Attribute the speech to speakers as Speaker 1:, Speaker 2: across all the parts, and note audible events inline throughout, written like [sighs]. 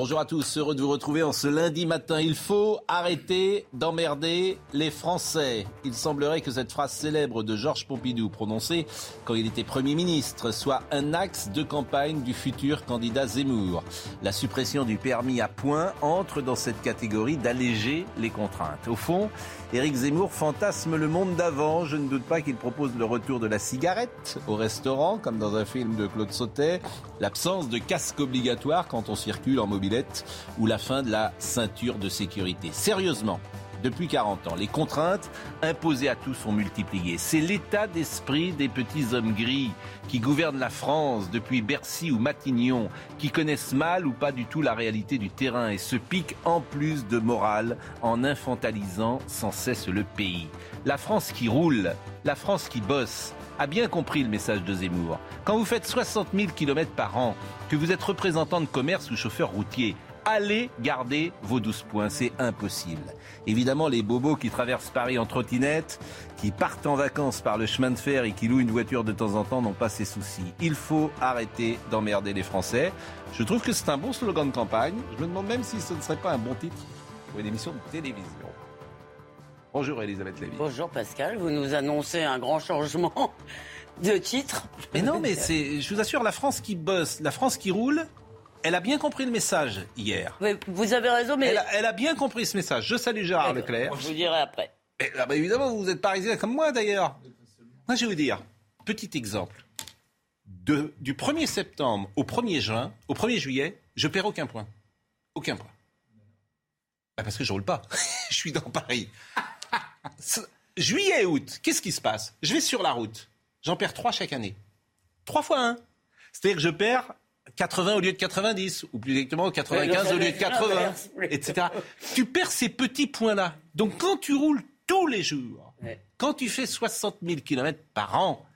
Speaker 1: Bonjour à tous, heureux de vous retrouver en ce lundi matin. Il faut arrêter d'emmerder les Français. Il semblerait que cette phrase célèbre de Georges Pompidou, prononcée quand il était Premier ministre, soit un axe de campagne du futur candidat Zemmour. La suppression du permis à points entre dans cette catégorie d'alléger les contraintes. Au fond, Éric Zemmour fantasme le monde d'avant. Je ne doute pas qu'il propose le retour de la cigarette au restaurant, comme dans un film de Claude Sautet, l'absence de casque obligatoire quand on circule en ou la fin de la ceinture de sécurité. Sérieusement, depuis 40 ans, les contraintes imposées à tous sont multipliées. C'est l'état d'esprit des petits hommes gris qui gouvernent la France depuis Bercy ou Matignon, qui connaissent mal ou pas du tout la réalité du terrain et se piquent en plus de morale en infantilisant sans cesse le pays. La France qui roule, la France qui bosse, a bien compris le message de Zemmour. Quand vous faites 60 000 km par an, que vous êtes représentant de commerce ou chauffeur routier, allez garder vos 12 points, c'est impossible. Évidemment, les bobos qui traversent Paris en trottinette, qui partent en vacances par le chemin de fer et qui louent une voiture de temps en temps n'ont pas ces soucis. Il faut arrêter d'emmerder les Français. Je trouve que c'est un bon slogan de campagne. Je me demande même si ce ne serait pas un bon titre pour une émission de télévision. Bonjour Elisabeth Lévy.
Speaker 2: Bonjour Pascal, vous nous annoncez un grand changement [laughs] de titre.
Speaker 1: Mais non, mais [laughs] c'est, je vous assure, la France qui bosse, la France qui roule, elle a bien compris le message hier.
Speaker 2: Vous avez raison, mais
Speaker 1: Elle a, elle a bien compris ce message. Je salue Gérard Leclerc.
Speaker 2: je vous dirai après.
Speaker 1: Et, ah bah, évidemment, vous êtes parisien comme moi d'ailleurs. Moi, je vais vous dire, petit exemple. De, du 1er septembre au 1er juin, au 1er juillet, je perds aucun point. Aucun point. Bah, parce que je roule pas. [laughs] je suis dans Paris. Juillet et août, qu'est-ce qui se passe? Je vais sur la route. J'en perds trois chaque année. Trois fois un. C'est-à-dire que je perds 80 au lieu de 90, ou plus exactement 95 au lieu de 80,
Speaker 2: L'inverse, plutôt.
Speaker 1: etc. Tu perds ces petits points-là. Donc quand tu roules tous les jours, quand tu fais 60 000 km par an,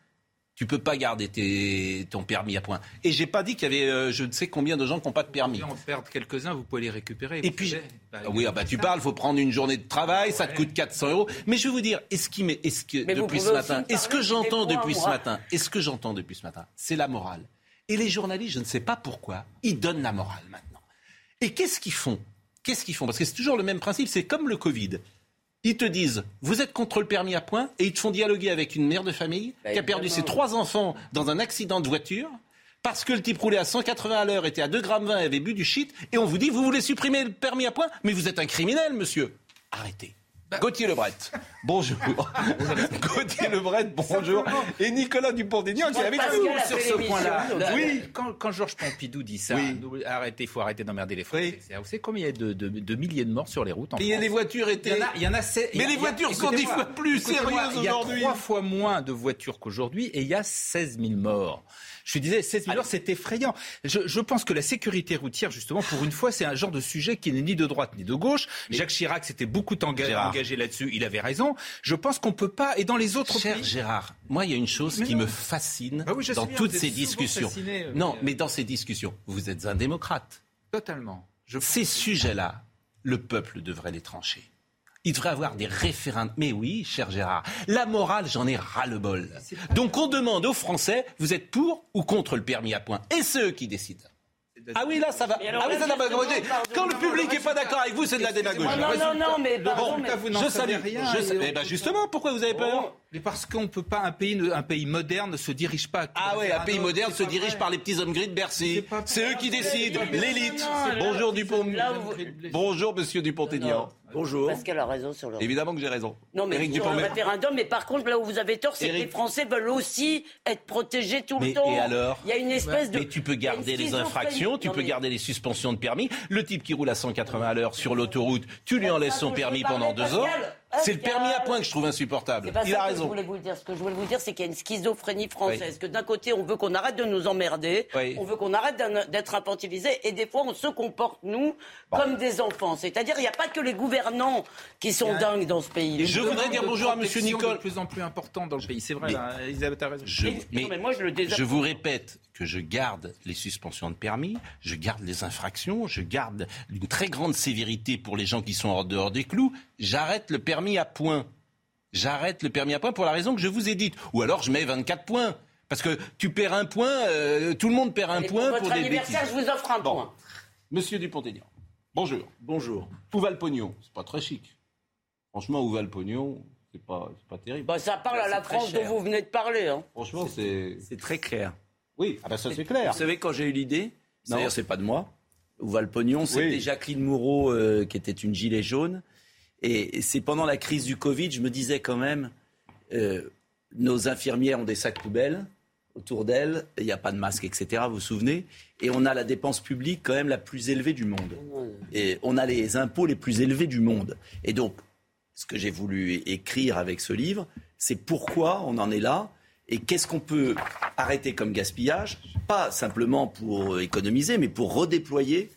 Speaker 1: tu peux pas garder tes- ton permis à points. Et j'ai pas dit qu'il y avait euh, je ne sais combien de gens qui n'ont pas de permis.
Speaker 3: Si on perd quelques-uns, vous pouvez les récupérer.
Speaker 1: Et puis,
Speaker 3: savez. Bah,
Speaker 1: Ah oui, ah bah, tu parles, faut prendre une journée de travail, ça te coûte 400 euros. Mais je vais vous dire, est-ce qui est-ce que
Speaker 2: Mais
Speaker 1: depuis ce matin, est-ce que j'entends depuis ce matin, est-ce que j'entends depuis ce matin, c'est la morale. Et les journalistes, je ne sais pas pourquoi, ils donnent la morale maintenant. Et qu'est-ce qu'ils font? Qu'est-ce qu'ils font? Parce que c'est toujours le même principe, c'est comme le Covid. Ils te disent, vous êtes contre le permis à points, et ils te font dialoguer avec une mère de famille
Speaker 2: Bah,
Speaker 1: qui a perdu ses trois enfants dans un accident de voiture. Parce que le type roulait à 180 à l'heure, était à 2,20 grammes et avait bu du shit, et on vous dit, vous voulez supprimer le permis à points, mais vous êtes un criminel, monsieur. Arrêtez. Gauthier Lebret, bonjour. [laughs] Gauthier Lebret, bonjour. Et Nicolas Dupont-Aignan qui est avec nous.
Speaker 3: sur ce point-là,
Speaker 1: Oui.
Speaker 3: quand, quand Georges Pompidou dit ça,
Speaker 1: Oui.
Speaker 3: arrêtez, il faut arrêter d'emmerder les Français.
Speaker 1: Oui.
Speaker 3: Vous savez combien il y a de, de- de milliers de morts sur les routes en
Speaker 1: Et il y a
Speaker 3: France
Speaker 1: les voitures
Speaker 3: il y en a, il y en a sept-
Speaker 1: Mais
Speaker 3: a-
Speaker 1: les voitures sont dix fois plus sérieuses
Speaker 3: Il y a
Speaker 1: aujourd'hui.
Speaker 3: trois fois moins de voitures qu'aujourd'hui et il y a 16 000 morts. Je disais, 16 000 morts, c'est effrayant. Je, je pense que la sécurité routière, justement, pour une fois, c'est un genre de sujet qui n'est ni de droite ni de gauche. Jacques Chirac s'était beaucoup enga-
Speaker 1: Gérard.
Speaker 3: engagé là-dessus. Il avait raison. Je pense qu'on peut pas. Et dans les autres
Speaker 1: Cher
Speaker 3: pays.
Speaker 1: Gérard, moi, il y a une chose
Speaker 3: Mais
Speaker 1: qui
Speaker 3: non.
Speaker 1: me fascine
Speaker 3: Bah oui,
Speaker 1: dans
Speaker 3: bien,
Speaker 1: toutes ces discussions.
Speaker 3: fasciné, euh,
Speaker 1: non,
Speaker 3: mais,
Speaker 1: mais dans ces discussions, vous êtes un démocrate.
Speaker 3: Totalement. Je
Speaker 1: Ces sujets-là, le peuple devrait les trancher. Il devrait avoir des référendums. Mais oui, cher Gérard, la morale, j'en ai ras-le-bol. Donc on demande aux Français, vous êtes pour ou contre le permis à points Et c'est eux qui décident. Ah oui, là, ça va.
Speaker 2: Alors
Speaker 1: Ah oui,
Speaker 2: là,
Speaker 1: ça
Speaker 2: pardon,
Speaker 1: Quand le
Speaker 2: non,
Speaker 1: public n'est pas d'accord avec vous, c'est de la démagogie.
Speaker 2: Non, non, non, mais pardon,
Speaker 3: Bon,
Speaker 2: mais-
Speaker 1: Je salue.
Speaker 3: rien,
Speaker 1: Je
Speaker 3: et
Speaker 1: Eh ben justement, pourquoi vous avez peur?
Speaker 3: Mais parce qu'on peut pas un pays, un pays moderne ne se dirige pas.
Speaker 1: Ah ouais, un pays moderne se dirige
Speaker 3: vrai.
Speaker 1: par les petits hommes gris de Bercy.
Speaker 3: C'est
Speaker 1: eux qui décident, l'élite. Bonjour Dupont.
Speaker 2: vous-
Speaker 1: Bonjour Monsieur Dupont-Aignan. Bonjour.
Speaker 2: Pascal a raison sur le.
Speaker 1: Évidemment que j'ai raison.
Speaker 2: Non, mais
Speaker 1: Éric
Speaker 2: sur le référendum, mais par contre, là où vous avez tort, c'est que les Français veulent aussi être protégés tout
Speaker 1: Mais
Speaker 2: le temps.
Speaker 1: et alors
Speaker 2: Il y a une espèce de.
Speaker 1: Mais tu peux garder les infractions, tu
Speaker 2: Non,
Speaker 1: peux
Speaker 2: mais-
Speaker 1: garder les suspensions de permis. Le type qui roule à 180 à l'heure sur l'autoroute, tu lui en laisse son permis pendant deux ans. C'est le permis à point que je trouve insupportable.
Speaker 2: Pas
Speaker 1: Il
Speaker 2: ça
Speaker 1: a
Speaker 2: que je
Speaker 1: raison.
Speaker 2: voulais vous le dire. Ce que je voulais vous dire, c'est qu'il y a une schizophrénie française. Que d'un côté, on veut qu'on arrête de nous emmerder,
Speaker 1: Oui.
Speaker 2: on veut qu'on arrête d'être infantilisés, et des fois, on se comporte, nous, comme des enfants. C'est-à-dire, il n'y a pas que les gouvernants qui sont dingues dans ce pays.
Speaker 1: Je voudrais dire bonjour à Monsieur Nicole.
Speaker 3: de plus en plus important dans le pays. C'est vrai,
Speaker 1: Mais-
Speaker 3: là, Elisabeth a raison.
Speaker 1: Je,
Speaker 2: Mais- non, mais moi, je le désapprouve.
Speaker 1: je vous répète que je garde les suspensions de permis, je garde les infractions, je garde une très grande sévérité pour les gens qui sont hors dehors des clous. J'arrête le permis à point. J'arrête le permis à point pour la raison que je vous ai dite. Ou alors je mets 24 points. Parce que tu perds un point, euh, tout le monde perd un
Speaker 2: Allez,
Speaker 1: point
Speaker 2: pour
Speaker 1: pour
Speaker 2: votre
Speaker 1: des
Speaker 2: anniversaire,
Speaker 1: bêtises.
Speaker 2: je vous offre un
Speaker 1: Bon.
Speaker 2: point.
Speaker 1: Monsieur Dupont-Aignan, bonjour.
Speaker 4: Bonjour.
Speaker 1: Où va le pognon C'est pas très chic. Franchement, où va le pognon C'est pas, c'est pas terrible.
Speaker 2: Bah, ça parle à la France dont vous venez de parler. Hein.
Speaker 1: Franchement, c'est.
Speaker 4: C'est très clair.
Speaker 1: Oui, ah bah ça c'est clair.
Speaker 4: Vous savez, quand j'ai eu l'idée, d'ailleurs, c'est pas de moi, où va le pognon, c'était
Speaker 1: Oui.
Speaker 4: Jacqueline Moureau, euh, qui était une gilet jaune. Et c'est pendant la crise du Covid, je me disais quand même, euh, nos infirmières ont des sacs poubelles autour d'elles, il n'y a pas de masque, etc., vous vous souvenez Et on a la dépense publique quand même la plus élevée du monde. Et on a les impôts les plus élevés du monde. Et donc, ce que j'ai voulu écrire avec ce livre, c'est pourquoi on en est là et qu'est-ce qu'on peut arrêter comme gaspillage, pas simplement pour économiser, mais pour redéployer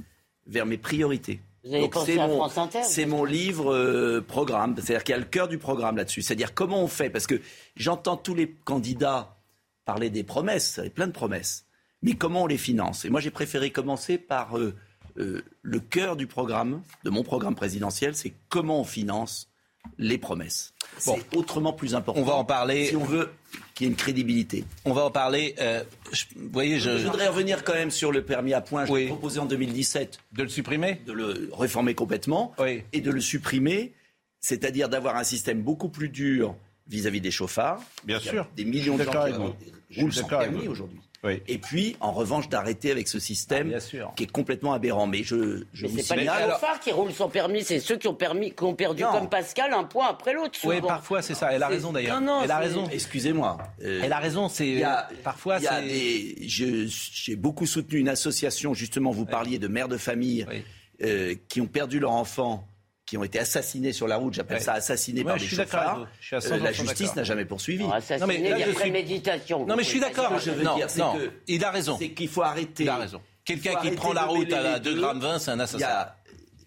Speaker 4: vers mes priorités.
Speaker 2: Vous avez pensé
Speaker 4: c'est mon,
Speaker 2: France Inter,
Speaker 4: c'est
Speaker 2: vous
Speaker 4: mon livre euh, programme, c'est-à-dire qu'il y a le cœur du programme là-dessus, c'est-à-dire comment on fait, parce que j'entends tous les candidats parler des promesses, il y a plein de promesses, mais comment on les finance? Et moi j'ai préféré commencer par euh, euh, le cœur du programme, de mon programme présidentiel, c'est comment on finance les promesses.
Speaker 1: Bon.
Speaker 4: C'est autrement plus important.
Speaker 1: On va en parler.
Speaker 4: Si on veut qu'il y ait une crédibilité.
Speaker 1: On va en parler. euh, je- vous voyez, je,
Speaker 4: Je voudrais revenir quand même sur le permis à points. Je
Speaker 1: Oui.
Speaker 4: l'ai proposé en 2017
Speaker 1: de le supprimer?
Speaker 4: de le réformer complètement
Speaker 1: Oui.
Speaker 4: et de le supprimer, c'est-à-dire d'avoir un système beaucoup plus dur vis-à-vis des chauffards.
Speaker 1: Bien sûr.
Speaker 4: Des millions de gens qui roulent sans permis aujourd'hui.
Speaker 1: Oui.
Speaker 4: Et puis, en revanche, d'arrêter avec ce système
Speaker 1: Ah, bien sûr.
Speaker 4: qui est complètement aberrant. Mais je, je
Speaker 2: Mais
Speaker 4: vous
Speaker 2: c'est pas les chauffards qui roulent sans permis, c'est ceux qui ont, permis, qui ont perdu
Speaker 4: Non.
Speaker 2: comme Pascal un point après l'autre.
Speaker 1: Oui, parfois c'est ça. Elle a raison d'ailleurs.
Speaker 2: Non, non,
Speaker 1: Elle a raison.
Speaker 4: Excusez-moi. euh,
Speaker 1: Elle a raison. C'est parfois
Speaker 4: il y a
Speaker 1: c'est.
Speaker 4: des, je- j'ai beaucoup soutenu une association, justement, vous parliez de mères de famille
Speaker 1: Oui.
Speaker 4: euh, qui ont perdu leur enfant, qui ont été assassinés sur la route, j'appelle
Speaker 1: Ouais.
Speaker 4: ça assassinés
Speaker 1: Ouais,
Speaker 4: par
Speaker 1: je
Speaker 4: des chauffards.
Speaker 1: Je suis
Speaker 4: Euh, la
Speaker 1: 100%
Speaker 4: justice n'a jamais poursuivi.
Speaker 1: Non, mais là,
Speaker 2: il y a
Speaker 1: je suis-
Speaker 2: préméditation.
Speaker 1: Non, mais je suis d'accord.
Speaker 4: Ce que je veux
Speaker 1: non,
Speaker 4: dire, c'est
Speaker 1: non,
Speaker 4: que-
Speaker 1: il a raison.
Speaker 4: C'est qu'il faut arrêter.
Speaker 1: Il a raison. Quelqu'un qui prend la route à la
Speaker 4: les
Speaker 1: 2
Speaker 4: deux.
Speaker 1: grammes 20, c'est un
Speaker 4: Il y
Speaker 1: assassin.
Speaker 4: a,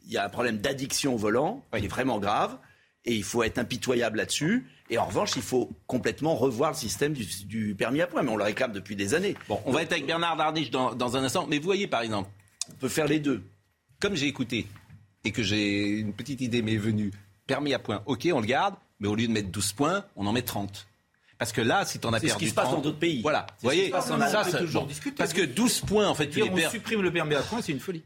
Speaker 4: il y a un problème d'addiction au volant qui est vraiment grave. Et il faut être impitoyable là-dessus. Et en revanche, il faut complètement revoir le système du, du permis à points. Mais on le réclame depuis des années.
Speaker 1: Bon, on va être avec Bernard Darniche dans, dans un instant. Mais vous voyez, par exemple,
Speaker 4: On peut faire les deux.
Speaker 1: comme j'ai écouté et que j'ai une petite idée m'est venue, permis à point, ok, on le garde, mais au lieu de mettre 12 points, on en met 30. Parce que là, si t'en as
Speaker 4: C'est ce
Speaker 1: perdu
Speaker 4: qui se passe
Speaker 1: 30,
Speaker 4: dans d'autres pays.
Speaker 1: Voilà, vous voyez,
Speaker 4: ce qui se passe en
Speaker 1: ça,
Speaker 3: On peut toujours
Speaker 1: bon.
Speaker 3: discuter.
Speaker 1: Parce que 12 points, en fait, tu les
Speaker 3: on
Speaker 1: perds.
Speaker 3: supprime le permis à points, c'est une folie.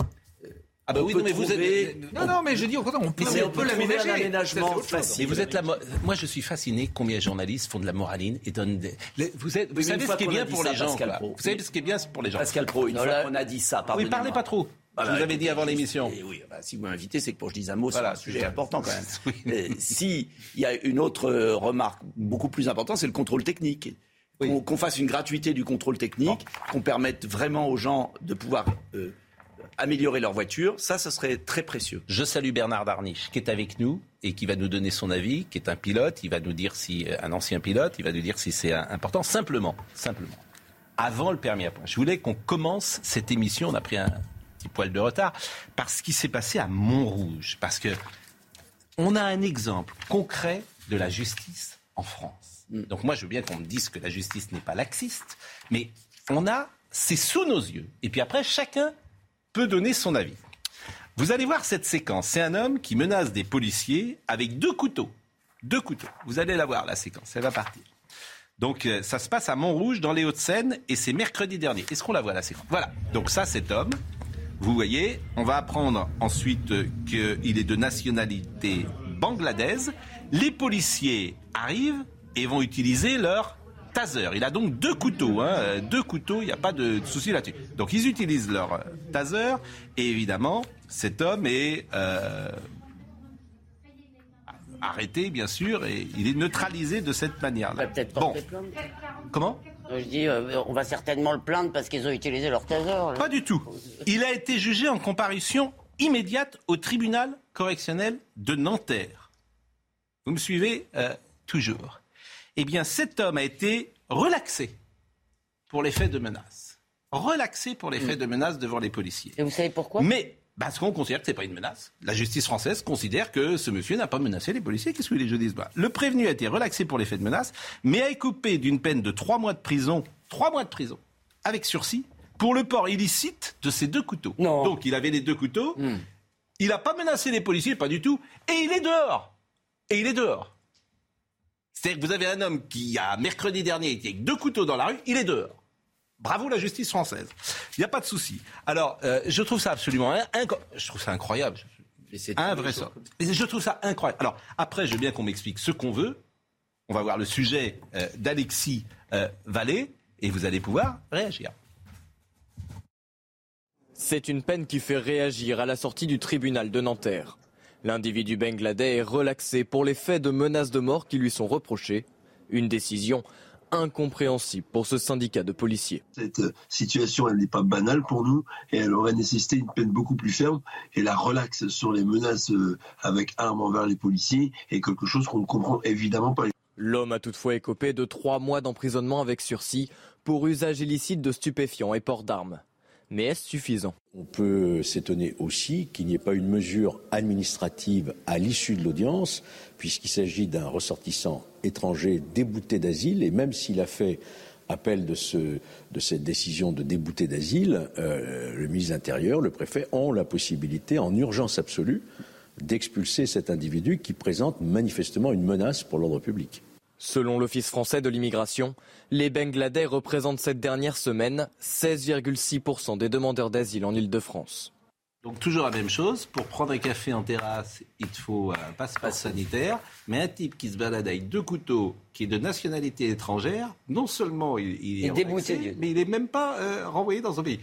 Speaker 1: Ah bah
Speaker 4: On
Speaker 1: oui, non, mais vous êtes...
Speaker 3: Non, non, mais je dis au contraire, on peut, on
Speaker 4: on
Speaker 3: peut l'aménager. Ça.
Speaker 1: Mais vous êtes la mo- Moi, je suis fasciné combien de journalistes font de la moraline et donnent des. Vous, êtes, vous savez ce qui est bien pour
Speaker 4: ça,
Speaker 1: les gens.
Speaker 4: Pascal
Speaker 1: quoi.
Speaker 4: Pro.
Speaker 1: Vous savez ce qui est bien pour les gens.
Speaker 4: Pascal Pro, une fois qu'on a dit ça,
Speaker 1: Oui,
Speaker 4: pardonnez-moi.
Speaker 1: parlez pas trop.
Speaker 4: Ah
Speaker 1: je
Speaker 4: bah,
Speaker 1: vous avais dit avant l'émission.
Speaker 4: oui, bah, si vous m'invitez, c'est que pour que je dise un mot
Speaker 1: Voilà,
Speaker 4: sur un sujet important quand même.
Speaker 1: Oui. [laughs]
Speaker 4: Euh, si il y a une autre euh, remarque beaucoup plus importante, c'est le contrôle technique.
Speaker 1: Oui.
Speaker 4: Qu'on qu'on fasse une gratuité du contrôle technique, qu'on permette vraiment aux gens de pouvoir euh, améliorer leur voiture, ça, ce serait très précieux.
Speaker 1: Je salue Bernard Darniche qui est avec nous et qui va nous donner son avis, qui est un pilote. Il va nous dire si un ancien pilote, il va nous dire si c'est important. Simplement, simplement. Avant le permis à point, je voulais qu'on commence cette émission. On a pris un petit poil de retard parce ce qui s'est passé à Montrouge, parce que on a un exemple concret de la justice en France. Donc moi, je veux bien qu'on me dise que la justice n'est pas laxiste, mais on a, c'est sous nos yeux. Et puis après, chacun peut donner son avis. Vous allez voir cette séquence. C'est un homme qui menace des policiers avec deux couteaux. Deux couteaux. Vous allez la voir, la séquence. Elle va partir. Donc, euh, ça se passe à Montrouge, dans les Hauts-de-Seine, et c'est mercredi dernier. Est-ce qu'on la voit, la séquence? Voilà. Donc, ça, cet homme, vous voyez, on va apprendre ensuite qu'il est de nationalité bangladaise. Les policiers arrivent et vont utiliser leur taser. Il a donc deux couteaux, hein, deux couteaux, il n'y a pas de souci là-dessus. Donc ils utilisent leur taser et évidemment cet homme est euh, arrêté bien sûr et il est neutralisé de cette manière-là.
Speaker 2: peut-être
Speaker 1: Bon, comment?
Speaker 2: Je dis, euh, on va certainement le plaindre parce qu'ils ont utilisé leur taser.
Speaker 1: Pas du tout. Il a été jugé en comparution immédiate au tribunal correctionnel de Nanterre. Vous me suivez euh, toujours. Eh bien, cet homme a été relaxé pour les faits de menace. Relaxé pour les faits de menace devant les policiers.
Speaker 2: Et vous savez pourquoi?
Speaker 1: Mais parce qu'on considère que ce n'est pas une menace. La justice française considère que ce monsieur n'a pas menacé les policiers. Qu'est-ce que les jeux disent bah, Le prévenu a été relaxé pour les faits de menace, mais a été coupé d'une peine de trois mois de prison, trois mois de prison, avec sursis, pour le port illicite de ces deux couteaux.
Speaker 2: Non.
Speaker 1: Donc il avait les deux couteaux, il n'a pas menacé les policiers, pas du tout, et il est dehors. Et il est dehors. C'est-à-dire que vous avez un homme qui, a mercredi dernier, était avec deux couteaux dans la rue, il est dehors. Bravo la justice française. Il n'y a pas de souci. Alors, euh, je trouve ça absolument inc- je trouve ça incroyable. Un vrai je trouve ça incroyable. Alors, après, je veux bien qu'on m'explique ce qu'on veut. On va voir le sujet euh, d'Alexis euh, Vallée et vous allez pouvoir réagir.
Speaker 5: C'est une peine qui fait réagir à la sortie du tribunal de Nanterre. L'individu bangladais est relaxé pour les faits de menaces de mort qui lui sont reprochés. Une décision incompréhensible pour ce syndicat de policiers.
Speaker 6: Cette euh, situation, elle n'est pas banale pour nous et elle aurait nécessité une peine beaucoup plus ferme. Et la relaxe sur les menaces euh, avec armes envers les policiers est quelque chose qu'on ne comprend évidemment pas.
Speaker 5: L'homme a toutefois écopé de trois mois d'emprisonnement avec sursis pour usage illicite de stupéfiants et port d'armes. Mais est-ce suffisant?
Speaker 7: On peut s'étonner aussi qu'il n'y ait pas une mesure administrative à l'issue de l'audience, puisqu'il s'agit d'un ressortissant étranger débouté d'asile, et même s'il a fait appel de, ce, de cette décision de débouté d'asile, euh, le ministre de l'Intérieur, le préfet ont la possibilité, en urgence absolue, d'expulser cet individu qui présente manifestement une menace pour l'ordre public.
Speaker 5: Selon l'Office français de l'immigration, les Bangladais représentent cette dernière semaine 16,6% des demandeurs d'asile en Ile-de-France.
Speaker 1: Donc toujours la même chose, pour prendre un café en terrasse, il te faut un passeport sanitaire, mais un type qui se balade avec deux couteaux, qui est de nationalité étrangère, non seulement il, il est
Speaker 2: débouté,
Speaker 1: mais il n'est même pas euh, renvoyé dans son pays.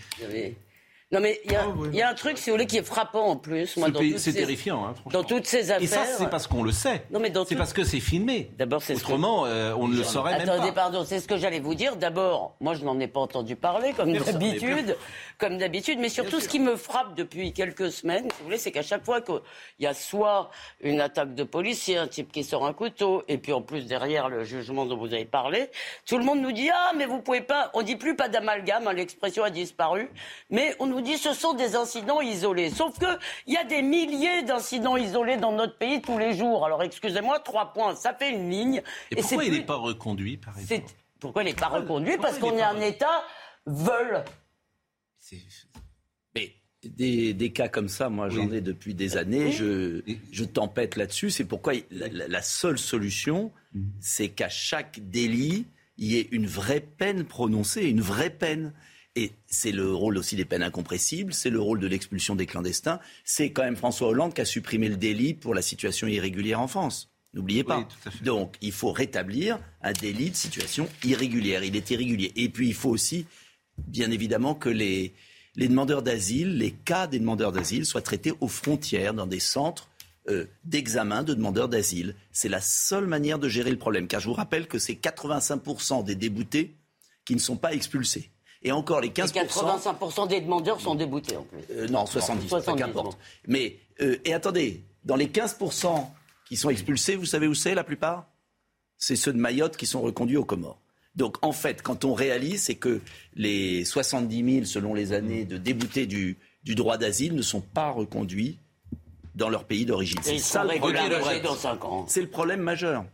Speaker 2: Non mais il y, a-
Speaker 1: Ah, oui.
Speaker 2: il y a un truc, si vous voulez, qui est frappant en plus. Moi,
Speaker 1: C'est
Speaker 2: ces-
Speaker 1: terrifiant, hein, franchement.
Speaker 2: Dans toutes ces affaires.
Speaker 1: Et ça, c'est parce qu'on le sait.
Speaker 2: Non, mais dans
Speaker 1: c'est
Speaker 2: tout-
Speaker 1: parce que c'est filmé.
Speaker 2: D'abord, c'est ce que-
Speaker 1: Autrement, euh, on ne le saurait même
Speaker 2: Attendez, pardon, c'est ce que j'allais vous dire. D'abord, moi, je n'en ai pas entendu parler, comme d'habitude. Comme d'habitude. Mais surtout, ce qui me frappe depuis quelques semaines, si vous voulez, c'est qu'à chaque fois qu'il y a soit une attaque de policier, un type qui sort un couteau, et puis en plus, derrière le jugement dont vous avez parlé, tout le monde nous dit Ah, mais vous pouvez pas. On dit plus pas d'amalgame, hein, l'expression a disparu. Mais on nous dit ce sont des incidents isolés. Sauf que il y a des milliers d'incidents isolés dans notre pays tous les jours. Alors, excusez-moi, trois points, ça fait une ligne.
Speaker 1: Et pourquoi
Speaker 2: c'est
Speaker 1: il
Speaker 2: plus-
Speaker 1: n'est pas reconduit, par exemple?
Speaker 2: Pourquoi il n'est pas reconduit
Speaker 1: pourquoi
Speaker 2: Parce qu'on
Speaker 1: est
Speaker 2: est un État veule.
Speaker 1: C'est-
Speaker 4: Mais des, des cas comme ça, moi j'en
Speaker 1: Oui.
Speaker 4: ai depuis des années, je,
Speaker 1: Et-
Speaker 4: je tempête là-dessus. C'est pourquoi la, la- la seule solution,
Speaker 1: Mhm.
Speaker 4: c'est qu'à chaque délit, il y ait une vraie peine prononcée, une vraie peine. Et c'est le rôle aussi des peines incompressibles, c'est le rôle de l'expulsion des clandestins. C'est quand même François Hollande qui a supprimé le délit pour la situation irrégulière en France. N'oubliez pas.
Speaker 1: Oui.
Speaker 4: Donc, il faut rétablir un délit de situation irrégulière. Il est irrégulier. Et puis, il faut aussi, bien évidemment, que les, les demandeurs d'asile, les cas des demandeurs d'asile soient traités aux frontières, dans des centres euh, d'examen de demandeurs d'asile. C'est la seule manière de gérer le problème. Car je vous rappelle que c'est 85% des déboutés qui ne sont pas expulsés. Et encore les
Speaker 2: Et
Speaker 4: 15%.
Speaker 2: 85% des demandeurs sont déboutés en plus.
Speaker 4: Euh, non, 70,
Speaker 2: 70,
Speaker 4: qu'importe.
Speaker 2: bon.
Speaker 4: Mais, euh, et attendez, dans les 15% qui sont expulsés, vous savez où c'est la plupart? C'est ceux de Mayotte qui sont reconduits aux Comores. Donc en fait, quand on réalise, c'est que les 70 000, selon les années, de déboutés du, du droit d'asile ne sont pas reconduits dans leur pays d'origine. C'est ça le problème.
Speaker 2: régularisés dans 5 ans.
Speaker 4: C'est le problème majeur.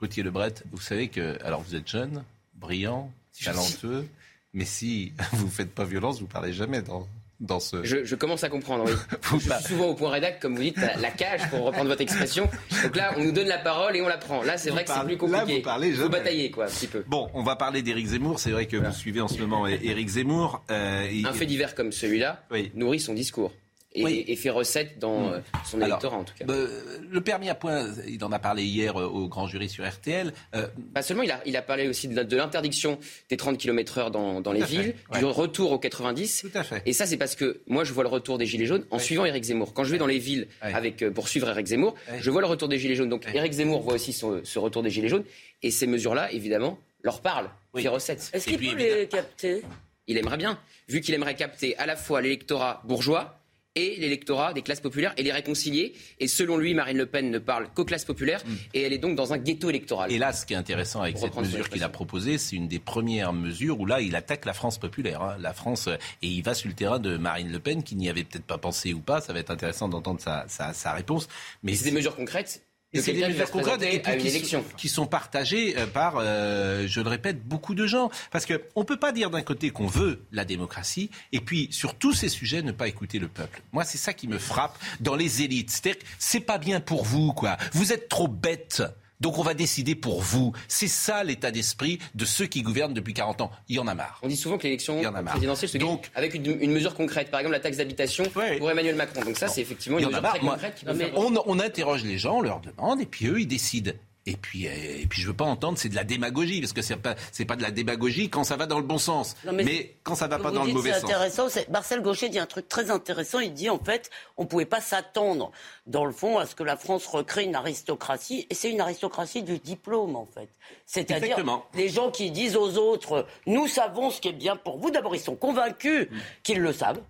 Speaker 1: Gauthier Lebret, vous savez que, alors vous êtes jeune, brillant, talentueux, mais si [laughs] vous ne faites pas violence, vous ne parlez jamais dans, dans ce...
Speaker 8: Je, je commence à comprendre, oui. [laughs] Je suis souvent au point rédac, comme vous dites, la, cage, pour reprendre votre expression. Donc là, on nous donne la parole et on la prend. Là, c'est vrai que c'est plus
Speaker 1: là,
Speaker 8: compliqué.
Speaker 1: vous parlez
Speaker 8: Il faut
Speaker 1: jamais.
Speaker 8: batailler, quoi, un petit peu.
Speaker 1: Bon, on va parler d'Éric Zemmour. C'est vrai que vous suivez en ce moment [laughs] Éric Zemmour. Euh,
Speaker 8: Un fait divers comme celui-là
Speaker 1: Oui.
Speaker 8: nourrit son discours et,
Speaker 1: Oui.
Speaker 8: et fait recette dans euh, son
Speaker 1: Alors,
Speaker 8: électorat, en tout cas.
Speaker 1: euh, le permis à point, il en a parlé hier euh, au grand jury sur RTL. Euh,
Speaker 8: Pas seulement, il a, il a parlé aussi de, l'interdiction des 30 km/h dans, dans les
Speaker 1: fait,
Speaker 8: villes,
Speaker 1: ouais.
Speaker 8: du retour aux 90.
Speaker 1: tout à fait.
Speaker 8: Et ça, c'est parce que moi, je vois le retour des Gilets jaunes en suivant Éric Zemmour. Quand je vais dans les villes
Speaker 1: Ouais.
Speaker 8: avec, euh, pour suivre Éric Zemmour,
Speaker 1: Ouais.
Speaker 8: je vois le retour des Gilets jaunes. Donc
Speaker 1: Ouais.
Speaker 8: Éric Zemmour voit aussi son- ce retour des Gilets jaunes. Et ces mesures-là, évidemment, leur parlent,
Speaker 1: Oui.
Speaker 8: fait recette.
Speaker 2: Est-ce qu'il peut les capter?
Speaker 8: Il aimerait bien, vu qu'il aimerait capter à la fois l'électorat bourgeois et l'électorat des classes populaires et les réconcilier. Et selon lui, Marine Le Pen ne parle qu'aux classes populaires
Speaker 1: Mm.
Speaker 8: et elle est donc dans un ghetto électoral.
Speaker 1: Et là, ce qui est intéressant avec cette mesure qu'il a proposée, c'est une des premières mesures où là, il attaque la France populaire. hein. La France, et il va sur le terrain de Marine Le Pen, qui n'y avait peut-être pas pensé ou pas. Ça va être intéressant d'entendre sa, sa- sa réponse. Mais
Speaker 8: c'est des mesures concrètes
Speaker 1: Et c'est des mesures concrètes et puis. Sont, qui sont partagées euh, par, euh, je le répète, beaucoup de gens. Parce qu'on ne peut pas dire d'un côté qu'on veut la démocratie et puis sur tous ces sujets ne pas écouter le peuple. Moi, c'est ça qui me frappe dans les élites. C'est-à-dire que c'est pas bien pour vous, quoi. Vous êtes trop bêtes. Donc on va décider pour vous. C'est ça l'état d'esprit de ceux qui gouvernent depuis 40 ans. Il y en a marre.
Speaker 8: On dit souvent que l'élection présidentielle se gagne avec une, une mesure concrète, par exemple la taxe d'habitation pour Emmanuel Macron. Donc ça, c'est effectivement une
Speaker 1: en a
Speaker 8: mesure
Speaker 1: marre.
Speaker 8: très concrète qui peut faire-
Speaker 1: on, on interroge les gens, on leur demande, et puis eux, ils décident. Et puis, euh, et puis je veux pas entendre, c'est de la démagogie, parce que c'est pas, c'est pas de la démagogie quand ça va dans le bon sens,
Speaker 2: Non,
Speaker 1: mais,
Speaker 2: mais
Speaker 1: quand ça va pas dans le mauvais sens.
Speaker 2: intéressant. Marcel Gaucher dit un truc très intéressant. Il dit en fait, on ne pouvait pas s'attendre, dans le fond, à ce que la France recrée une aristocratie. Et c'est une aristocratie du diplôme, en fait. C'est-à-dire les gens qui disent aux autres, nous savons ce qui est bien pour vous. D'abord, ils sont convaincus qu'ils le savent.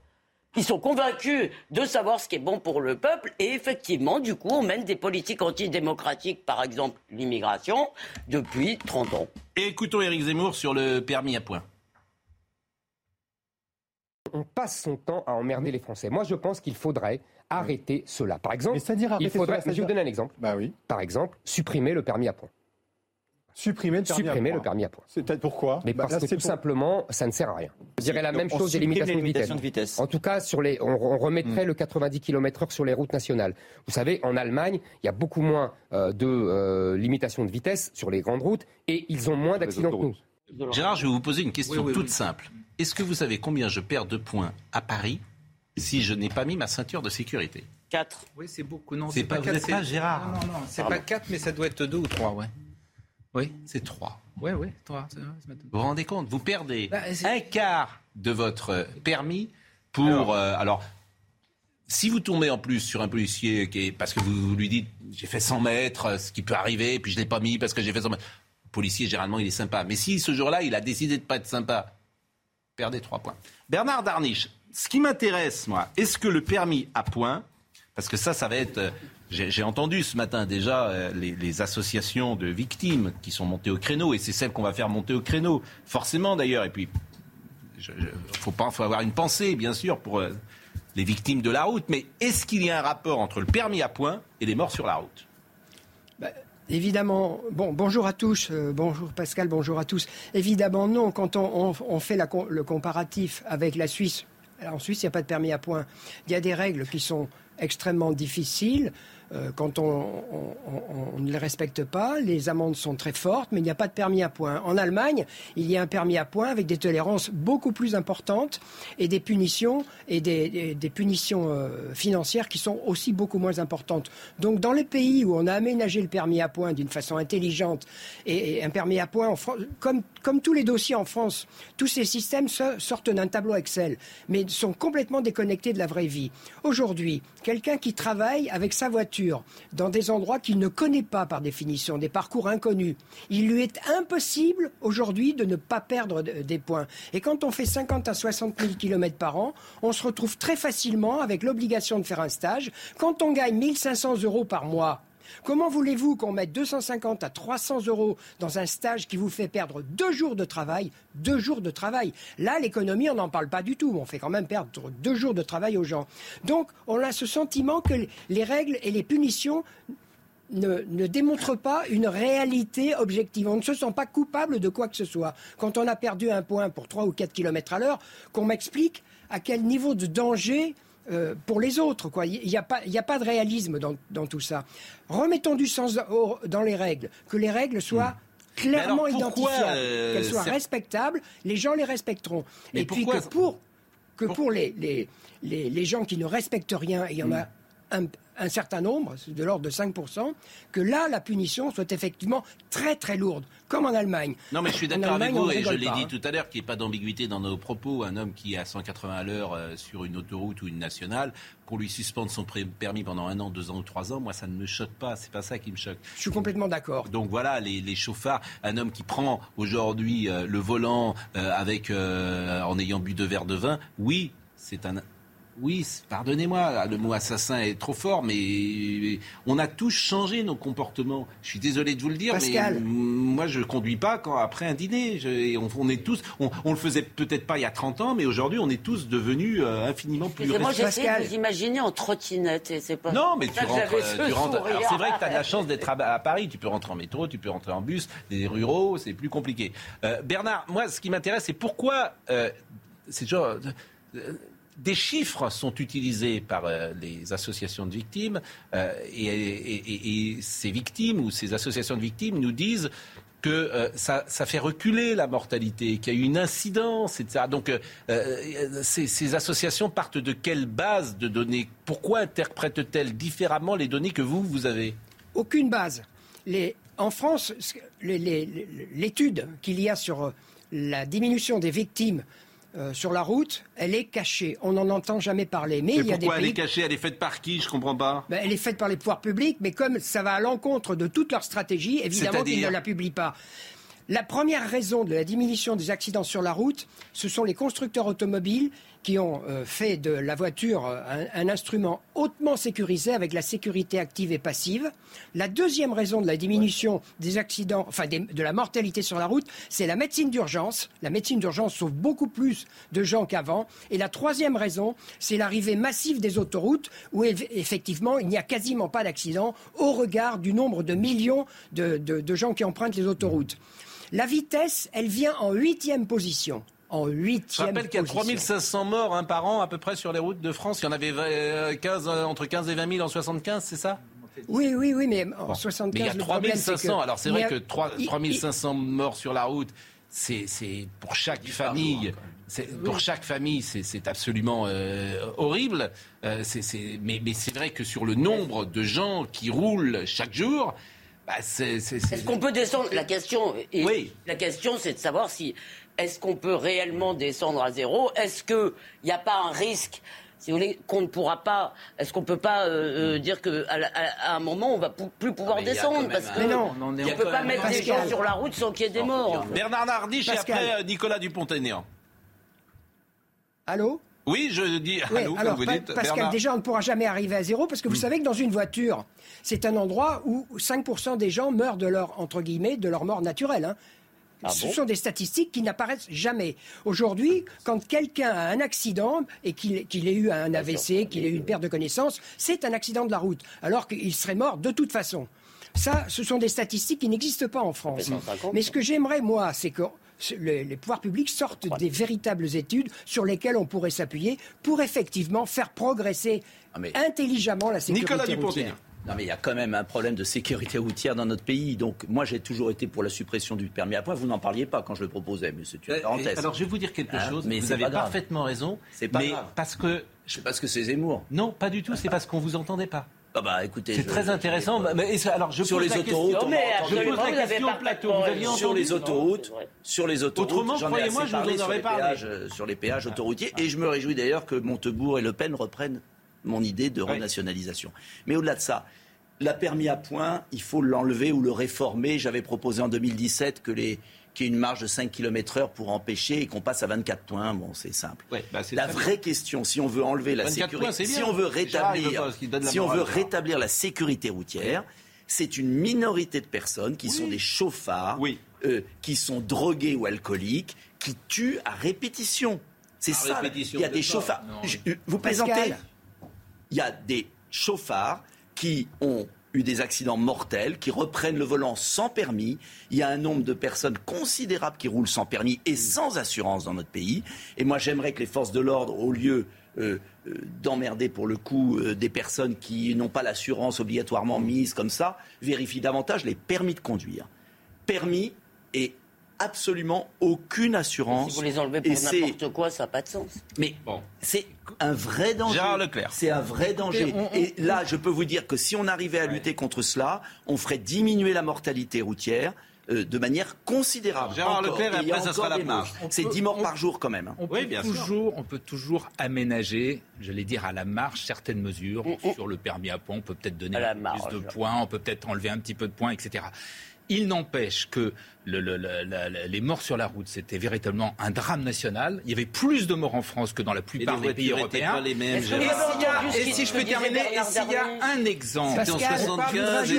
Speaker 2: Ils sont convaincus de savoir ce qui est bon pour le peuple et effectivement, du coup, on mène des politiques antidémocratiques, par exemple l'immigration, depuis 30 ans.
Speaker 1: Et écoutons Éric Zemmour sur le permis à points.
Speaker 9: on passe son temps à emmerder les Français. Moi, je pense qu'il faudrait arrêter cela. Par exemple, il
Speaker 10: arrêter
Speaker 9: faudrait,
Speaker 10: cela,
Speaker 9: mais je vais vous un exemple.
Speaker 10: Bah oui.
Speaker 9: Par exemple, supprimer le permis à points.
Speaker 10: Supprimer le permis
Speaker 9: supprimer
Speaker 10: à points.
Speaker 9: le permis à points.
Speaker 10: C'est pourquoi
Speaker 9: Mais
Speaker 10: Bah,
Speaker 9: parce
Speaker 10: là,
Speaker 9: que tout
Speaker 10: pour-
Speaker 9: simplement, ça ne sert à rien. Je dirais la
Speaker 4: Donc,
Speaker 9: même chose des limitations
Speaker 4: les
Speaker 9: de vitesse.
Speaker 4: de vitesse.
Speaker 9: En tout cas, sur les, on, on remettrait
Speaker 10: Hmm.
Speaker 9: le 90 km/h sur les routes nationales. Vous savez, en Allemagne, il y a beaucoup moins euh, de euh, limitations de vitesse sur les grandes routes et ils ont moins d'accidents que nous.
Speaker 1: Gérard, je vais vous poser une question
Speaker 3: Oui, oui,
Speaker 1: toute
Speaker 3: oui.
Speaker 1: simple. Est-ce que vous savez combien je perds de points à Paris si je n'ai pas mis ma ceinture de sécurité?
Speaker 2: 4.
Speaker 3: Oui, c'est beaucoup. Non,
Speaker 1: C'est pas- pas
Speaker 3: c'est-
Speaker 1: Gérard.
Speaker 3: Non, non, non, c'est
Speaker 1: Pardon.
Speaker 3: pas 4, mais ça doit être 2 ou 3, ouais. Oui.
Speaker 1: C'est 3.
Speaker 3: Ouais, ouais, 3. c'est vrai, c'est maintenant.
Speaker 1: Vous vous rendez compte Vous perdez
Speaker 3: Bah,
Speaker 1: un quart de votre permis pour... euh, Alors, si vous tombez en plus sur un policier qui est... Parce que vous, vous lui dites, j'ai fait 100 mètres, ce qui peut arriver, puis je ne l'ai pas mis parce que j'ai fait 100 mètres. Le policier, généralement, il est sympa. Mais si ce jour-là, il a décidé de ne pas être sympa, perdez 3 points. Bernard Darniche, ce qui m'intéresse, moi, est-ce que le permis à points, parce que ça, ça va être... J'ai entendu ce matin déjà euh, les, associations de victimes qui sont montées au créneau, et c'est celles qu'on va faire monter au créneau, forcément d'ailleurs. Et puis, il faut, faut avoir une pensée, bien sûr, pour euh, les victimes de la route. Mais est-ce qu'il y a un rapport entre le permis à points et les morts sur la route?
Speaker 11: Évidemment, bon, bonjour à tous, euh, bonjour Pascal, bonjour à tous. Évidemment, non, quand on, fait le comparatif avec la Suisse, en Suisse, il n'y a pas de permis à points. Il y a des règles qui sont extrêmement difficiles. Euh, quand on, ne les respecte pas, les amendes sont très fortes, mais il n'y a pas de permis à points. En Allemagne, il y a un permis à points avec des tolérances beaucoup plus importantes et des punitions et des, des- punitions euh, financières qui sont aussi beaucoup moins importantes. Donc, dans les pays où on a aménagé le permis à points d'une façon intelligente et, un permis à points, en Fran- comme, comme tous les dossiers en France, tous ces systèmes so- sortent d'un tableau Excel, mais sont complètement déconnectés de la vraie vie. Aujourd'hui, quelqu'un qui travaille avec sa voiture dans des endroits qu'il ne connaît pas par définition, des parcours inconnus, il lui est impossible aujourd'hui de ne pas perdre de- des points. Et quand on fait 50 à 60 000 km par an, on se retrouve très facilement avec l'obligation de faire un stage. Quand on gagne 1500 euros par mois, Comment voulez-vous qu'on mette 250 à 300 euros dans un stage qui vous fait perdre deux jours de travail Deux jours de travail? Là, l'économie, on n'en parle pas du tout. On fait quand même perdre deux jours de travail aux gens. Donc, on a ce sentiment que les règles et les punitions ne, démontrent pas une réalité objective. On ne se sent pas coupable de quoi que ce soit. Quand on a perdu un point pour 3 ou 4 km à l'heure, qu'on m'explique à quel niveau de danger euh, pour les autres. quoi. Il n'y a, pas- il y a pas de réalisme dans, dans tout ça. Remettons du sens au- dans les règles, que les règles soient clairement
Speaker 1: Hmm. Pourquoi,
Speaker 11: identifiables,
Speaker 1: euh,
Speaker 11: qu'elles soient respectables, les gens les respecteront.
Speaker 1: Mais
Speaker 11: Et puis que pour, que pour les, les, les, les gens qui ne respectent rien, et il y en a un, un certain nombre, de l'ordre de 5%, que là, la punition soit effectivement très très lourde, comme en Allemagne.
Speaker 1: Non, mais je suis d'accord avec vous, et je l'ai dit
Speaker 11: hein.
Speaker 1: tout à l'heure, qu'il n'y ait pas d'ambiguïté dans nos propos. Un homme qui est à 180 à l'heure euh, sur une autoroute ou une nationale, pour lui suspendre son permis pendant un an, deux ans ou trois ans, moi, ça ne me choque pas. C'est pas ça qui me choque.
Speaker 11: Je suis complètement d'accord.
Speaker 1: Donc voilà, les, les chauffards, un homme qui prend aujourd'hui euh, le volant euh, avec, euh, en ayant bu deux verres de vin, oui, c'est un, oui, pardonnez-moi, le mot assassin est trop fort, mais on a tous changé nos comportements. Je suis désolé de vous le dire,
Speaker 11: Pascal.
Speaker 1: mais moi je conduis pas quand après un dîner. Je- on, on est tous, on, on le faisait peut-être pas il y a 30 ans, mais aujourd'hui on est tous devenus euh, infiniment plus responsables.
Speaker 2: j'essaie de vous imaginer en trottinette et c'est pas.
Speaker 1: Non, mais tu rentres, euh, rentres- c'est vrai que tu as de la chance d'être à, à Paris. Tu peux rentrer en métro, tu peux rentrer en bus, des ruraux, c'est plus compliqué. Euh, Bernard, moi, ce qui m'intéresse, c'est pourquoi euh, c'est genre. Des chiffres sont utilisés par euh, les associations de victimes euh, et, ces victimes ou ces associations de victimes nous disent que euh, ça, fait reculer la mortalité, qu'il y a eu une incidence, etc. Donc, ces, associations partent de quelle base de données? Pourquoi interprètent-elles différemment les données que vous, vous avez?
Speaker 11: Aucune base. En France, l'étude qu'il y a sur la diminution des victimes euh, sur la route, elle est cachée. On n'en entend jamais parler. Mais
Speaker 1: Et
Speaker 11: il y a des
Speaker 1: pourquoi elle est cachée? Elle est faite par qui? Je comprends pas.
Speaker 11: Ben, elle est faite par les pouvoirs publics, mais comme ça va à l'encontre de toute leur stratégie, évidemment qu'ils ne la publient pas. La première raison de la diminution des accidents sur la route, ce sont les constructeurs automobiles qui ont euh, fait de la voiture euh, un, instrument hautement sécurisé avec la sécurité active et passive. La deuxième raison de la diminution des accidents, enfin de la mortalité sur la route, c'est la médecine d'urgence. La médecine d'urgence sauve beaucoup plus de gens qu'avant. Et la troisième raison, c'est l'arrivée massive des autoroutes où eff- effectivement il n'y a quasiment pas d'accidents au regard du nombre de millions de, de- de gens qui empruntent les autoroutes. La vitesse, elle vient en huitième position. En
Speaker 1: Je
Speaker 11: huitième
Speaker 1: rappelle qu'il y a
Speaker 11: position.
Speaker 1: 3500 morts hein, par an à peu près sur les routes de France. Il y en avait euh, 15, euh, entre 15 et 20 000 en 75, c'est ça?
Speaker 11: Oui, oui, oui, mais en 75,
Speaker 1: Mais il y a
Speaker 11: le problème, c'est
Speaker 1: 3500.
Speaker 11: que-
Speaker 1: Alors c'est vrai
Speaker 11: a-
Speaker 1: que 3
Speaker 11: il-
Speaker 1: 3500 morts sur la route, c'est pour chaque famille. c'est- Pour chaque famille, c'est- absolument euh, horrible. Euh, c'est- c'est- mais mais c'est vrai que sur le nombre de gens qui roulent chaque jour, bah, c'est. c'est-
Speaker 2: Est-ce qu'on peut descendre? La question, est-
Speaker 1: Oui.
Speaker 2: la question, c'est de savoir si est-ce qu'on peut réellement descendre à zéro? Est-ce qu'il n'y a pas un risque si vous voulez, qu'on ne pourra pas, est-ce qu'on peut pas euh, euh, dire qu'à à, un moment on va pou- plus pouvoir
Speaker 4: mais il y a
Speaker 2: descendre? parce que
Speaker 11: non.
Speaker 4: on
Speaker 2: ne peut pas mettre des gens sur la route sans qu'il y ait des morts.
Speaker 1: Bernard Nardiche et après euh, Nicolas Dupont-Aignan.
Speaker 11: Allô?
Speaker 1: Oui, je dis
Speaker 11: Oui,
Speaker 1: allô,
Speaker 11: alors,
Speaker 1: comme vous
Speaker 11: Pa-
Speaker 1: dites.
Speaker 11: Pascal,
Speaker 1: Bernard.
Speaker 11: déjà, on ne pourra jamais arriver à zéro parce que vous savez que dans une voiture, c'est un endroit où 5% des gens meurent de leur, entre guillemets, de leur mort naturelle. hein.
Speaker 1: Ah
Speaker 11: Ce sont des statistiques qui n'apparaissent jamais. Aujourd'hui, quand quelqu'un a un accident et qu'il ait eu un AVC, qu'il ait eu une perte de connaissance, c'est un accident de la route, alors qu'il serait mort de toute façon. Ça, ce sont des statistiques qui n'existent pas en France. Mais ce que j'aimerais, moi, c'est que les, pouvoirs publics sortent des véritables études sur lesquelles on pourrait s'appuyer pour effectivement faire progresser
Speaker 4: Ah,
Speaker 11: intelligemment la sécurité
Speaker 1: Nicolas
Speaker 11: routière.
Speaker 4: Non, mais il y a quand même un problème de sécurité routière dans notre pays. Donc, moi, j'ai toujours été pour la suppression du permis à point. Vous n'en parliez pas quand je le proposais, mais c'est une
Speaker 1: Euh,
Speaker 4: parenthèse.
Speaker 1: Alors, je vais vous dire quelque
Speaker 4: Hein,
Speaker 1: chose.
Speaker 4: mais
Speaker 1: vous
Speaker 4: c'est
Speaker 1: avez
Speaker 4: pas grave.
Speaker 1: parfaitement raison.
Speaker 4: C'est pas
Speaker 1: mais
Speaker 4: grave.
Speaker 1: parce que
Speaker 4: Je sais pas ce que c'est Zemmour.
Speaker 1: non, pas du tout. C'est parce qu'on vous entendait pas.
Speaker 4: Ah bah, écoutez,
Speaker 1: C'est très intéressant.
Speaker 4: je-
Speaker 1: Mais, ça- alors, je
Speaker 4: Sur
Speaker 1: pose
Speaker 4: les
Speaker 1: la
Speaker 4: autoroutes,
Speaker 1: question-
Speaker 2: mais
Speaker 1: je pose la question au plateau.
Speaker 2: parlé.
Speaker 1: Vous aviez
Speaker 4: sur les autoroutes, sur les autoroutes,
Speaker 1: Autrement,
Speaker 4: j'en ai
Speaker 1: croyez-moi, je vous en
Speaker 4: parlé sur
Speaker 1: aurais
Speaker 4: les
Speaker 1: parlé.
Speaker 4: péages, euh, sur les péages autoroutiers, et je me réjouis d'ailleurs que Montebourg et Le Pen reprennent mon idée de renationalisation. Mais au-delà de ça, la permis à point, il faut l'enlever ou le réformer. J'avais proposé en 2017 que les qu'il y ait une marge de 5 km heure pour empêcher et qu'on passe à 24 points. Bon, c'est simple.
Speaker 1: Ouais, bah,
Speaker 4: La vraie question, si on veut enlever la
Speaker 1: 24
Speaker 4: sécurité,
Speaker 1: points,
Speaker 4: si on veut rétablir, si on veut rétablir la sécurité routière, c'est une minorité de personnes qui sont des chauffards,
Speaker 1: Oui.
Speaker 4: euh, qui sont drogués ou alcooliques, qui tuent à répétition. C'est ça.
Speaker 1: répétition
Speaker 4: Il y a
Speaker 1: de
Speaker 4: des chauffards.
Speaker 1: Non.
Speaker 4: Je- vous
Speaker 11: Pascal.
Speaker 4: plaisantez Il y a des chauffards qui ont eu des accidents mortels, qui reprennent le volant sans permis. Il y a un nombre de personnes considérables qui roulent sans permis et sans assurance dans notre pays. Et moi, j'aimerais que les forces de l'ordre, au lieu euh, euh, d'emmerder pour le coup euh, des personnes qui n'ont pas l'assurance obligatoirement mise comme ça, vérifient davantage les permis de conduire. Permis et absolument aucune assurance.
Speaker 2: Si vous les enlevez pour n'importe quoi, ça n'a pas de sens.
Speaker 4: mais
Speaker 1: Bon.
Speaker 4: c'est un vrai danger.
Speaker 1: Gérard Leclerc.
Speaker 4: C'est un vrai danger.
Speaker 10: Et on- on-
Speaker 4: Et là, je peux vous dire que si on arrivait à lutter contre cela, on ferait diminuer la mortalité routière. euh, de manière considérable.
Speaker 1: Gérard
Speaker 4: Encore.
Speaker 1: Leclerc, après, ça sera la marche.
Speaker 4: C'est
Speaker 3: peut-
Speaker 4: 10 morts
Speaker 3: on-
Speaker 4: par jour quand même. hein.
Speaker 3: On,
Speaker 1: Oui,
Speaker 3: peut
Speaker 1: sûr.
Speaker 3: toujours, on peut toujours aménager, j'allais dire à la marge, certaines mesures sur le permis à point. On peut peut-être donner un peu
Speaker 2: marge.
Speaker 3: plus de points, on peut peut-être enlever un petit peu de points, etc. Il n'empêche que le, le, le, la, les morts sur la route, c'était véritablement un drame national. Il y avait plus de morts en France que dans la plupart des pays européens.
Speaker 1: Pas les mêmes,
Speaker 3: et, s'il y a, et si je peux terminer, et s'il y a un exemple,
Speaker 1: c'était en 75, les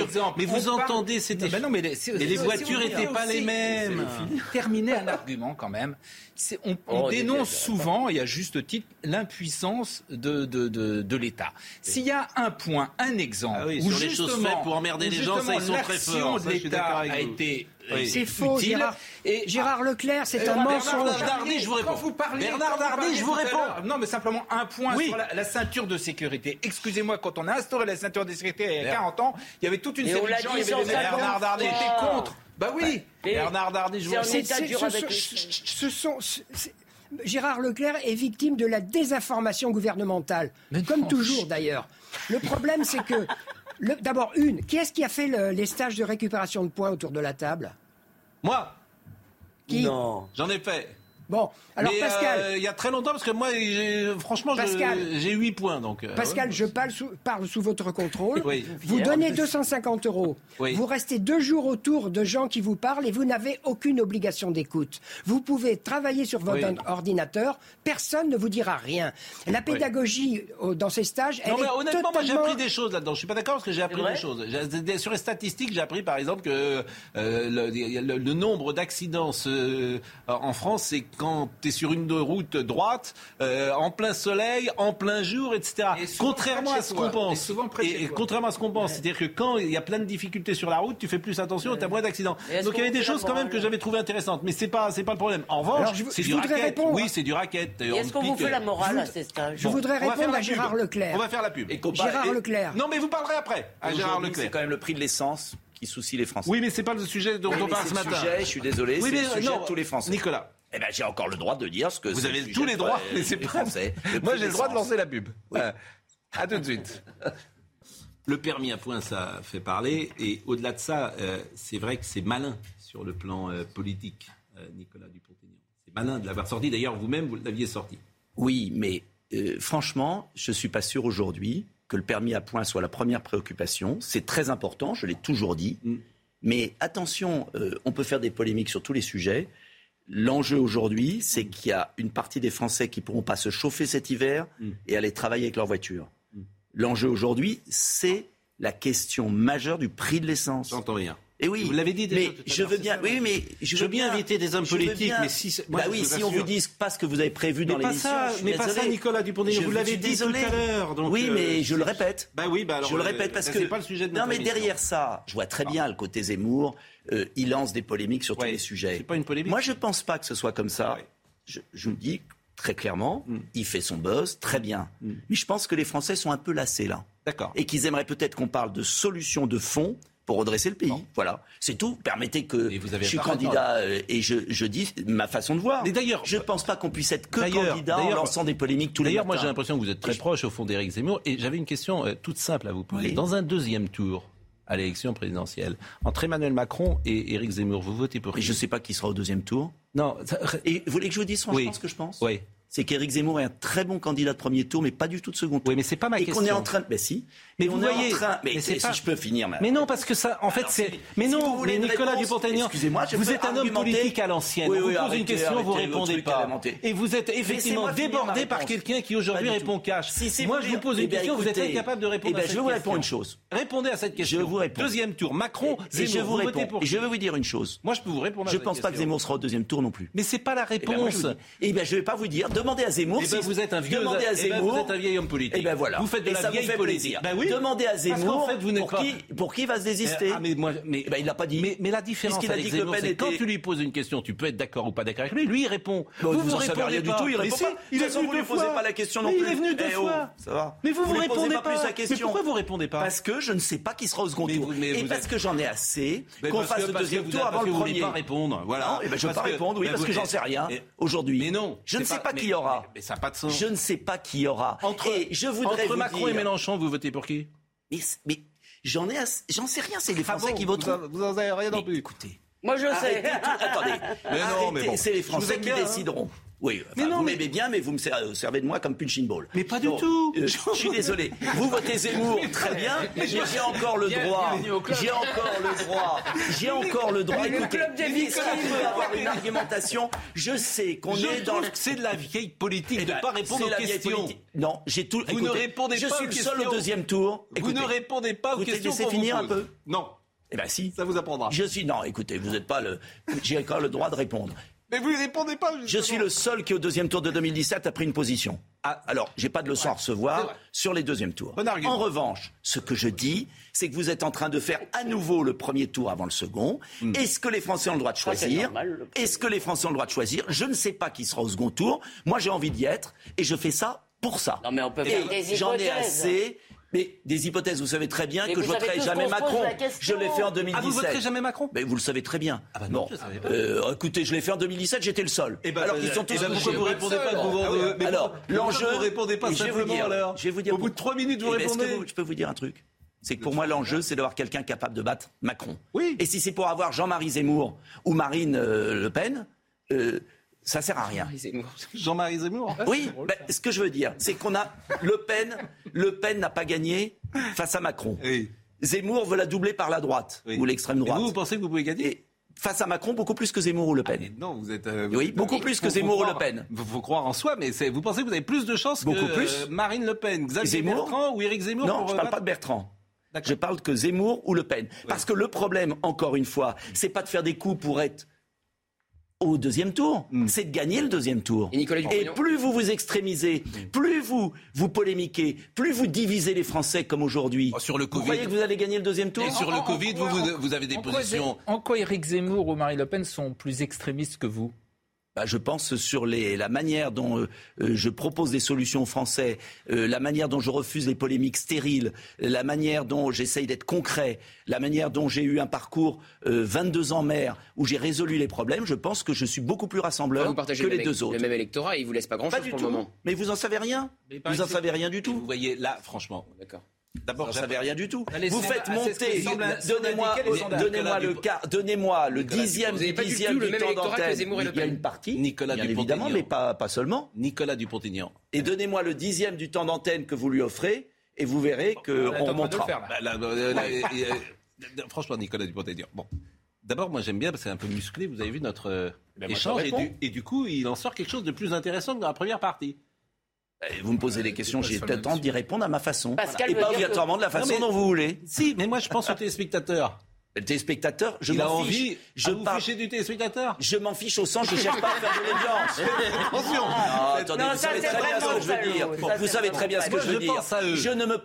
Speaker 1: voitures. Mais vous entendez, c'était.
Speaker 3: Non, mais les,
Speaker 1: mais les voitures n'étaient pas les mêmes.
Speaker 3: Terminer un argument quand même. On, on
Speaker 2: Oh,
Speaker 3: dénonce souvent, et à juste titre, l'impuissance de, de, de, de l'État. S'il y a un point, un exemple,
Speaker 1: Ah oui,
Speaker 3: où
Speaker 1: sur les choses
Speaker 3: justement,
Speaker 1: faites pour emmerder les gens, ça, ils sont très
Speaker 3: l'action
Speaker 1: forts.
Speaker 3: de
Speaker 1: Ça, je suis
Speaker 3: a été
Speaker 1: Oui.
Speaker 11: C'est faux,
Speaker 3: utile.
Speaker 11: Gérard.
Speaker 3: Et
Speaker 11: Gérard Leclerc, c'est un
Speaker 3: Bernard
Speaker 11: mensonge.
Speaker 1: Dardy, je vous réponds.
Speaker 3: Quand vous parlez,
Speaker 1: Bernard Dardy, je vous réponds.
Speaker 3: Non, mais simplement un point
Speaker 1: Oui.
Speaker 3: sur la, la ceinture de sécurité. Excusez-moi, quand on a instauré la ceinture de sécurité il y a 40 ans, il y avait toute une
Speaker 2: Et
Speaker 3: série de gens, des
Speaker 2: 150
Speaker 3: Bernard Dardy qui étaient contre. Bah oui.
Speaker 2: Et
Speaker 1: Bernard Dardy, je vous
Speaker 2: c'est un
Speaker 1: réponds.
Speaker 11: Ce, sont, Gérard Leclerc est victime de la désinformation gouvernementale,
Speaker 3: Mais
Speaker 11: comme toujours d'ailleurs. Le problème, c'est que, d'abord, une, qui est-ce qui a fait le- les stages de récupération de points autour de la table?
Speaker 1: Moi,
Speaker 11: Qui?
Speaker 4: Non.
Speaker 1: j'en ai fait.
Speaker 11: Bon, alors
Speaker 1: Mais,
Speaker 11: Pascal,
Speaker 1: euh, il y a très longtemps, parce que moi, j'ai- franchement,
Speaker 11: Pascal.
Speaker 1: j'ai 8 points. Donc, euh,
Speaker 11: Pascal,
Speaker 1: ouais.
Speaker 11: je parle sous, parle sous votre contrôle. [laughs]
Speaker 1: Oui.
Speaker 11: Vous donnez 250 euros.
Speaker 1: Oui.
Speaker 11: Vous restez deux jours autour de gens qui vous parlent et vous n'avez aucune obligation d'écoute. Vous pouvez travailler sur votre
Speaker 1: Oui.
Speaker 11: ordinateur. Personne ne vous dira rien. La pédagogie euh, dans ces stages, elle
Speaker 1: Non, mais
Speaker 11: est
Speaker 1: honnêtement, moi j'ai
Speaker 11: totalement-
Speaker 1: appris des choses là-dedans. Je suis pas d'accord parce que j'ai appris des choses. Sur les statistiques, j'ai appris par exemple que euh, le, le- le nombre d'accidents euh, en France, c'est quand tu es sur une route droite, euh, en plein soleil, en plein jour, etc.
Speaker 3: Et
Speaker 1: Contrairement à ce qu'on pense.
Speaker 3: Et souvent près de chez
Speaker 1: Et- et
Speaker 3: toi.
Speaker 1: contrairement à ce qu'on pense, c'est-à-dire que quand il y a plein de difficultés sur la route, tu fais plus attention, tu as moins d'accidents. Donc il y avait des choses quand même que j'avais trouvé intéressantes, mais c'est pas c'est pas le problème. En revanche, c'est
Speaker 11: je
Speaker 1: du racket.
Speaker 11: répondre.
Speaker 1: Oui, c'est du racket.
Speaker 2: Et Est-ce qu'on vous fait la morale à ces stages
Speaker 11: Je voudrais
Speaker 1: on va faire
Speaker 11: répondre
Speaker 1: la
Speaker 11: à
Speaker 1: pub.
Speaker 11: Gérard Leclerc.
Speaker 1: On va faire la pub.
Speaker 11: Gérard Leclerc.
Speaker 1: Non, mais vous parlerez après à Gérard Leclerc.
Speaker 4: C'est quand même le prix de l'essence qui soucie les Français.
Speaker 1: Oui, mais c'est pas le sujet dont
Speaker 4: Oui,
Speaker 1: on parle
Speaker 4: c'est
Speaker 1: ce
Speaker 4: le
Speaker 1: matin.
Speaker 4: sujet, je suis désolé,
Speaker 1: Oui,
Speaker 4: c'est
Speaker 1: mais
Speaker 4: le sujet
Speaker 1: non,
Speaker 4: de tous les Français.
Speaker 1: Nicolas,
Speaker 4: Eh ben, j'ai encore le droit de dire ce que
Speaker 1: vous avez tous les droits, mais c'est pas.
Speaker 4: Français.
Speaker 1: Moi, j'ai le droit de lancer la pub. Euh, À tout de suite. [laughs] Le permis à points, ça fait parler. Et au-delà de ça, euh, c'est vrai que c'est malin sur le plan euh, politique, euh, Nicolas Dupont-Aignan. C'est malin de l'avoir sorti. D'ailleurs, vous-même, vous l'aviez sorti.
Speaker 4: Oui, mais euh, franchement, je ne suis pas sûr aujourd'hui que le permis à points soit la première préoccupation. C'est très important, je l'ai toujours dit.
Speaker 1: Mm.
Speaker 4: Mais attention, euh, on peut faire des polémiques sur tous les sujets. L'enjeu aujourd'hui, c'est qu'il y a une partie des Français qui ne pourront pas se chauffer cet hiver
Speaker 1: Mm.
Speaker 4: et aller travailler avec leur voiture.
Speaker 1: Mm.
Speaker 4: L'enjeu aujourd'hui, c'est la question majeure du prix de l'essence.
Speaker 1: J'entends rien.
Speaker 4: Et oui,
Speaker 1: Vous l'avez dit déjà
Speaker 4: mais je veux bien.
Speaker 1: ça,
Speaker 4: oui,
Speaker 1: ouais.
Speaker 4: mais je
Speaker 1: Je veux bien inviter des hommes politiques, mais si moi,
Speaker 4: bah
Speaker 1: je
Speaker 4: oui,
Speaker 1: vous
Speaker 4: si on vous dit pas ce que vous avez prévu dans l'émission,
Speaker 1: mais pas ça, Nicolas Dupont-Aignan.
Speaker 4: Je
Speaker 1: Vous l'avez dit tout à l'heure.
Speaker 4: Oui,
Speaker 1: euh,
Speaker 4: mais je le répète.
Speaker 1: Bah oui, bah alors.
Speaker 4: je le
Speaker 1: euh,
Speaker 4: répète parce que
Speaker 1: c'est pas le sujet de
Speaker 4: non, mais derrière ça, je vois très bien le côté Zemmour. euh, il lance des polémiques sur tous les sujets.
Speaker 1: c'est pas une polémique.
Speaker 4: Moi, je pense pas que ce soit comme ça. Je, je le dis très clairement.
Speaker 1: Mm.
Speaker 4: Il fait son buzz, très bien.
Speaker 1: Mm.
Speaker 4: Mais je pense que les Français sont un peu lassés là,
Speaker 1: D'accord.
Speaker 4: et qu'ils aimeraient peut-être qu'on parle de solutions de fond pour redresser le pays. Voilà, c'est tout. Permettez que
Speaker 1: Et vous avez
Speaker 4: je suis candidat euh, et je, je dis ma façon de voir.
Speaker 1: D'ailleurs-
Speaker 4: je ne pense pas qu'on puisse être que candidat en lançant des polémiques tous les
Speaker 1: D'ailleurs, moi j'ai l'impression que vous êtes très
Speaker 4: Et
Speaker 1: proche au fond d'Éric Zemmour. Et j'avais une question euh, toute simple à vous poser.
Speaker 4: Oui.
Speaker 1: Dans un deuxième tour à l'élection présidentielle, entre Emmanuel Macron et Éric Zemmour, vous votez pour qui
Speaker 4: je ne sais pas qui sera au deuxième tour.
Speaker 1: Non, ça-
Speaker 4: Et vous voulez que je vous dise franchement
Speaker 1: Oui.
Speaker 4: ce que je pense
Speaker 1: oui.
Speaker 4: C'est qu'Éric Zemmour est un très bon candidat de premier tour, mais pas du tout de second tour.
Speaker 1: Oui, mais c'est pas ma
Speaker 4: et
Speaker 1: question.
Speaker 4: qu'on est en train. Mais si.
Speaker 1: Mais vous voyez-
Speaker 4: train. Mais,
Speaker 1: mais c'est
Speaker 4: si je peux finir.
Speaker 1: Mais non, parce que ça, en fait, c'est. mais
Speaker 4: si
Speaker 1: non,
Speaker 4: vous voulez
Speaker 1: mais Nicolas Dupont-Aignan, vous êtes un homme politique à l'ancienne.
Speaker 4: Oui,
Speaker 1: on
Speaker 4: oui,
Speaker 1: vous pose une question, vous répondez pas. Et vous êtes effectivement
Speaker 4: ma
Speaker 1: débordé par quelqu'un qui aujourd'hui répond cash. Moi, je vous pose
Speaker 4: eh
Speaker 1: une
Speaker 4: bien,
Speaker 1: question, vous êtes incapable de répondre
Speaker 4: eh
Speaker 1: à cette
Speaker 4: je vais vous répondre une chose.
Speaker 1: Répondez à cette question.
Speaker 4: Je vous réponds.
Speaker 1: Deuxième tour, Macron, Zemmour.
Speaker 4: je vous réponds. je vais vous dire une chose.
Speaker 1: Moi, je peux vous répondre à
Speaker 4: Je pense pas que. Zemmour sera au deuxième tour non plus.
Speaker 1: Mais c'est pas la
Speaker 4: Eh
Speaker 1: réponse.
Speaker 4: Eh ben, je vais pas vous dire. Demandez à Zemmour.
Speaker 1: Eh
Speaker 4: si-
Speaker 1: vous êtes un vieux,
Speaker 4: Demandez à
Speaker 1: eh
Speaker 4: Zemmour.
Speaker 1: vous êtes un vieil homme politique.
Speaker 4: Et ben voilà.
Speaker 1: Vous faites de la vieille politique.
Speaker 4: plaisir.
Speaker 1: Ben oui.
Speaker 4: Demandez à Zemmour
Speaker 1: fait, vous
Speaker 4: pour,
Speaker 1: pas-
Speaker 4: qui, pour qui va se désister.
Speaker 1: Ah, mais moi, mais,
Speaker 4: Eh ben, il l'a pas dit.
Speaker 1: Mais, mais la différence
Speaker 4: a dit que
Speaker 1: Zemmour, quand tu lui poses une question, tu peux être d'accord ou pas d'accord avec lui. Lui, il répond.
Speaker 4: Bon,
Speaker 1: vous,
Speaker 4: vous
Speaker 1: vous répondez
Speaker 4: rien du
Speaker 1: pas.
Speaker 4: tout, il répond
Speaker 1: si,
Speaker 4: pas.
Speaker 1: Il est venu
Speaker 4: vous lui posez pas la question non
Speaker 1: Mais
Speaker 4: plus.
Speaker 1: Il est venu deux
Speaker 4: Eh oh,
Speaker 1: fois.
Speaker 4: ça va.
Speaker 1: Mais vous,
Speaker 4: Vous
Speaker 1: vous
Speaker 4: lui posez
Speaker 1: répondez
Speaker 4: pas plus la question.
Speaker 1: Mais pourquoi vous répondez pas
Speaker 4: Parce que je ne sais pas qui sera au second tour. et parce que j'en ai assez qu'on fasse le deuxième tour avant
Speaker 1: que
Speaker 4: le premier.
Speaker 1: pas répondre. Voilà.
Speaker 4: Eh ben, je ne vais pas répondre, oui, parce que j'en sais rien aujourd'hui.
Speaker 1: Mais non.
Speaker 4: Je ne sais pas qui y aura.
Speaker 1: Mais, ça n'a pas de sens.
Speaker 4: Je ne sais pas qui y aura.
Speaker 1: Entre, Macron et Mélenchon, vous votez pour qui
Speaker 4: Mais, mais j'en ai assez- j'en sais rien, c'est les
Speaker 1: Ah
Speaker 4: Français
Speaker 1: bon,
Speaker 4: qui voteront.
Speaker 1: Vous en avez rien plus.
Speaker 4: Écoutez,
Speaker 2: Moi, je sais.
Speaker 4: tout- attendez.
Speaker 1: Mais non,
Speaker 4: Arrêtez,
Speaker 1: mais bon.
Speaker 4: c'est les oui, mais vous m'aimez bien, mais vous me euh, servez de moi comme punching ball.
Speaker 1: Mais pas du tout.
Speaker 4: Euh, je suis désolé. Vous votez Zemmour, [laughs] très bien, mais j'ai encore le droit. J'ai encore le droit. J'ai encore le droit. Écoutez,
Speaker 2: on
Speaker 4: peut avoir une argumentation. Je sais qu'on est dans.
Speaker 1: C'est de la vieille politique
Speaker 4: eh
Speaker 1: de ne pas répondre aux questions.
Speaker 4: Non, j'ai tout.
Speaker 1: Vous
Speaker 4: écoutez, ne
Speaker 1: répondez
Speaker 4: je
Speaker 1: pas.
Speaker 4: Je
Speaker 1: suis
Speaker 4: le seul au deuxième tour.
Speaker 1: Vous ne répondez pas aux
Speaker 4: vous
Speaker 1: questions. Vous
Speaker 4: finir un peu.
Speaker 1: Non.
Speaker 4: Eh bien, si.
Speaker 1: Ça vous apprendra.
Speaker 4: Je suis non. Écoutez, vous n'êtes pas le. J'ai encore le droit de répondre.
Speaker 1: Mais vous ne répondez pas. Justement.
Speaker 4: Je suis le seul qui, au deuxième tour de 2017, a pris une position.
Speaker 1: Ah,
Speaker 4: alors, j'ai pas de leçon à recevoir sur les deuxièmes tours.
Speaker 1: Bon
Speaker 4: en revanche, ce que je dis, c'est que vous êtes en train de faire à nouveau le premier tour avant le second.
Speaker 1: Hmm.
Speaker 4: Est-ce que les Français ont le droit de choisir Est-ce que les Français ont le droit de choisir Je ne sais pas qui sera au second tour. Moi, j'ai envie d'y être et je fais ça pour ça.
Speaker 2: Non, mais on peut faire des
Speaker 4: J'en ai assez mais des hypothèses, vous savez très bien que je
Speaker 2: ne
Speaker 4: voterai jamais Macron. Je l'ai fait en 2017.
Speaker 1: Ah, vous voterez jamais Macron?
Speaker 4: Mais vous le savez très bien.
Speaker 1: Ah bah non, je
Speaker 4: euh, écoutez, je l'ai fait en 2017, j'étais le seul.
Speaker 1: Eh ben,
Speaker 4: Et
Speaker 1: bah, alors
Speaker 4: qu'ils sont
Speaker 1: eh
Speaker 4: tous
Speaker 1: bah, Pourquoi vous répondez pas Alors,
Speaker 4: ah
Speaker 1: mais
Speaker 4: alors l'enjeu.
Speaker 1: Vous répondez pas
Speaker 4: dire. Je vais vous dire.
Speaker 1: Au bout de trois minutes, vous
Speaker 4: eh ben,
Speaker 1: répondez.
Speaker 4: Je peux vous dire un truc? C'est que pour moi, l'enjeu, c'est d'avoir quelqu'un capable de battre Macron.
Speaker 1: Oui.
Speaker 4: Et si c'est pour avoir Jean-Marie Zemmour ou Marine euh, Le Pen, euh, ça sert à rien.
Speaker 1: Jean-Marie Zemmour.
Speaker 4: Ah, oui, bah, ce que je veux dire, c'est qu'on a Le Pen, Le Pen n'a pas gagné face à Macron. Zemmour veut la doubler par la droite ou l'extrême droite.
Speaker 1: Vous, pensez que vous pouvez gagner
Speaker 4: Face à Macron, beaucoup plus que Zemmour ou Le Pen.
Speaker 1: Ah, non, vous êtes. Euh,
Speaker 4: oui, beaucoup plus que Zemmour ou Le Pen.
Speaker 1: Vous, faut croire en soi, mais vous pensez que vous avez plus de chances
Speaker 4: beaucoup
Speaker 1: que
Speaker 4: plus.
Speaker 1: Euh, Marine Le Pen, Xavier
Speaker 4: Zemmour,
Speaker 1: Bertrand ou Éric Zemmour
Speaker 4: Non, je
Speaker 1: ne
Speaker 4: parle pas de Bertrand. Je parle que Zemmour ou Le Pen. Parce que le problème, encore une fois, c'est pas de faire des coups pour être au deuxième tour,
Speaker 1: hmm.
Speaker 4: c'est de gagner le deuxième tour.
Speaker 8: Et,
Speaker 4: plus vous vous extrémisez, hmm. plus vous vous polémiquez, plus vous divisez les Français comme aujourd'hui.
Speaker 1: Oh, sur le Covid, vous
Speaker 4: croyez que vous allez gagner le deuxième tour
Speaker 1: Et sur le Covid, vous, avez des positions.
Speaker 3: En quoi Éric Zemmour ou Marine Le Pen sont plus extrémistes que vous?
Speaker 4: Bah, je pense sur la manière dont euh, euh, je propose des solutions aux Français, euh, la manière dont je refuse les polémiques stériles, la manière dont j'essaye d'être concret, la manière dont j'ai eu un parcours 22 ans maire où j'ai résolu les problèmes. Je pense que je suis beaucoup plus rassembleur que les deux autres.
Speaker 8: Le même électorat, il vous laisse pas
Speaker 4: grand-chose
Speaker 8: pour le moment.
Speaker 4: Mais vous en savez rien. Vous en savez rien du tout.
Speaker 1: Vous voyez là, franchement,
Speaker 8: d'accord.
Speaker 1: D'abord,
Speaker 4: je savais rien du tout. Vous faites monter. Donnez-moi, donnez le quart, donnez-moi le dixième du dixième du temps d'antenne. Il y a une partie,
Speaker 1: Nicolas
Speaker 4: bien évidemment, mais pas, pas seulement.
Speaker 1: Nicolas Dupont-Aignan.
Speaker 4: Et donnez-moi le dixième du temps d'antenne que vous lui offrez, et vous verrez qu'on
Speaker 3: montrera.
Speaker 1: Bah, euh, euh, franchement, Nicolas Dupont-Aignan. Bon, D'abord, moi j'aime bien parce que c'est un peu musclé. Vous avez vu notre euh, échange et du, coup, il en sort quelque chose de plus intéressant que dans la première partie.
Speaker 4: Vous me posez des questions, j'ai le temps d'y répondre à ma façon.
Speaker 2: Pascal.
Speaker 4: Et pas obligatoirement de la façon dont vous voulez. [laughs]
Speaker 1: Si, mais moi je pense aux téléspectateurs.
Speaker 4: Le téléspectateur, je m'en fiche. Envie
Speaker 1: je vous par... du téléspectateur
Speaker 4: Je m'en fiche au sens, je ne cherche pas à faire de l'audience. [laughs]
Speaker 1: Attention
Speaker 4: ah, attendez, vous savez très bien ce que je veux dire. Vous savez très bien ce que je veux dire. Je ne me.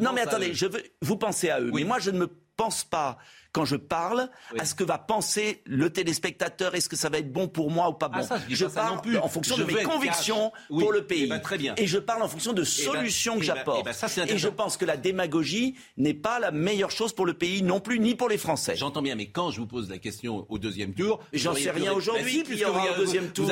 Speaker 4: Non mais attendez, je veux... vous pensez à eux, mais moi je ne me pense pas quand je parle à ce que va penser le téléspectateur, est-ce que ça va être bon pour moi ou pas bon.
Speaker 1: Ah, je,
Speaker 4: parle en fonction de mes convictions pour le pays.
Speaker 1: Eh ben,
Speaker 4: et je parle en fonction de eh
Speaker 1: ben,
Speaker 4: solutions que
Speaker 1: eh ben,
Speaker 4: j'apporte. Et je pense que la démagogie n'est pas la meilleure chose pour le pays non plus, ni pour les Français.
Speaker 1: J'entends bien, mais quand je vous pose la question au deuxième tour,
Speaker 4: j'en sais rien aujourd'hui.
Speaker 1: Bah,
Speaker 4: qui aura au deuxième tour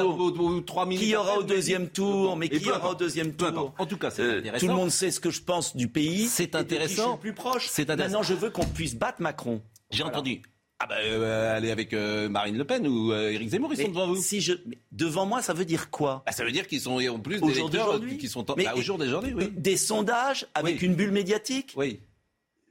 Speaker 4: Qui aura au deuxième tour Mais qui aura au deuxième tour
Speaker 1: En tout cas, c'est
Speaker 4: euh,
Speaker 1: intéressant.
Speaker 4: Tout le monde sait ce que je pense du pays.
Speaker 1: C'est intéressant.
Speaker 4: Plus proche. Maintenant, je veux qu'on puisse battre Macron.
Speaker 1: J'ai entendu. Ah bah, euh, allez avec euh, Marine Le Pen ou euh, Éric Zemmour, ils sont devant vous.
Speaker 4: Si je... Devant moi, ça veut dire quoi?
Speaker 1: Bah, Ça veut dire qu'ils sont en plus des électeurs qui sont en...
Speaker 4: mais,
Speaker 1: bah, au jour des journées.
Speaker 4: Des sondages avec une bulle médiatique?
Speaker 1: Oui.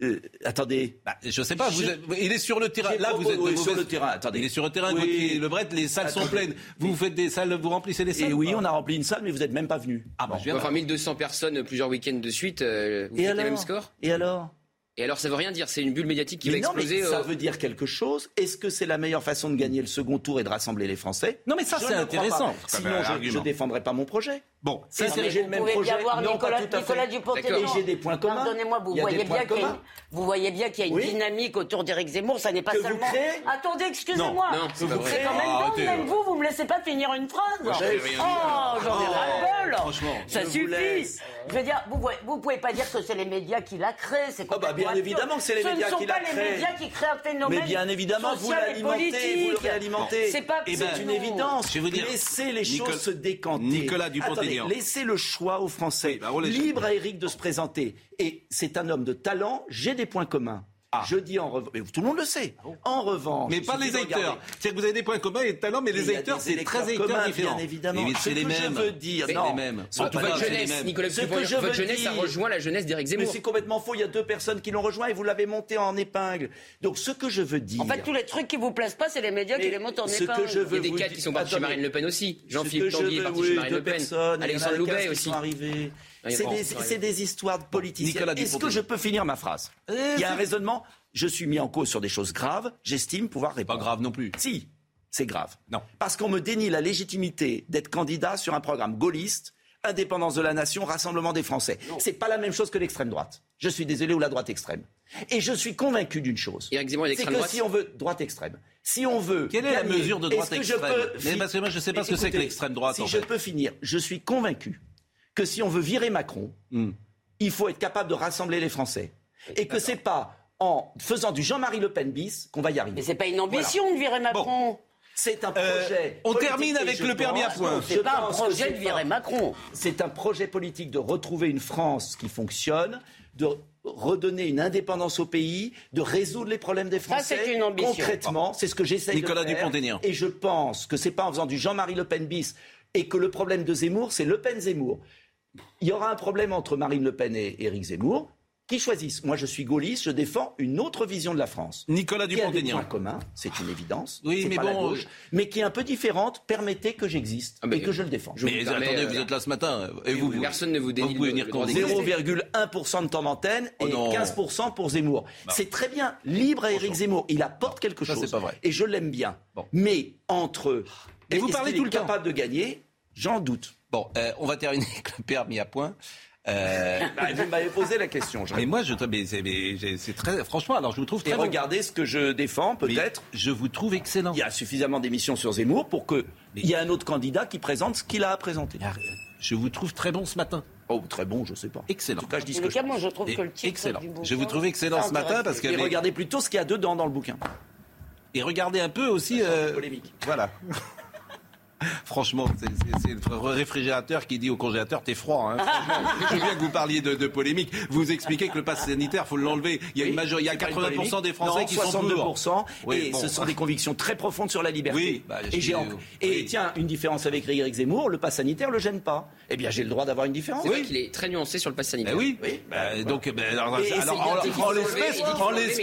Speaker 4: Euh, attendez.
Speaker 1: Bah, je sais pas. Êtes... Il est sur le terrain. Là, vous êtes
Speaker 4: oui, sur le terrain. Attendez.
Speaker 1: Il est sur le terrain.
Speaker 4: Oui.
Speaker 1: Le Bret, les salles sont pleines. Vous faites des salles, vous remplissez les eh salles.
Speaker 4: Et oui, on a rempli une salle, mais vous n'êtes même pas venu.
Speaker 1: Ah bah, bon.
Speaker 8: Enfin, 1200 personnes plusieurs week-ends de suite. Euh,
Speaker 4: et alors? Et alors?
Speaker 8: Et alors, ça veut rien dire. C'est une bulle médiatique qui va
Speaker 4: non,
Speaker 8: exploser.
Speaker 4: Mais
Speaker 8: ça
Speaker 4: veut dire quelque chose. Est-ce que c'est la meilleure façon de gagner le second tour et de rassembler les Français?
Speaker 1: Non, mais ça, c'est intéressant.
Speaker 4: Sinon, je ne défendrai pas mon projet.
Speaker 1: Bon,
Speaker 4: c'est le même projet.
Speaker 2: Avoir
Speaker 4: non,
Speaker 2: Nicolas,
Speaker 4: pas tout à
Speaker 2: Nicolas Dupont-Aignan.
Speaker 4: J'ai des points communs.
Speaker 2: Pardonnez-moi, vous, voyez bien qu'il y a une, vous voyez bien qu'il y a une dynamique autour d'Éric Zemmour. Ça n'est pas
Speaker 4: que. Vous créez...
Speaker 2: Attendez, excusez-moi.
Speaker 8: C'est
Speaker 2: quand même
Speaker 1: dingue.
Speaker 2: Même vous, vous me laissez pas finir une phrase. Oh, j'en ai ras-le-bol. Ça suffit. Je veux dire, vous, ne pouvez pas dire que c'est les médias qui l'a créé. C'est
Speaker 4: ah, bah, bien évidemment que c'est les médias qui
Speaker 2: pas
Speaker 4: créent.
Speaker 2: les qui créent.
Speaker 4: Mais bien évidemment, vous l'alimentez, vous le.
Speaker 2: C'est pas
Speaker 1: eh ben,
Speaker 4: c'est une évidence.
Speaker 1: Je vous dire,
Speaker 4: laissez les choses se décanter.
Speaker 1: Nicolas Dupont-Aignan.
Speaker 4: Laissez le choix aux Français.
Speaker 1: Bah,
Speaker 4: Libre à Éric de se présenter. Et c'est un homme de talent. J'ai des points communs je dis en revanche, mais tout le monde le sait. En revanche,
Speaker 1: Mais pas les
Speaker 4: regarder.
Speaker 1: C'est que vous avez des points communs et de talent, mais les
Speaker 4: y a
Speaker 1: électeurs,
Speaker 4: des
Speaker 1: c'est très
Speaker 4: électeurs
Speaker 1: différents.
Speaker 4: Bien évidemment.
Speaker 1: Mais
Speaker 4: Ce
Speaker 1: c'est les
Speaker 4: que
Speaker 1: mêmes.
Speaker 4: je veux dire,
Speaker 1: C'est
Speaker 4: non.
Speaker 1: les mêmes.
Speaker 4: Ce que
Speaker 8: Votre
Speaker 4: je-
Speaker 8: jeunesse, Nicolas
Speaker 4: ce que je
Speaker 8: votre jeunesse, ça rejoint la jeunesse d'Éric
Speaker 4: Mais
Speaker 8: Zemmour.
Speaker 4: c'est complètement faux. Il y a deux personnes qui l'ont rejoint et vous l'avez monté en épingle. Donc ce que je veux dire.
Speaker 2: En fait, tous les trucs qui vous plaisent pas, c'est les médias qui les montent en
Speaker 4: ce
Speaker 2: épingle.
Speaker 4: que je veux
Speaker 8: Il y a des cadres qui sont partis chez. Marine Le Pen aussi.
Speaker 4: Ce
Speaker 8: Jean-Philippe Tanguy est parti chez Marine
Speaker 4: deux
Speaker 8: Le Pen. Alexandre
Speaker 4: 15
Speaker 8: Loubet aussi. Ouais,
Speaker 4: C'est des, histoires de politiciens. Est-ce que je peux finir ma phrase Il y a un raisonnement. Je suis mis en cause sur des choses graves. J'estime pouvoir
Speaker 1: Pas
Speaker 4: répondre.
Speaker 1: grave non plus.
Speaker 4: Si, c'est grave.
Speaker 1: Non.
Speaker 4: Parce qu'on me dénie la légitimité d'être candidat sur un programme gaulliste, indépendance de la nation, rassemblement des Français. C'est pas la même chose que l'extrême droite. Je suis désolé ou la droite extrême. Et je suis convaincu d'une chose. C'est que
Speaker 8: droite.
Speaker 4: si on veut droite extrême, si on veut
Speaker 1: Quelle est la mesure de droite
Speaker 4: que je
Speaker 1: extrême
Speaker 4: peux
Speaker 1: Mais parce que moi, je sais pas ce que c'est que l'extrême droite,
Speaker 4: Si
Speaker 1: en
Speaker 4: je peux finir, je suis convaincu que si on veut virer Macron,
Speaker 1: Hmm.
Speaker 4: il faut être capable de rassembler les Français. Et que c'est pas en faisant du Jean-Marie Le Pen bis qu'on va y arriver.
Speaker 2: Mais c'est pas une ambition de virer Macron.
Speaker 4: C'est un
Speaker 1: Euh,
Speaker 4: projet.
Speaker 1: on
Speaker 4: politique
Speaker 1: termine avec le permis à
Speaker 4: pense- je
Speaker 2: C'est pas un projet de virer Macron.
Speaker 4: C'est un projet politique de retrouver une France qui fonctionne, de redonner une indépendance au pays, de résoudre les problèmes des
Speaker 2: Ça,
Speaker 4: Français.
Speaker 2: c'est une ambition.
Speaker 4: Concrètement, c'est ce que j'essaie de
Speaker 1: Nicolas
Speaker 4: faire.
Speaker 1: Dupont-Aignan.
Speaker 4: Et je pense que c'est pas en faisant du Jean-Marie Le Pen bis et que le problème de Zemmour, c'est Le Pen-Zemmour. Il y aura un problème entre Marine Le Pen et Éric Zemmour. Qui choisissent? Moi, je suis gaulliste, je défends une autre vision de la France.
Speaker 1: Nicolas
Speaker 4: Qui a des
Speaker 1: Dupont-Aignan.
Speaker 4: points communs, c'est une évidence.
Speaker 1: Oui, mais
Speaker 4: pas la
Speaker 1: bon,
Speaker 4: gauche,
Speaker 1: euh,
Speaker 4: mais qui est un peu différente. Permettez que j'existe
Speaker 8: Ah, mais,
Speaker 4: et que je le défends.
Speaker 8: je
Speaker 1: Mais attendez,
Speaker 8: euh,
Speaker 1: vous êtes là ce matin. Et vous, vous-
Speaker 8: Personne ne vous dénie
Speaker 1: vous pouvez venir
Speaker 8: le
Speaker 1: quand
Speaker 8: droit
Speaker 1: vous
Speaker 8: d'exister.
Speaker 1: voulez.
Speaker 4: 0,1% de temps d'antenne et
Speaker 1: non.
Speaker 4: 15% pour Zemmour. C'est très bien. Libre à Éric Zemmour. Il apporte quelque
Speaker 1: Ça,
Speaker 4: chose.
Speaker 1: c'est pas vrai.
Speaker 4: Et je l'aime bien.
Speaker 1: Bon.
Speaker 4: Mais entre.
Speaker 1: Et vous parlez tout le temps.
Speaker 4: capable de gagner? J'en doute.
Speaker 1: Bon, euh, on va terminer avec le permis à points. Euh,
Speaker 4: Bah, vous m'avez posé la question. je
Speaker 1: mais moi, je, mais c'est, très, franchement, alors je vous trouve
Speaker 4: Et
Speaker 1: très bon.
Speaker 4: regardez ce que je défends, peut-être.
Speaker 1: Je vous trouve excellent.
Speaker 4: Il y a suffisamment d'émissions sur Zemmour pour qu'il y ait un autre candidat qui présente ce qu'il a à présenter.
Speaker 1: Je vous trouve très bon ce matin.
Speaker 4: Oh, très bon, je sais pas.
Speaker 1: Excellent.
Speaker 4: En tout cas, je dis ce que
Speaker 2: tout
Speaker 4: je
Speaker 2: cas, moi, je trouve
Speaker 1: Et
Speaker 2: que le titre
Speaker 1: excellent.
Speaker 2: du bouquin,
Speaker 1: Je vous trouve excellent ce matin parce que
Speaker 4: Et
Speaker 1: mais-
Speaker 4: regardez plutôt ce qu'il y a dedans dans le bouquin.
Speaker 1: et regardez un peu aussi. euh,
Speaker 4: Polémique.
Speaker 1: Voilà. [laughs] Franchement, c'est- c'est c'est le réfrigérateur qui dit au congélateur T'es froid. Hein, franchement. je veux bien que vous parliez de, de polémique. Vous expliquez que le pass sanitaire, faut l'enlever. Il y a une major... il y a
Speaker 4: C'est pas une
Speaker 1: 80% des. Français
Speaker 4: Non,
Speaker 1: qui sont
Speaker 4: 62%,
Speaker 1: pour. Oui,
Speaker 4: et
Speaker 1: bon.
Speaker 4: ce sont des convictions très profondes sur la liberté.
Speaker 1: Oui, bah, je
Speaker 4: et
Speaker 1: suis-
Speaker 4: et tiens, une différence avec Éric Zemmour, le pass sanitaire le gêne pas. Eh bien, j'ai le droit d'avoir une différence.
Speaker 8: C'est vrai qu'il est très nuancé sur le pass sanitaire.
Speaker 1: Ben oui.
Speaker 4: Oui,
Speaker 1: Bah, donc, ben, alors,
Speaker 4: c'est
Speaker 1: alors, en- l'espèce,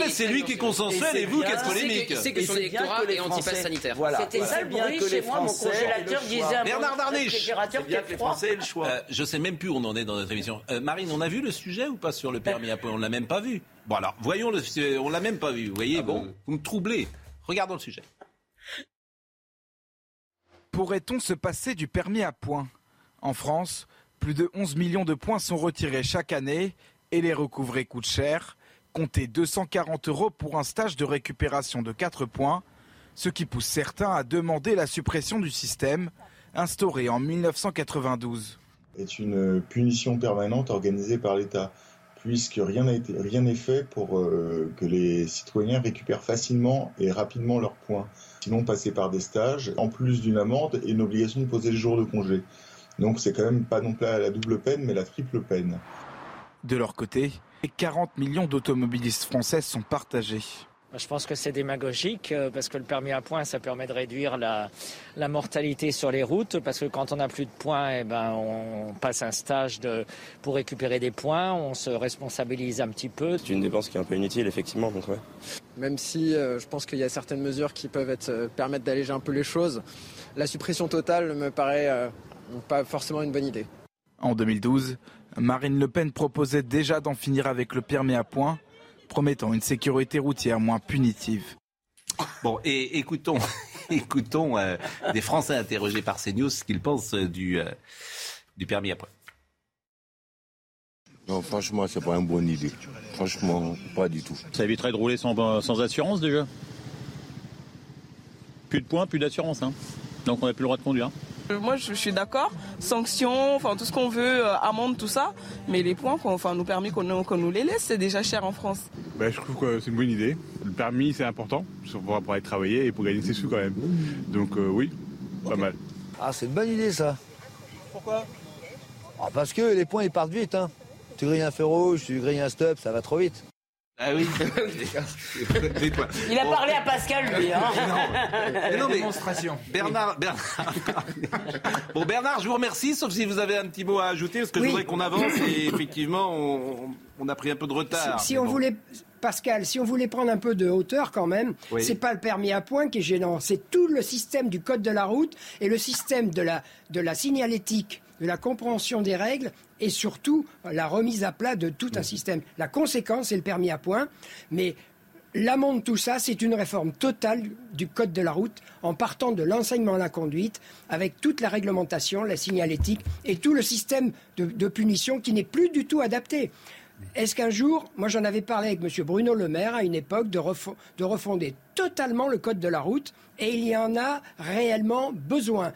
Speaker 8: il
Speaker 1: c'est
Speaker 8: il
Speaker 1: lui qui est consensuel
Speaker 4: Et
Speaker 1: vous
Speaker 4: c'est
Speaker 1: qui êtes polémique.
Speaker 8: Il sait que son
Speaker 4: c'est
Speaker 8: électorat est anti-pass-sanitaire.
Speaker 4: Voilà.
Speaker 2: C'était ça
Speaker 4: c'est
Speaker 2: le bruit chez moi. Mon congélateur
Speaker 4: le
Speaker 2: disait
Speaker 4: choix.
Speaker 2: un
Speaker 1: Bernard Darniche.
Speaker 4: C'est bien
Speaker 2: qui
Speaker 4: que
Speaker 2: est
Speaker 4: les
Speaker 2: froid.
Speaker 4: Français aient le choix.
Speaker 1: Euh, je sais même plus où on en est dans notre émission. Euh, Marine, on a vu le sujet ou pas sur le permis à points? On l'a même pas vu. Bon alors, voyons le. On l'a même pas vu. Vous voyez, bon, vous me troublez. Regardons le sujet.
Speaker 12: Pourrait-on se passer du permis à points? En France, plus de 11 millions de points sont retirés chaque année et les recouvrer coûte cher. Comptez 240 euros pour un stage de récupération de 4 points, ce qui pousse certains à demander la suppression du système instauré en 1992.
Speaker 13: est une punition permanente organisée par l'État, puisque rien n'est fait pour euh, que les citoyens récupèrent facilement et rapidement leurs points. Sinon, passer par des stages, en plus d'une amende et une obligation de poser le jour de congé. Donc, c'est quand même pas non plus la double peine, mais la triple peine.
Speaker 12: De leur côté, 40 millions d'automobilistes français sont partagés.
Speaker 14: Je pense que c'est démagogique euh, parce que le permis à points, ça permet de réduire la, la mortalité sur les routes parce que quand on n'a plus de points, eh ben, on passe un stage de, pour récupérer des points, on se responsabilise un petit peu.
Speaker 15: C'est une dépense qui est un peu inutile, effectivement. Donc ouais.
Speaker 16: Même si euh, je pense qu'il y a certaines mesures qui peuvent être, euh, permettre d'alléger un peu les choses, la suppression totale me paraît euh, pas forcément une bonne idée.
Speaker 12: En 2012, Marine Le Pen proposait déjà d'en finir avec le permis à points, promettant une sécurité routière moins punitive.
Speaker 1: Bon, et écoutons, [laughs] écoutons euh, des Français interrogés par CNews ce qu'ils pensent euh, du, euh, du permis à points.
Speaker 17: Non, franchement, c'est pas une bonne idée. Franchement, pas du tout.
Speaker 18: Ça éviterait de rouler sans, sans assurance déjà? Plus de points, plus d'assurance. Hein. Donc on n'a plus le droit de conduire.
Speaker 19: Moi, je suis d'accord. Sanctions, enfin tout ce qu'on veut, euh, amende, tout ça. Mais les points, qu'on enfin, nous permet qu'on nous, qu'on nous les laisse, c'est déjà cher en France.
Speaker 20: Ben, je trouve que c'est une bonne idée. Le permis, c'est important pour pouvoir aller travailler et pour gagner ses sous quand même. Donc euh, oui, pas mal.
Speaker 21: Ah, c'est une bonne idée ça.
Speaker 20: Pourquoi?
Speaker 21: Ah, Parce que les points ils partent vite. Hein. Tu grilles un feu rouge, tu grilles un stop, ça va trop vite.
Speaker 1: Ah oui. [laughs]
Speaker 2: Il a
Speaker 1: Bon.
Speaker 2: parlé à Pascal, lui. Hein.
Speaker 1: Non, mais
Speaker 3: Démonstration.
Speaker 1: Bernard, Bernard. [laughs] bon, Bernard, je vous remercie, sauf si vous avez un petit mot à ajouter, parce que je voudrais qu'on avance et effectivement, on, on a pris un peu de retard.
Speaker 11: Si, on
Speaker 1: bon.
Speaker 11: voulait, Pascal, si on voulait prendre un peu de hauteur quand même,
Speaker 1: Oui.
Speaker 11: c'est pas le permis à point qui est gênant, c'est tout le système du code de la route et le système de la, de la signalétique, de la compréhension des règles et surtout la remise à plat de tout un système. La conséquence, c'est le permis à point, mais L'amont de tout ça, c'est une réforme totale du code de la route en partant de l'enseignement à la conduite avec toute la réglementation, la signalétique et tout le système de, de punition qui n'est plus du tout adapté. Est-ce qu'un jour, moi j'en avais parlé avec M. Bruno Le Maire à une époque de, refo- de refonder totalement le code de la route et il y en a réellement besoin.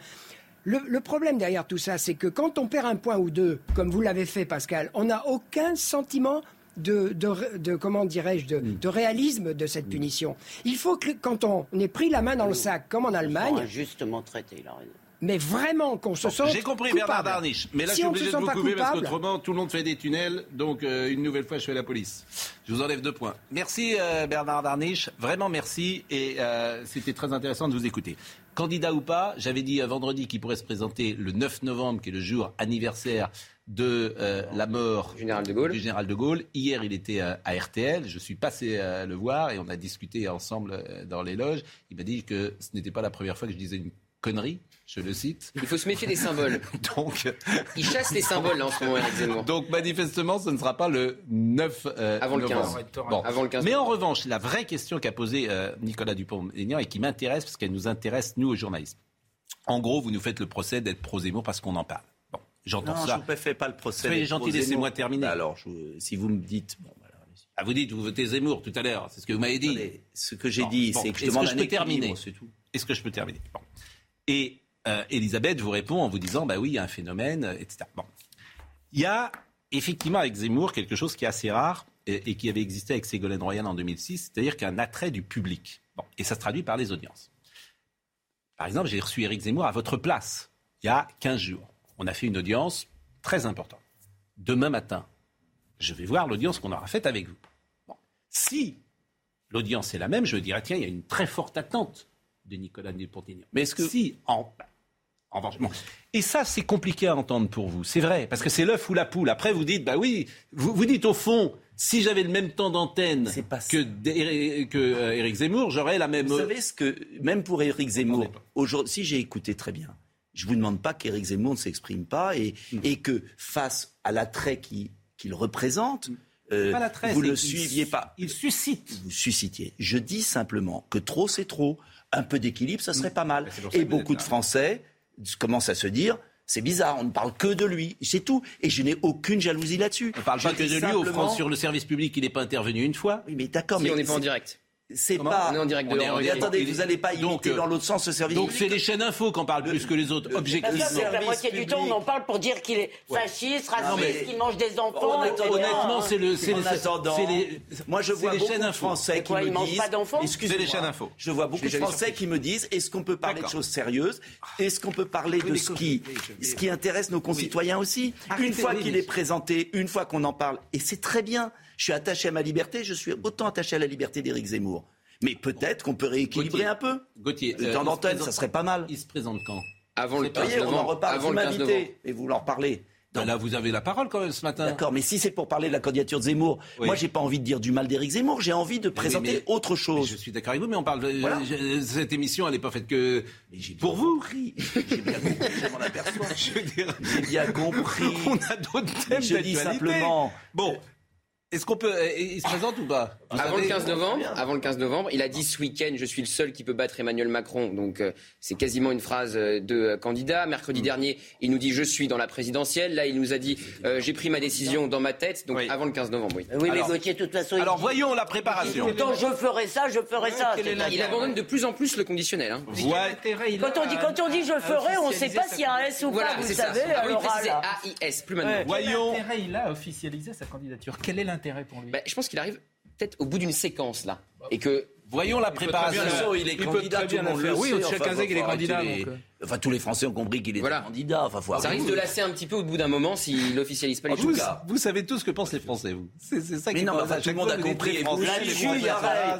Speaker 11: Le, le problème derrière tout ça, c'est que quand on perd un point ou deux, comme vous l'avez fait Pascal, on n'a aucun sentiment de, de de- comment dirais-je de, de réalisme de cette punition. Il faut que quand on ait pris la main dans le sac, comme en Allemagne,
Speaker 2: Injustement traité, il a raison.
Speaker 11: Mais vraiment qu'on se sente
Speaker 1: J'ai compris
Speaker 11: coupable.
Speaker 1: Bernard Darniche, mais là
Speaker 11: si
Speaker 1: je suis obligé de vous
Speaker 11: pas
Speaker 1: couper parce
Speaker 11: coupable,
Speaker 1: qu'autrement tout le monde fait des tunnels, donc euh, une nouvelle fois je fais la police. Je vous enlève deux points. Merci euh, Bernard Darniche, vraiment merci et euh, c'était très intéressant de vous écouter. Candidat ou pas, j'avais dit vendredi qu'il pourrait se présenter le 9 novembre, qui est le jour anniversaire de euh, la mort
Speaker 8: Général de Gaulle.
Speaker 1: du général de Gaulle. Hier, il était à RTL. Je suis passé euh, le voir et on a discuté ensemble dans les loges. Il m'a dit que ce n'était pas la première fois que je disais une connerie. Je le cite.
Speaker 8: Il faut se méfier des symboles. [laughs]
Speaker 1: Donc,
Speaker 8: Il chasse les symboles là, en ce moment, Zemmour.
Speaker 1: donc manifestement, ce ne sera pas le 9 euh,
Speaker 8: Avant le
Speaker 1: novembre.
Speaker 8: 15.
Speaker 1: Bon.
Speaker 8: Avant le 15.
Speaker 1: Mais en revanche, la vraie question qu'a posée euh, Nicolas Dupont-Aignan et qui m'intéresse parce qu'elle nous intéresse, nous, aux journalistes. En gros, vous nous faites le procès d'être pro-Zemmour parce qu'on en parle. Bon, j'entends
Speaker 4: Non,
Speaker 1: ça.
Speaker 4: je ne fais pas le procès.
Speaker 1: Soyez gentil, laissez-moi terminer.
Speaker 4: Alors, je- si vous me dites... Bon.
Speaker 1: Ah, vous dites, vous votez Zemmour tout à l'heure, c'est ce que vous m'avez dit.
Speaker 4: Ce que j'ai dit,
Speaker 1: bon,
Speaker 4: c'est que je
Speaker 1: est-ce
Speaker 4: demande
Speaker 1: que je
Speaker 4: un
Speaker 1: terminer
Speaker 4: c'est tout.
Speaker 1: Est-ce que je peux terminer Bon. Et euh, Elisabeth vous répond en vous disant, bah oui, il y a un phénomène, euh, etc. Bon. Il y a effectivement avec Zemmour quelque chose qui est assez rare et, et qui avait existé avec Ségolène Royal en 2006, c'est-à-dire qu'un attrait du public. Bon. Et ça se traduit par les audiences. Par exemple, j'ai reçu Éric Zemmour à votre place il y a 15 jours. On a fait une audience très importante. Demain matin, je vais voir l'audience qu'on aura faite avec vous. Bon. Si l'audience est la même, je dirais, tiens, il y a une très forte attente de Nicolas Dupont-Aignan. Mais est-ce que... Si, en... en revanche, bon. Et ça, c'est compliqué à entendre pour vous, c'est vrai, parce que c'est l'œuf ou la poule. Après, vous dites, bah oui, vous, vous dites au fond, si j'avais le même temps d'antenne que, que euh, Éric Zemmour, j'aurais la même...
Speaker 4: Vous savez ce que, même pour Éric Zemmour, aujourd'hui, si j'ai écouté très bien, je ne vous demande pas qu'Éric Zemmour ne s'exprime pas et,
Speaker 1: Hmm.
Speaker 4: et que face à l'attrait qui- qu'il représente, euh,
Speaker 1: pas l'attrait,
Speaker 4: vous
Speaker 1: c'est
Speaker 4: le suiviez pas.
Speaker 1: Il suscite.
Speaker 4: Vous suscitiez. Je dis simplement que trop, c'est trop. Un peu d'équilibre, ça serait pas mal.
Speaker 1: Hmm. ça
Speaker 4: Et beaucoup de
Speaker 1: là.
Speaker 4: Commencent à se dire. C'est bizarre, on ne parle que de lui, c'est tout. Et je n'ai aucune jalousie là-dessus.
Speaker 1: On parle pas que de lui au France sur le service public, il n'est pas intervenu une fois.
Speaker 4: Oui, mais d'accord,
Speaker 8: Si,
Speaker 4: mais
Speaker 8: on n'est pas en direct.
Speaker 4: C'est pas.
Speaker 8: On est en direct de
Speaker 1: en
Speaker 4: attendez, vous n'allez pas
Speaker 1: donc,
Speaker 4: imiter
Speaker 1: euh,
Speaker 4: dans l'autre sens ce service
Speaker 1: Donc
Speaker 4: public.
Speaker 1: c'est les chaînes info qu'on parle plus que les autres,
Speaker 2: Parce
Speaker 1: objectivement.
Speaker 2: que la moitié du temps, on en parle pour dire qu'il est fasciste, raciste, qu'il mange des enfants.
Speaker 4: Attendant-
Speaker 1: Honnêtement, c'est le, c'est les,
Speaker 4: attendant,
Speaker 1: c'est les-
Speaker 4: moi je vois
Speaker 1: les
Speaker 4: beaucoup
Speaker 1: chaînes
Speaker 4: de. Français
Speaker 2: quoi,
Speaker 4: qui me disent.
Speaker 2: pas d'enfants
Speaker 4: Excusez-moi,
Speaker 1: C'est les chaînes info.
Speaker 4: Je vois beaucoup de Français qui me disent est-ce qu'on peut parler de choses sérieuses? Est-ce qu'on peut parler de ce qui, ce qui intéresse nos concitoyens aussi? Une fois qu'il est présenté, une fois qu'on en parle, et c'est très bien. Je suis attaché à ma liberté, je suis autant attaché à la liberté d'Éric Zemmour. Mais peut-être qu'on peut rééquilibrer
Speaker 1: Gauthier.
Speaker 4: un peu.
Speaker 1: Gauthier,
Speaker 4: Le
Speaker 1: euh,
Speaker 4: temps
Speaker 1: se
Speaker 4: d'antenne,
Speaker 1: présente-
Speaker 4: ça serait pas mal.
Speaker 1: Il se présente quand?
Speaker 8: Avant le
Speaker 4: Vous
Speaker 8: 15
Speaker 4: voyez, on en
Speaker 8: novembre.
Speaker 4: reparle.
Speaker 8: Avant
Speaker 4: Vous
Speaker 8: le 15 novembre.
Speaker 4: m'invitez et vous leur parlez.
Speaker 1: Ben Là, vous avez la parole quand même ce matin.
Speaker 4: D'accord, mais si c'est pour parler de la candidature de Zemmour,
Speaker 1: Oui.
Speaker 4: moi j'ai pas envie de dire du mal d'Éric Zemmour, j'ai envie de présenter
Speaker 1: mais-
Speaker 4: autre
Speaker 1: Mais
Speaker 4: chose.
Speaker 1: Je suis d'accord avec vous, mais on parle. de-
Speaker 4: Voilà.
Speaker 1: je- cette émission, elle n'est pas faite que pour vous.
Speaker 4: J'ai bien compris, je m'en aperçois. [laughs] J'ai bien compris.
Speaker 1: on a d'autres thèmes
Speaker 4: Je dis simplement.
Speaker 1: Bon, est-ce qu'on peut. euh, Il se présente ou pas Vous
Speaker 8: Avant le
Speaker 1: savez
Speaker 8: 15 novembre, avant le 15 novembre, il a dit ce week-end, je suis le seul qui peut battre Emmanuel Macron. Donc euh, c'est quasiment une phrase euh, de euh, candidat.
Speaker 1: Mm.
Speaker 8: Mercredi dernier, il nous dit je suis dans la présidentielle. Là, il nous a dit euh, j'ai pris ma décision dans ma tête. Donc
Speaker 1: Oui.
Speaker 8: avant le 15 novembre, oui.
Speaker 2: Oui, mais Gauthier, de toute façon,
Speaker 1: Alors
Speaker 2: dit
Speaker 1: voyons la préparation.
Speaker 2: le temps, je ferai ça, je ferai ça.
Speaker 8: Il abandonne de plus en plus le conditionnel. hein.
Speaker 1: Voilà.
Speaker 2: Quand on dit, quand on dit je ferai, on ne sait pas s'il y a un S ou
Speaker 8: Voilà,
Speaker 2: pas, vous savez,
Speaker 8: Ah oui. AIS, plus maintenant.
Speaker 1: Voyons.
Speaker 3: Quel intérêt il a à officialiser sa candidature? Quel est l'intérêt pour lui
Speaker 8: Ben, je pense qu'il arrive peut-être au bout d'une séquence là. Et que
Speaker 1: Voyons la préparation.
Speaker 4: il est candidat, tout le monde le
Speaker 3: faire. Oui,
Speaker 4: sait.
Speaker 3: Michel
Speaker 4: Enfin,
Speaker 3: Quinzec, il est candidat, euh.
Speaker 4: Enfin, tous les Français ont compris qu'il était candidat. Enfin, faut
Speaker 8: Ça risque de lasser un petit peu au bout d'un moment s'il [laughs] n'officialise pas les
Speaker 1: vous,
Speaker 8: choses.
Speaker 1: vous savez tout ce que pensent les Français, vous. C'est ça qui
Speaker 4: non, enfin,
Speaker 1: À
Speaker 4: tout
Speaker 1: chaque
Speaker 4: le monde a compris. là-dessus, il
Speaker 2: n'y a pas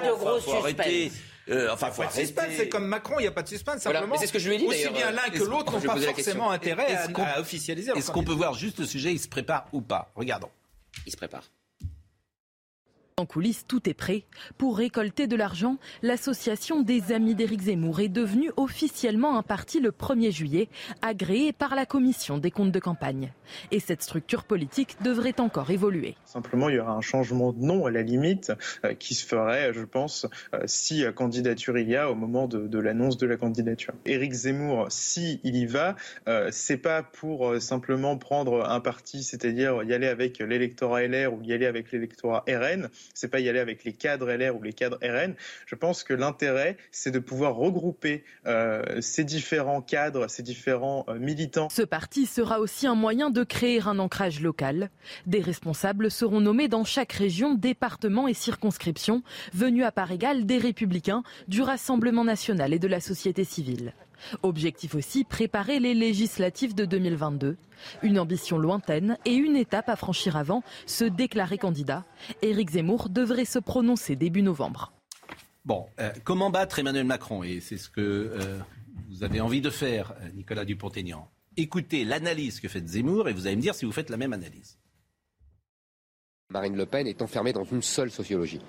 Speaker 2: de gros
Speaker 4: arrêter. Euh, Enfin, faut
Speaker 3: Pas de suspense, c'est comme Macron, il n'y a pas de suspense.
Speaker 8: Voilà,
Speaker 3: Simplement,
Speaker 8: mais c'est ce que je lui ai dit,
Speaker 3: aussi bien l'un que
Speaker 8: Est-ce-
Speaker 3: l'autre n'ont pas forcément intérêt à, à officialiser.
Speaker 1: Est-ce qu'on peut voir juste le sujet, il se prépare ou pas? Regardons.
Speaker 8: Il se prépare.
Speaker 22: En coulisses, tout est prêt. Pour récolter de l'argent, l'association des Amis d'Éric Zemmour est devenue officiellement un parti le 1er juillet, agréé par la commission des comptes de campagne. Et cette structure politique devrait encore évoluer.
Speaker 23: Simplement, il y aura un changement de nom à la limite euh, qui se ferait, je pense, euh, si euh, candidature il y a au moment de, l'annonce de la candidature. Éric Zemmour, si il y va, euh, c'est pas pour simplement prendre un parti, c'est-à-dire y aller avec l'électorat LR ou y aller avec l'électorat RN. C'est pas y aller avec les cadres LR ou les cadres RN. Je pense que l'intérêt, c'est de pouvoir regrouper euh, ces différents cadres, ces différents euh, militants.
Speaker 22: Ce parti sera aussi un moyen de créer un ancrage local. Des responsables seront nommés dans chaque région, département et circonscription, venus à part égale des républicains, du Rassemblement national et de la société civile. Objectif aussi, préparer les législatives de 2022. Une ambition lointaine et une étape à franchir avant, se déclarer candidat. Éric Zemmour devrait se prononcer début novembre.
Speaker 1: Bon, euh, comment battre Emmanuel Macron? Et c'est ce que euh, vous avez envie de faire, euh, Nicolas Dupont-Aignan. Écoutez l'analyse que fait Zemmour et vous allez me dire si vous faites la même analyse.
Speaker 21: Marine Le Pen est enfermée dans une seule sociologie.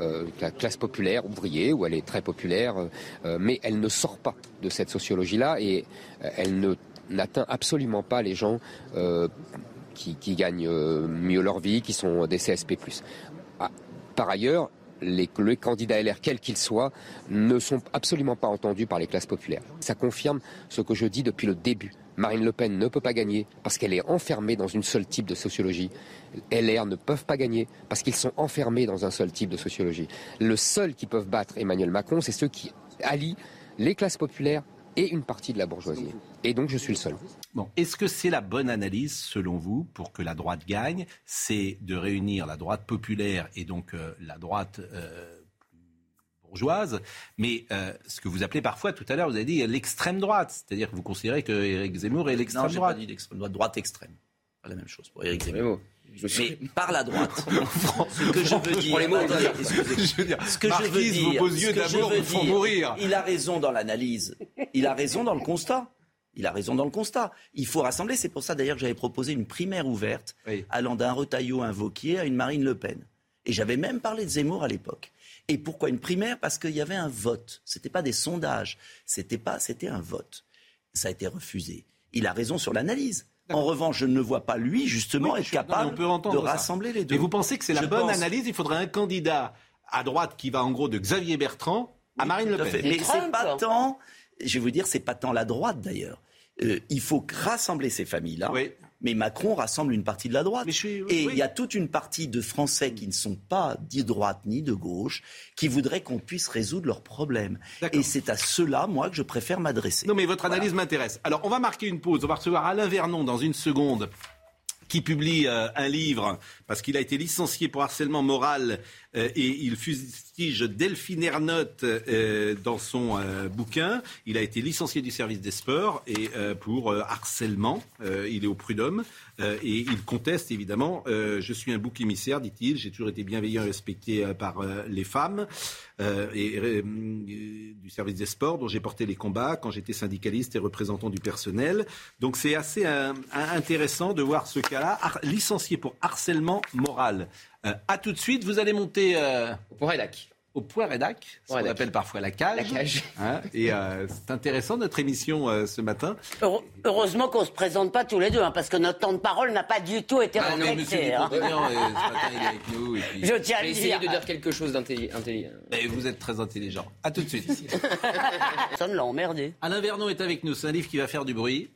Speaker 21: Euh, la classe populaire, ouvrier, où elle est très populaire, euh, mais elle ne sort pas de cette sociologie-là et euh, elle n'atteint absolument pas les gens euh, qui, gagnent euh, mieux leur vie, qui sont des CSP+. Ah, par ailleurs, les, les candidats LR, quels qu'ils soient, ne sont absolument pas entendus par les classes populaires. Ça confirme ce que je dis depuis le début. Marine Le Pen ne peut pas gagner parce qu'elle est enfermée dans une seule type de sociologie. LR ne peuvent pas gagner parce qu'ils sont enfermés dans un seul type de sociologie. Le seul qui peuvent battre Emmanuel Macron, c'est ceux qui allient les classes populaires et une partie de la bourgeoisie. Et donc je suis le seul.
Speaker 1: Est-ce que c'est la bonne analyse, selon vous, pour que la droite gagne? C'est de réunir la droite populaire et donc euh, la droite euh, bourgeoise, mais euh, ce que vous appelez parfois, tout à l'heure, vous avez dit l'extrême droite, c'est-à-dire que vous considérez que Éric Zemmour est l'extrême
Speaker 4: Non, j'ai
Speaker 1: droite.
Speaker 4: pas dit l'extrême droite, droite extrême. Pas la même chose pour Éric Zemmour. Mais par la droite, [laughs] ce que je veux
Speaker 1: Je
Speaker 4: dire.
Speaker 1: Je veux dire,
Speaker 4: ce que je veux dire,
Speaker 1: vos beaux yeux
Speaker 4: ce que je
Speaker 1: d'amour
Speaker 4: veux
Speaker 1: me font
Speaker 4: dire,
Speaker 1: mourir.
Speaker 4: Il a raison dans l'analyse, il a raison dans le constat. Il a raison dans le constat. Il faut rassembler. C'est pour ça d'ailleurs que j'avais proposé une primaire ouverte allant d'un Retailleau invoqué à une Marine Le Pen. Et j'avais même parlé de Zemmour à l'époque. Et pourquoi une primaire? Parce qu'il y avait un vote. C'était pas des sondages. C'était pas. C'était un vote. Ça a été refusé. Il a raison sur l'analyse. En revanche, je ne le vois pas lui justement
Speaker 1: Oui,
Speaker 4: être
Speaker 1: non,
Speaker 4: capable
Speaker 1: on peut entendre
Speaker 4: de
Speaker 1: ça.
Speaker 4: rassembler les deux.
Speaker 1: Mais vous pensez que c'est la
Speaker 4: Je
Speaker 1: bonne
Speaker 4: pense-
Speaker 1: analyse? Il faudrait un candidat à droite qui va en gros de Xavier Bertrand à Marine Le Pen.
Speaker 4: fait. Mais c'est pas tant, je vais vous dire, c'est pas tant la droite d'ailleurs. Euh, il faut rassembler ces familles-là. Mais Macron rassemble une partie de la droite. Et il y a toute une partie de Français qui ne sont pas ni de droite ni de gauche, qui voudraient qu'on puisse résoudre leurs problèmes. Et c'est à ceux-là, moi, que je préfère m'adresser.
Speaker 1: Non, mais votre analyse m'intéresse. Alors, on va marquer une pause. On va recevoir Alain Vernon dans une seconde qui publie euh, un livre parce qu'il a été licencié pour harcèlement moral euh, et il fustige Delphine Ernotte euh, dans son euh, bouquin. Il a été licencié du service des sports et pour harcèlement. Il est au prud'homme et il conteste évidemment. je suis un bouc émissaire, dit-il. J'ai toujours été bienveillant et respecté par les femmes et du service des sports dont j'ai porté les combats quand j'étais syndicaliste et représentant du personnel. Donc c'est assez intéressant de voir ce cas-là, licencié pour harcèlement moral. Euh, à tout de suite, vous allez monter euh,
Speaker 8: au point rédac.
Speaker 1: Au point rédac, ce qu'on appelle parfois la cage.
Speaker 8: La cage.
Speaker 1: Hein, et euh, c'est intéressant notre émission euh, ce matin.
Speaker 2: Heure- Heureusement qu'on ne se présente pas tous les deux, hein, parce que notre temps de parole n'a pas du tout été
Speaker 1: Ah non, monsieur
Speaker 2: respecté. hein.
Speaker 1: Dupont-Aignan, euh, ce matin, il est avec nous. et puis- [laughs]
Speaker 2: Je tiens à dire.
Speaker 8: de dire quelque chose d'intelligent.
Speaker 1: Et vous êtes très intelligent. À tout de suite. [laughs]
Speaker 2: Personne l'a emmerdé.
Speaker 1: Alain Vernon est avec nous. C'est un livre qui va faire du bruit.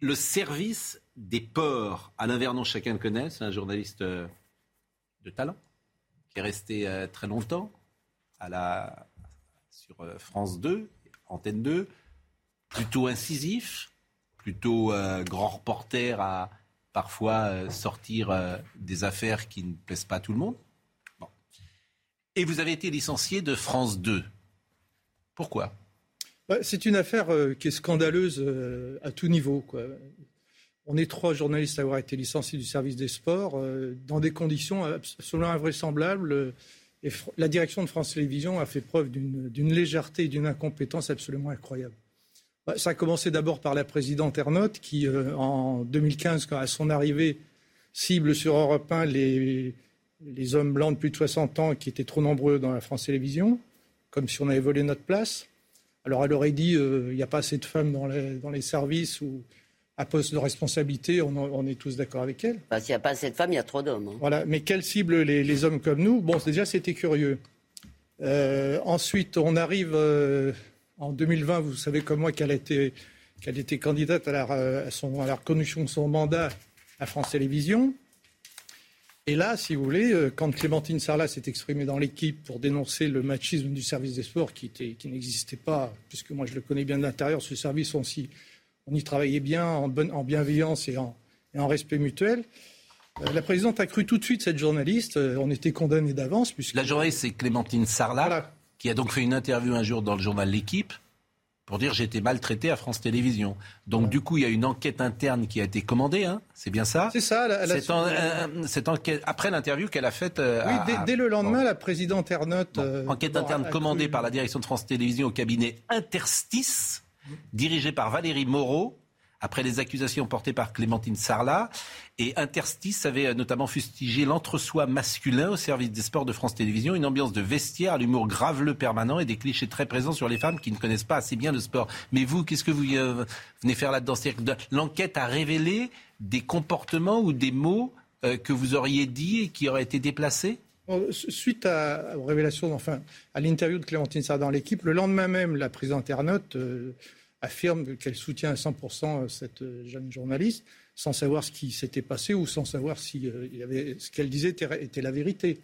Speaker 1: Le service des ports. Alain Vernon, chacun le connaît. C'est un journaliste euh, de talent qui est resté euh, très longtemps à la, sur euh, France 2, Antenne 2. Plutôt incisif, plutôt grand reporter à parfois sortir des affaires qui ne plaisent pas à tout le monde. Et vous avez été licencié de France 2. Pourquoi?
Speaker 10: Bah, C'est une affaire qui est scandaleuse à tout niveau. On est trois journalistes à avoir été licenciés du service des sports euh, dans des conditions absolument invraisemblables. Et la direction de France Télévisions a fait preuve d'une légèreté et d'une incompétence absolument incroyable. Bah, ça a commencé d'abord par la présidente Ernotte qui, en 2015, quand à son arrivée, cible sur Europe 1 les, hommes blancs de plus de 60 ans qui étaient trop nombreux dans la France Télévisions, comme si on avait volé notre place. Alors elle aurait dit, euh, il n'y a pas assez de femmes dans les, services à poste de responsabilité, on, est tous d'accord avec elle.
Speaker 2: S'il n'y a pas assez de femmes, il y a trop d'hommes. Hein.
Speaker 10: Voilà, mais quelle cible les, hommes comme nous? Bon, déjà, c'était curieux. Euh, ensuite, on arrive euh, en 2020, vous savez comme moi qu'elle était, qu'elle était candidate à la, à, son, à la reconnaissance de son mandat à France Télévisions. Et là, si vous voulez, euh, quand Clémentine Sarlat s'est exprimée dans l'équipe pour dénoncer le machisme du service des sports qui, qui n'existait pas, puisque moi je le connais bien de l'intérieur, ce service, on, on y travaillait bien en, en bienveillance et en, en, respect mutuel. Euh, la présidente a cru tout de suite cette journaliste. Euh, on était condamnés d'avance. Puisque...
Speaker 1: La journaliste, c'est Clémentine Sarlat, qui a donc fait une interview un jour dans le journal L'équipe pour dire j'ai été maltraité à France Télévisions. Donc du coup, il y a une enquête interne qui a été commandée, hein c'est bien ça?
Speaker 10: C'est ça.
Speaker 1: cette, enquête, après l'interview qu'elle a faite.
Speaker 10: Euh, oui, dès, le lendemain, la présidente Ernotte.
Speaker 1: Euh, enquête interne commandée par la direction de France Télévisions au cabinet Interstice, dirigé par Valérie Moreau, après les accusations portées par Clémentine Sarlat. Et Interstice avait euh, notamment fustigé l'entre-soi masculin au service des sports de France Télévisions, une ambiance de vestiaire, l'humour graveleux permanent et des clichés très présents sur les femmes qui ne connaissent pas assez bien le sport. Mais vous, qu'est-ce que vous euh, venez faire là-dedans? L'enquête a révélé des comportements ou des mots euh, que vous auriez dit et qui auraient été déplacés?
Speaker 10: Suite à, aux révélations, enfin, à l'interview de Clémentine Sarlat dans l'équipe, le lendemain même, la présidente Ernotte affirme qu'elle soutient à 100% cette jeune journaliste, sans savoir ce qui s'était passé ou sans savoir si euh, ce qu'elle disait était, la vérité.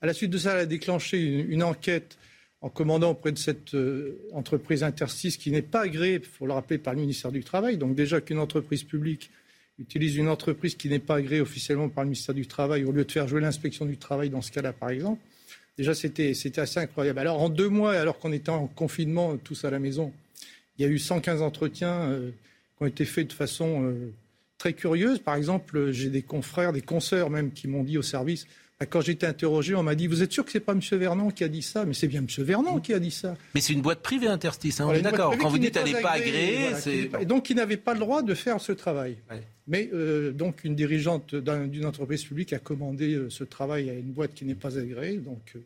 Speaker 10: À la suite de ça, elle a déclenché une, enquête en commandant auprès de cette euh, entreprise interstice qui n'est pas agréée, il faut le rappeler, par le ministère du Travail. Donc déjà qu'une entreprise publique utilise une entreprise qui n'est pas agréée officiellement par le ministère du Travail au lieu de faire jouer l'inspection du travail dans ce cas-là, par exemple. Déjà, c'était assez incroyable. Alors, en deux mois, alors qu'on était en confinement tous à la maison, il y a eu 115 entretiens euh, qui ont été faits de façon euh, très curieuse. Par exemple, j'ai des confrères, des consoeurs même, qui m'ont dit au service, bah, quand j'étais interrogé, on m'a dit Vous êtes sûr que c'est pas M. Vernon qui a dit ça? Mais c'est bien M. Vernon qui a dit ça.
Speaker 1: Mais c'est une boîte privée interstice, hein, d'accord. Quand vous dites qu'elle n'est pas agréée, c'est.
Speaker 10: Et donc, il n'avait pas le droit de faire ce travail. Mais euh, donc, une dirigeante d'une entreprise publique a commandé ce travail à une boîte qui n'est pas agréée. Donc.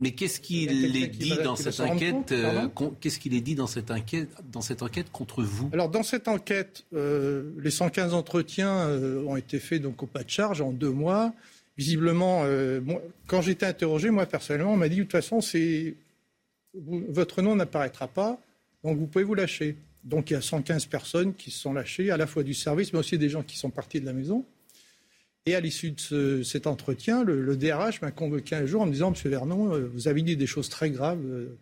Speaker 1: Mais qu'est-ce qu'il est dit dans cette enquête euh, Qu'est-ce qu'il est dit dans cette enquête, dans cette enquête contre vous?
Speaker 10: Alors dans cette enquête, euh, les 115 entretiens euh, ont été faits donc au pas de charge en deux mois. Visiblement, quand j'étais interrogé, moi personnellement, on m'a dit de toute façon, c'est votre nom n'apparaîtra pas, donc vous pouvez vous lâcher. Donc il y a 115 personnes qui se sont lâchées, à la fois du service, mais aussi des gens qui sont partis de la maison. Et à l'issue de cet entretien, le, DRH m'a convoqué un jour en me disant Monsieur Vernon, euh, vous avez dit des choses très graves euh,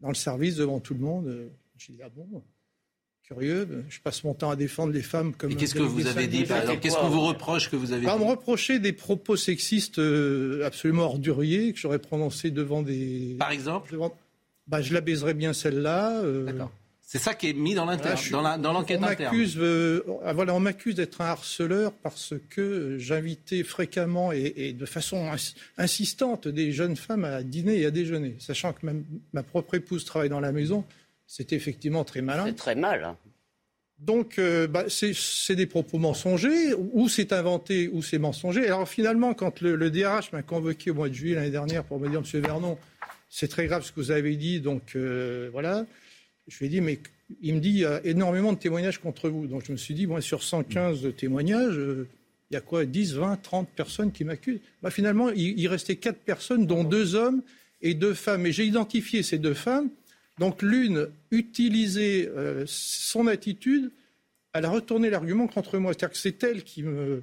Speaker 10: dans le service devant tout le monde. J'ai dit Ah bon Curieux, je passe mon temps à défendre les femmes comme.
Speaker 1: Qu'est-ce que vous avez dit Qu'est-ce qu'on vous reproche que vous avez dit
Speaker 10: On me reprochait des propos sexistes euh, absolument orduriers que j'aurais prononcés devant des.
Speaker 1: Par exemple
Speaker 10: bah, Je la baiserais bien celle-là.
Speaker 1: D'accord. C'est ça qui est mis dans l'enquête interne.
Speaker 10: Euh, ah, voilà, on m'accuse d'être un harceleur parce que j'invitais fréquemment et, de façon insistante des jeunes femmes à dîner et à déjeuner, sachant que même ma propre épouse travaille dans la maison. C'était effectivement très malin.
Speaker 2: C'est très mal. Hein.
Speaker 10: Donc, euh, bah, c'est des propos mensongers, ou c'est inventé, ou c'est mensonger. Alors finalement, quand le, DRH m'a convoqué au mois de juillet l'année dernière pour me dire, Monsieur Vernon, c'est très grave ce que vous avez dit, donc euh, voilà. Je lui ai dit, mais il me dit, il y a énormément de témoignages contre vous. Donc je me suis dit, bon, sur 115 témoignages, euh, il y a quoi 10, 20, 30 personnes qui m'accusent bah, Finalement, il, restait 4 personnes, dont deux hommes et deux femmes. Et j'ai identifié ces deux femmes. Donc l'une utilisait euh, son attitude, elle a retourné l'argument contre moi. C'est-à-dire que c'est elle qui me,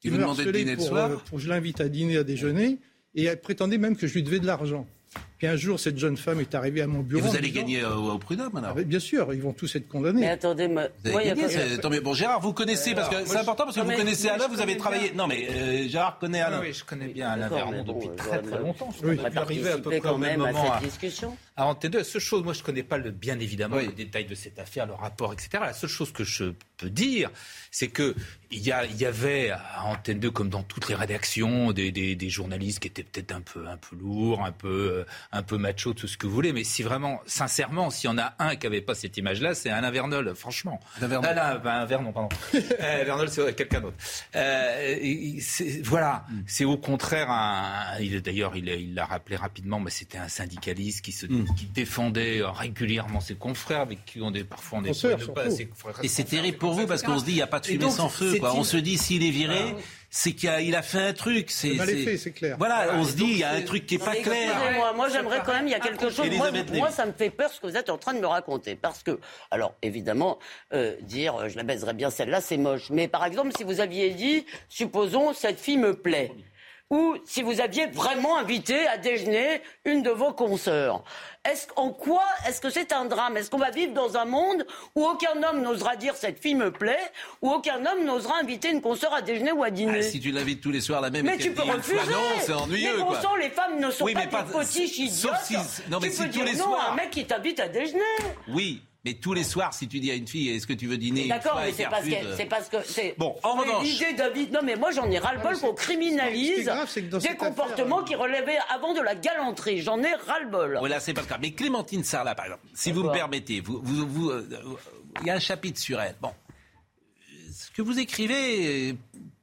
Speaker 1: qui me harcelait
Speaker 10: pour, euh, pour, que je l'invite à dîner, à déjeuner. Et elle prétendait même que je lui devais de l'argent. Et un jour, cette jeune femme est arrivée à mon
Speaker 1: Et
Speaker 10: bureau.
Speaker 1: vous
Speaker 10: en
Speaker 1: allez
Speaker 10: disant-
Speaker 1: gagner euh, au prud'homme alors
Speaker 10: Ah, mais Bien sûr, ils vont tous être condamnés.
Speaker 2: Mais attendez, moi,
Speaker 1: Vous
Speaker 2: y a pas-
Speaker 1: tant mieux. Bon, Gérard, vous connaissez, parce que c'est important, parce que
Speaker 2: non,
Speaker 1: vous
Speaker 2: mais
Speaker 1: connaissez
Speaker 2: moi,
Speaker 1: Alain, vous avez travaillé.
Speaker 2: bien.
Speaker 1: Non, mais euh, Gérard connaît Alain.
Speaker 3: Oui, je connais bien Alain Vernon
Speaker 2: mais bon,
Speaker 3: depuis
Speaker 2: euh,
Speaker 3: très très longtemps. Je est arrivé à peu près au même
Speaker 2: même à
Speaker 3: moment
Speaker 2: cette discussion.
Speaker 3: À Antenne 2. La seule chose, moi je ne connais pas le, bien évidemment les détails de cette affaire, le rapport, etc. La seule chose que je peux dire, c'est que il y, a- y avait à Antenne 2, comme dans toutes les rédactions, des, des- des journalistes qui étaient peut-être un peu, un peu lourds, un peu, euh, un peu macho, tout ce que vous voulez. Mais si vraiment, sincèrement, s'il y en a un qui n'avait pas cette image-là, c'est Alain Vernol, franchement.
Speaker 1: Alain Vernon.
Speaker 3: Alain, ben, Vernon, pardon. [laughs] Euh, Vernol, c'est quelqu'un d'autre. Euh, voilà,
Speaker 1: Hmm.
Speaker 3: c'est au contraire un. il- D'ailleurs, il il l'a rappelé rapidement, mais c'était un syndicaliste qui, se,
Speaker 1: Hmm.
Speaker 3: qui défendait euh, régulièrement ses confrères, avec qui on est parfois on est pas- ses confrères
Speaker 1: Et c'est terrible pour vous, parce qu'on se dit, il n'y a pas de fumée
Speaker 3: donc,
Speaker 1: sans feu. Quoi. On se dit, s'il est viré,
Speaker 3: Ah
Speaker 1: c'est qu'il a, il a fait un truc. C'est
Speaker 10: mal est
Speaker 1: c'est-
Speaker 10: fait, c'est clair.
Speaker 1: Voilà,
Speaker 3: Voilà,
Speaker 1: on se dit, il y a un truc qui n'est
Speaker 2: Non,
Speaker 1: pas clair.
Speaker 2: Moi j'aimerais quand même, il y a quelque chose. Moi, moi, ça me fait peur ce que vous êtes en train de me raconter. Parce que, alors évidemment, euh, dire euh, je la baiserais bien celle-là, c'est moche. Mais par exemple, si vous aviez dit, supposons, cette fille me plaît. Ou si vous aviez vraiment invité à déjeuner une de vos consoeurs. Est-ce, en quoi est-ce que c'est un drame? Est-ce qu'on va vivre dans un monde où aucun homme n'osera dire cette fille me plaît, ou aucun homme n'osera inviter une consoeur à déjeuner ou à dîner?
Speaker 1: Ah, si tu l'invites tous les soirs la même
Speaker 2: mais tu peux refuser.
Speaker 1: fois non, c'est ennuyeux.
Speaker 2: Mais bon sang, les femmes ne sont
Speaker 1: Oui,
Speaker 2: pas
Speaker 1: mais
Speaker 2: des
Speaker 1: pas-
Speaker 2: potiches idiotes.
Speaker 1: sauf si- non, mais
Speaker 2: tu
Speaker 1: si
Speaker 2: peux
Speaker 1: tous
Speaker 2: dire
Speaker 1: les
Speaker 2: non
Speaker 1: soirs-
Speaker 2: à un mec qui t'invite à déjeuner.
Speaker 1: Oui, mais tous les soirs, si tu dis à une fille, est-ce que tu veux dîner
Speaker 2: D'accord, mais
Speaker 1: et
Speaker 2: c'est parce c'est parce que c'est.
Speaker 1: Bon, en
Speaker 2: c'est
Speaker 1: revanche-
Speaker 2: l'idée David. Non, mais moi j'en ai ras le bol
Speaker 10: mais
Speaker 2: qu'on criminalise
Speaker 10: grave,
Speaker 2: des comportements
Speaker 10: affaire,
Speaker 2: qui relevaient avant de la galanterie. J'en ai ras le bol.
Speaker 1: Voilà, c'est pas le cas. Mais Clémentine Sarlat, par exemple, si vous me permettez, vous, vous, vous, euh, il y a un chapitre sur elle. Bon, ce que vous écrivez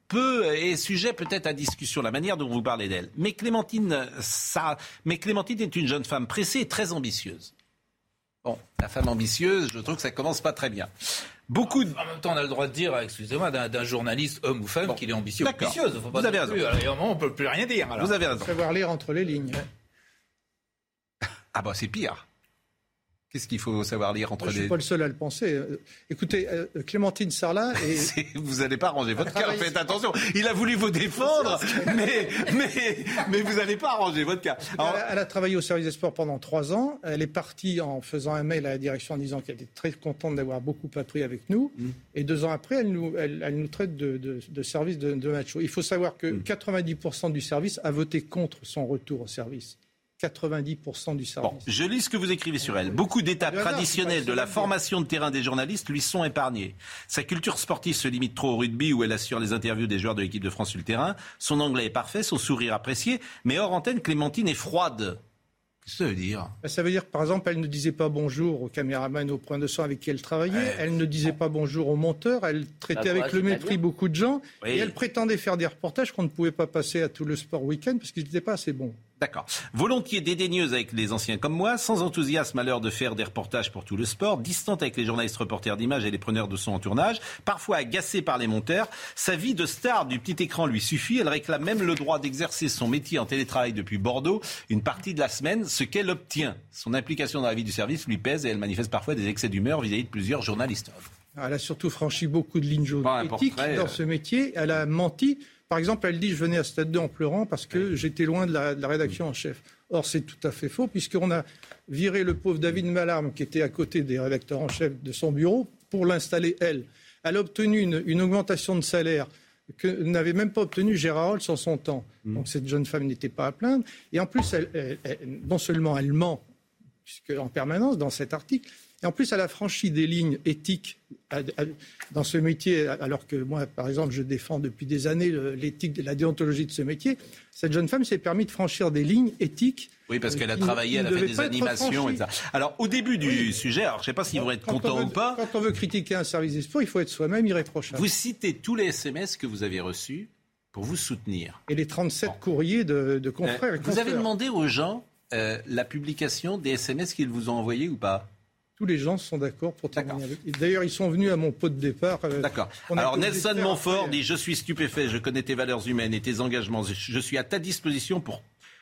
Speaker 1: peut est sujet peut-être à discussion, la manière dont vous parlez d'elle. Mais Clémentine, ça, mais Clémentine est une jeune femme pressée et très ambitieuse. Bon, la femme ambitieuse, je trouve que ça commence pas très bien. Beaucoup de...
Speaker 3: En même temps, on a le droit de dire, excusez-moi, d'un d'un journaliste, homme ou femme, qu'il est ambitieux ou ambitieuse. Faut pas
Speaker 1: Vous avez raison.
Speaker 3: plus- alors, on peut plus rien dire. alors.
Speaker 1: Vous avez raison.
Speaker 10: Savoir lire entre les lignes.
Speaker 1: Ah bah c'est pire. Qu'est-ce qu'il faut savoir lire entre
Speaker 10: Je ne suis
Speaker 1: les...
Speaker 10: pas le seul à le penser. Euh, Écoutez, euh, Clémentine Sarlat [laughs]
Speaker 1: Vous n'allez pas arranger votre cas,
Speaker 10: travaille-
Speaker 1: faites attention. Il a voulu vous défendre, [laughs] mais, mais, mais vous n'allez pas arranger votre cas. Alors,
Speaker 10: Elle a, elle a travaillé au service des sports pendant trois ans. Elle est partie en faisant un mail à la direction en disant qu'elle était très contente d'avoir beaucoup appris avec nous.
Speaker 1: Mm.
Speaker 10: Et deux ans après, elle nous, elle, elle nous traite de, de- de service de, de macho. Il faut savoir que
Speaker 1: Mm.
Speaker 10: 90% du service a voté contre son retour au service. 90% du service.
Speaker 1: Bon, je lis ce que vous écrivez sur elle. Beaucoup d'étapes traditionnelles de la formation de terrain des journalistes lui sont épargnées. Sa culture sportive se limite trop au rugby où elle assure les interviews des joueurs de l'équipe de France sur le terrain. Son anglais est parfait, son sourire apprécié, mais hors antenne, Clémentine est froide. Qu'est-ce que ça veut dire?
Speaker 10: Ben, Ça veut dire que, par exemple, elle ne disait pas bonjour au caméraman au point de son avec qui elle travaillait. Elle ne disait pas bonjour au monteur. Elle traitait
Speaker 2: Bah,
Speaker 10: avec le mépris beaucoup de gens.
Speaker 1: Oui.
Speaker 10: Et elle prétendait faire des reportages qu'on ne pouvait pas passer à tout le sport week-end parce qu'ils n'étaient pas assez bons.
Speaker 1: D'accord. Volontiers dédaigneuse avec les anciens comme moi, sans enthousiasme à l'heure de faire des reportages pour tout le sport, distante avec les journalistes reporters d'images et les preneurs de son en tournage, parfois agacée par les monteurs, sa vie de star du petit écran lui suffit. Elle réclame même le droit d'exercer son métier en télétravail depuis Bordeaux une partie de la semaine, ce qu'elle obtient. Son implication dans la vie du service lui pèse et elle manifeste parfois des excès d'humeur vis-à-vis de plusieurs journalistes.
Speaker 10: Elle a surtout franchi beaucoup de lignes jaunes dans
Speaker 1: euh.
Speaker 10: ce métier. Elle a menti. Par exemple, elle dit je venais à Stade 2 en pleurant parce que j'étais loin de la, de la rédaction en chef. Or, c'est tout à fait faux puisqu'on a viré le pauvre David Malarme qui était à côté des rédacteurs en chef de son bureau pour l'installer elle. Elle a obtenu une, une augmentation de salaire que n'avait même pas obtenu Gérard Rolls en son temps. Donc cette jeune femme n'était pas à plaindre. Et en plus, elle- elle- elle- non seulement elle ment puisque en permanence dans cet article. Et en plus, elle a franchi des lignes éthiques dans ce métier, alors que moi, par exemple, je défends depuis des années l'éthique, la déontologie de ce métier. Cette jeune femme s'est permis de franchir des lignes éthiques.
Speaker 1: Oui, parce
Speaker 10: euh,
Speaker 1: qu'elle a travaillé, elle a fait des animations et ça. Alors, au début du sujet, alors je ne sais pas s'ils vont être
Speaker 10: veut-
Speaker 1: ou pas,
Speaker 10: Quand on veut critiquer un service des sports, il faut être soi-même irréprochable.
Speaker 1: vous citez tous les SMS que vous avez reçus pour vous soutenir.
Speaker 10: Et les 37 courriers de, de confrères.
Speaker 1: Euh,
Speaker 10: et
Speaker 1: vous avez demandé aux gens euh, la publication des SMS qu'ils vous ont envoyés ou pas?
Speaker 10: Tous les gens sont d'accord pour témoigner avec. D'ailleurs, ils sont venus à mon pot de départ. euh,
Speaker 1: D'accord. Alors Nelson Montfort
Speaker 10: après.
Speaker 1: dit Je suis stupéfait, je connais tes valeurs humaines et tes engagements. Je, suis à ta disposition pour,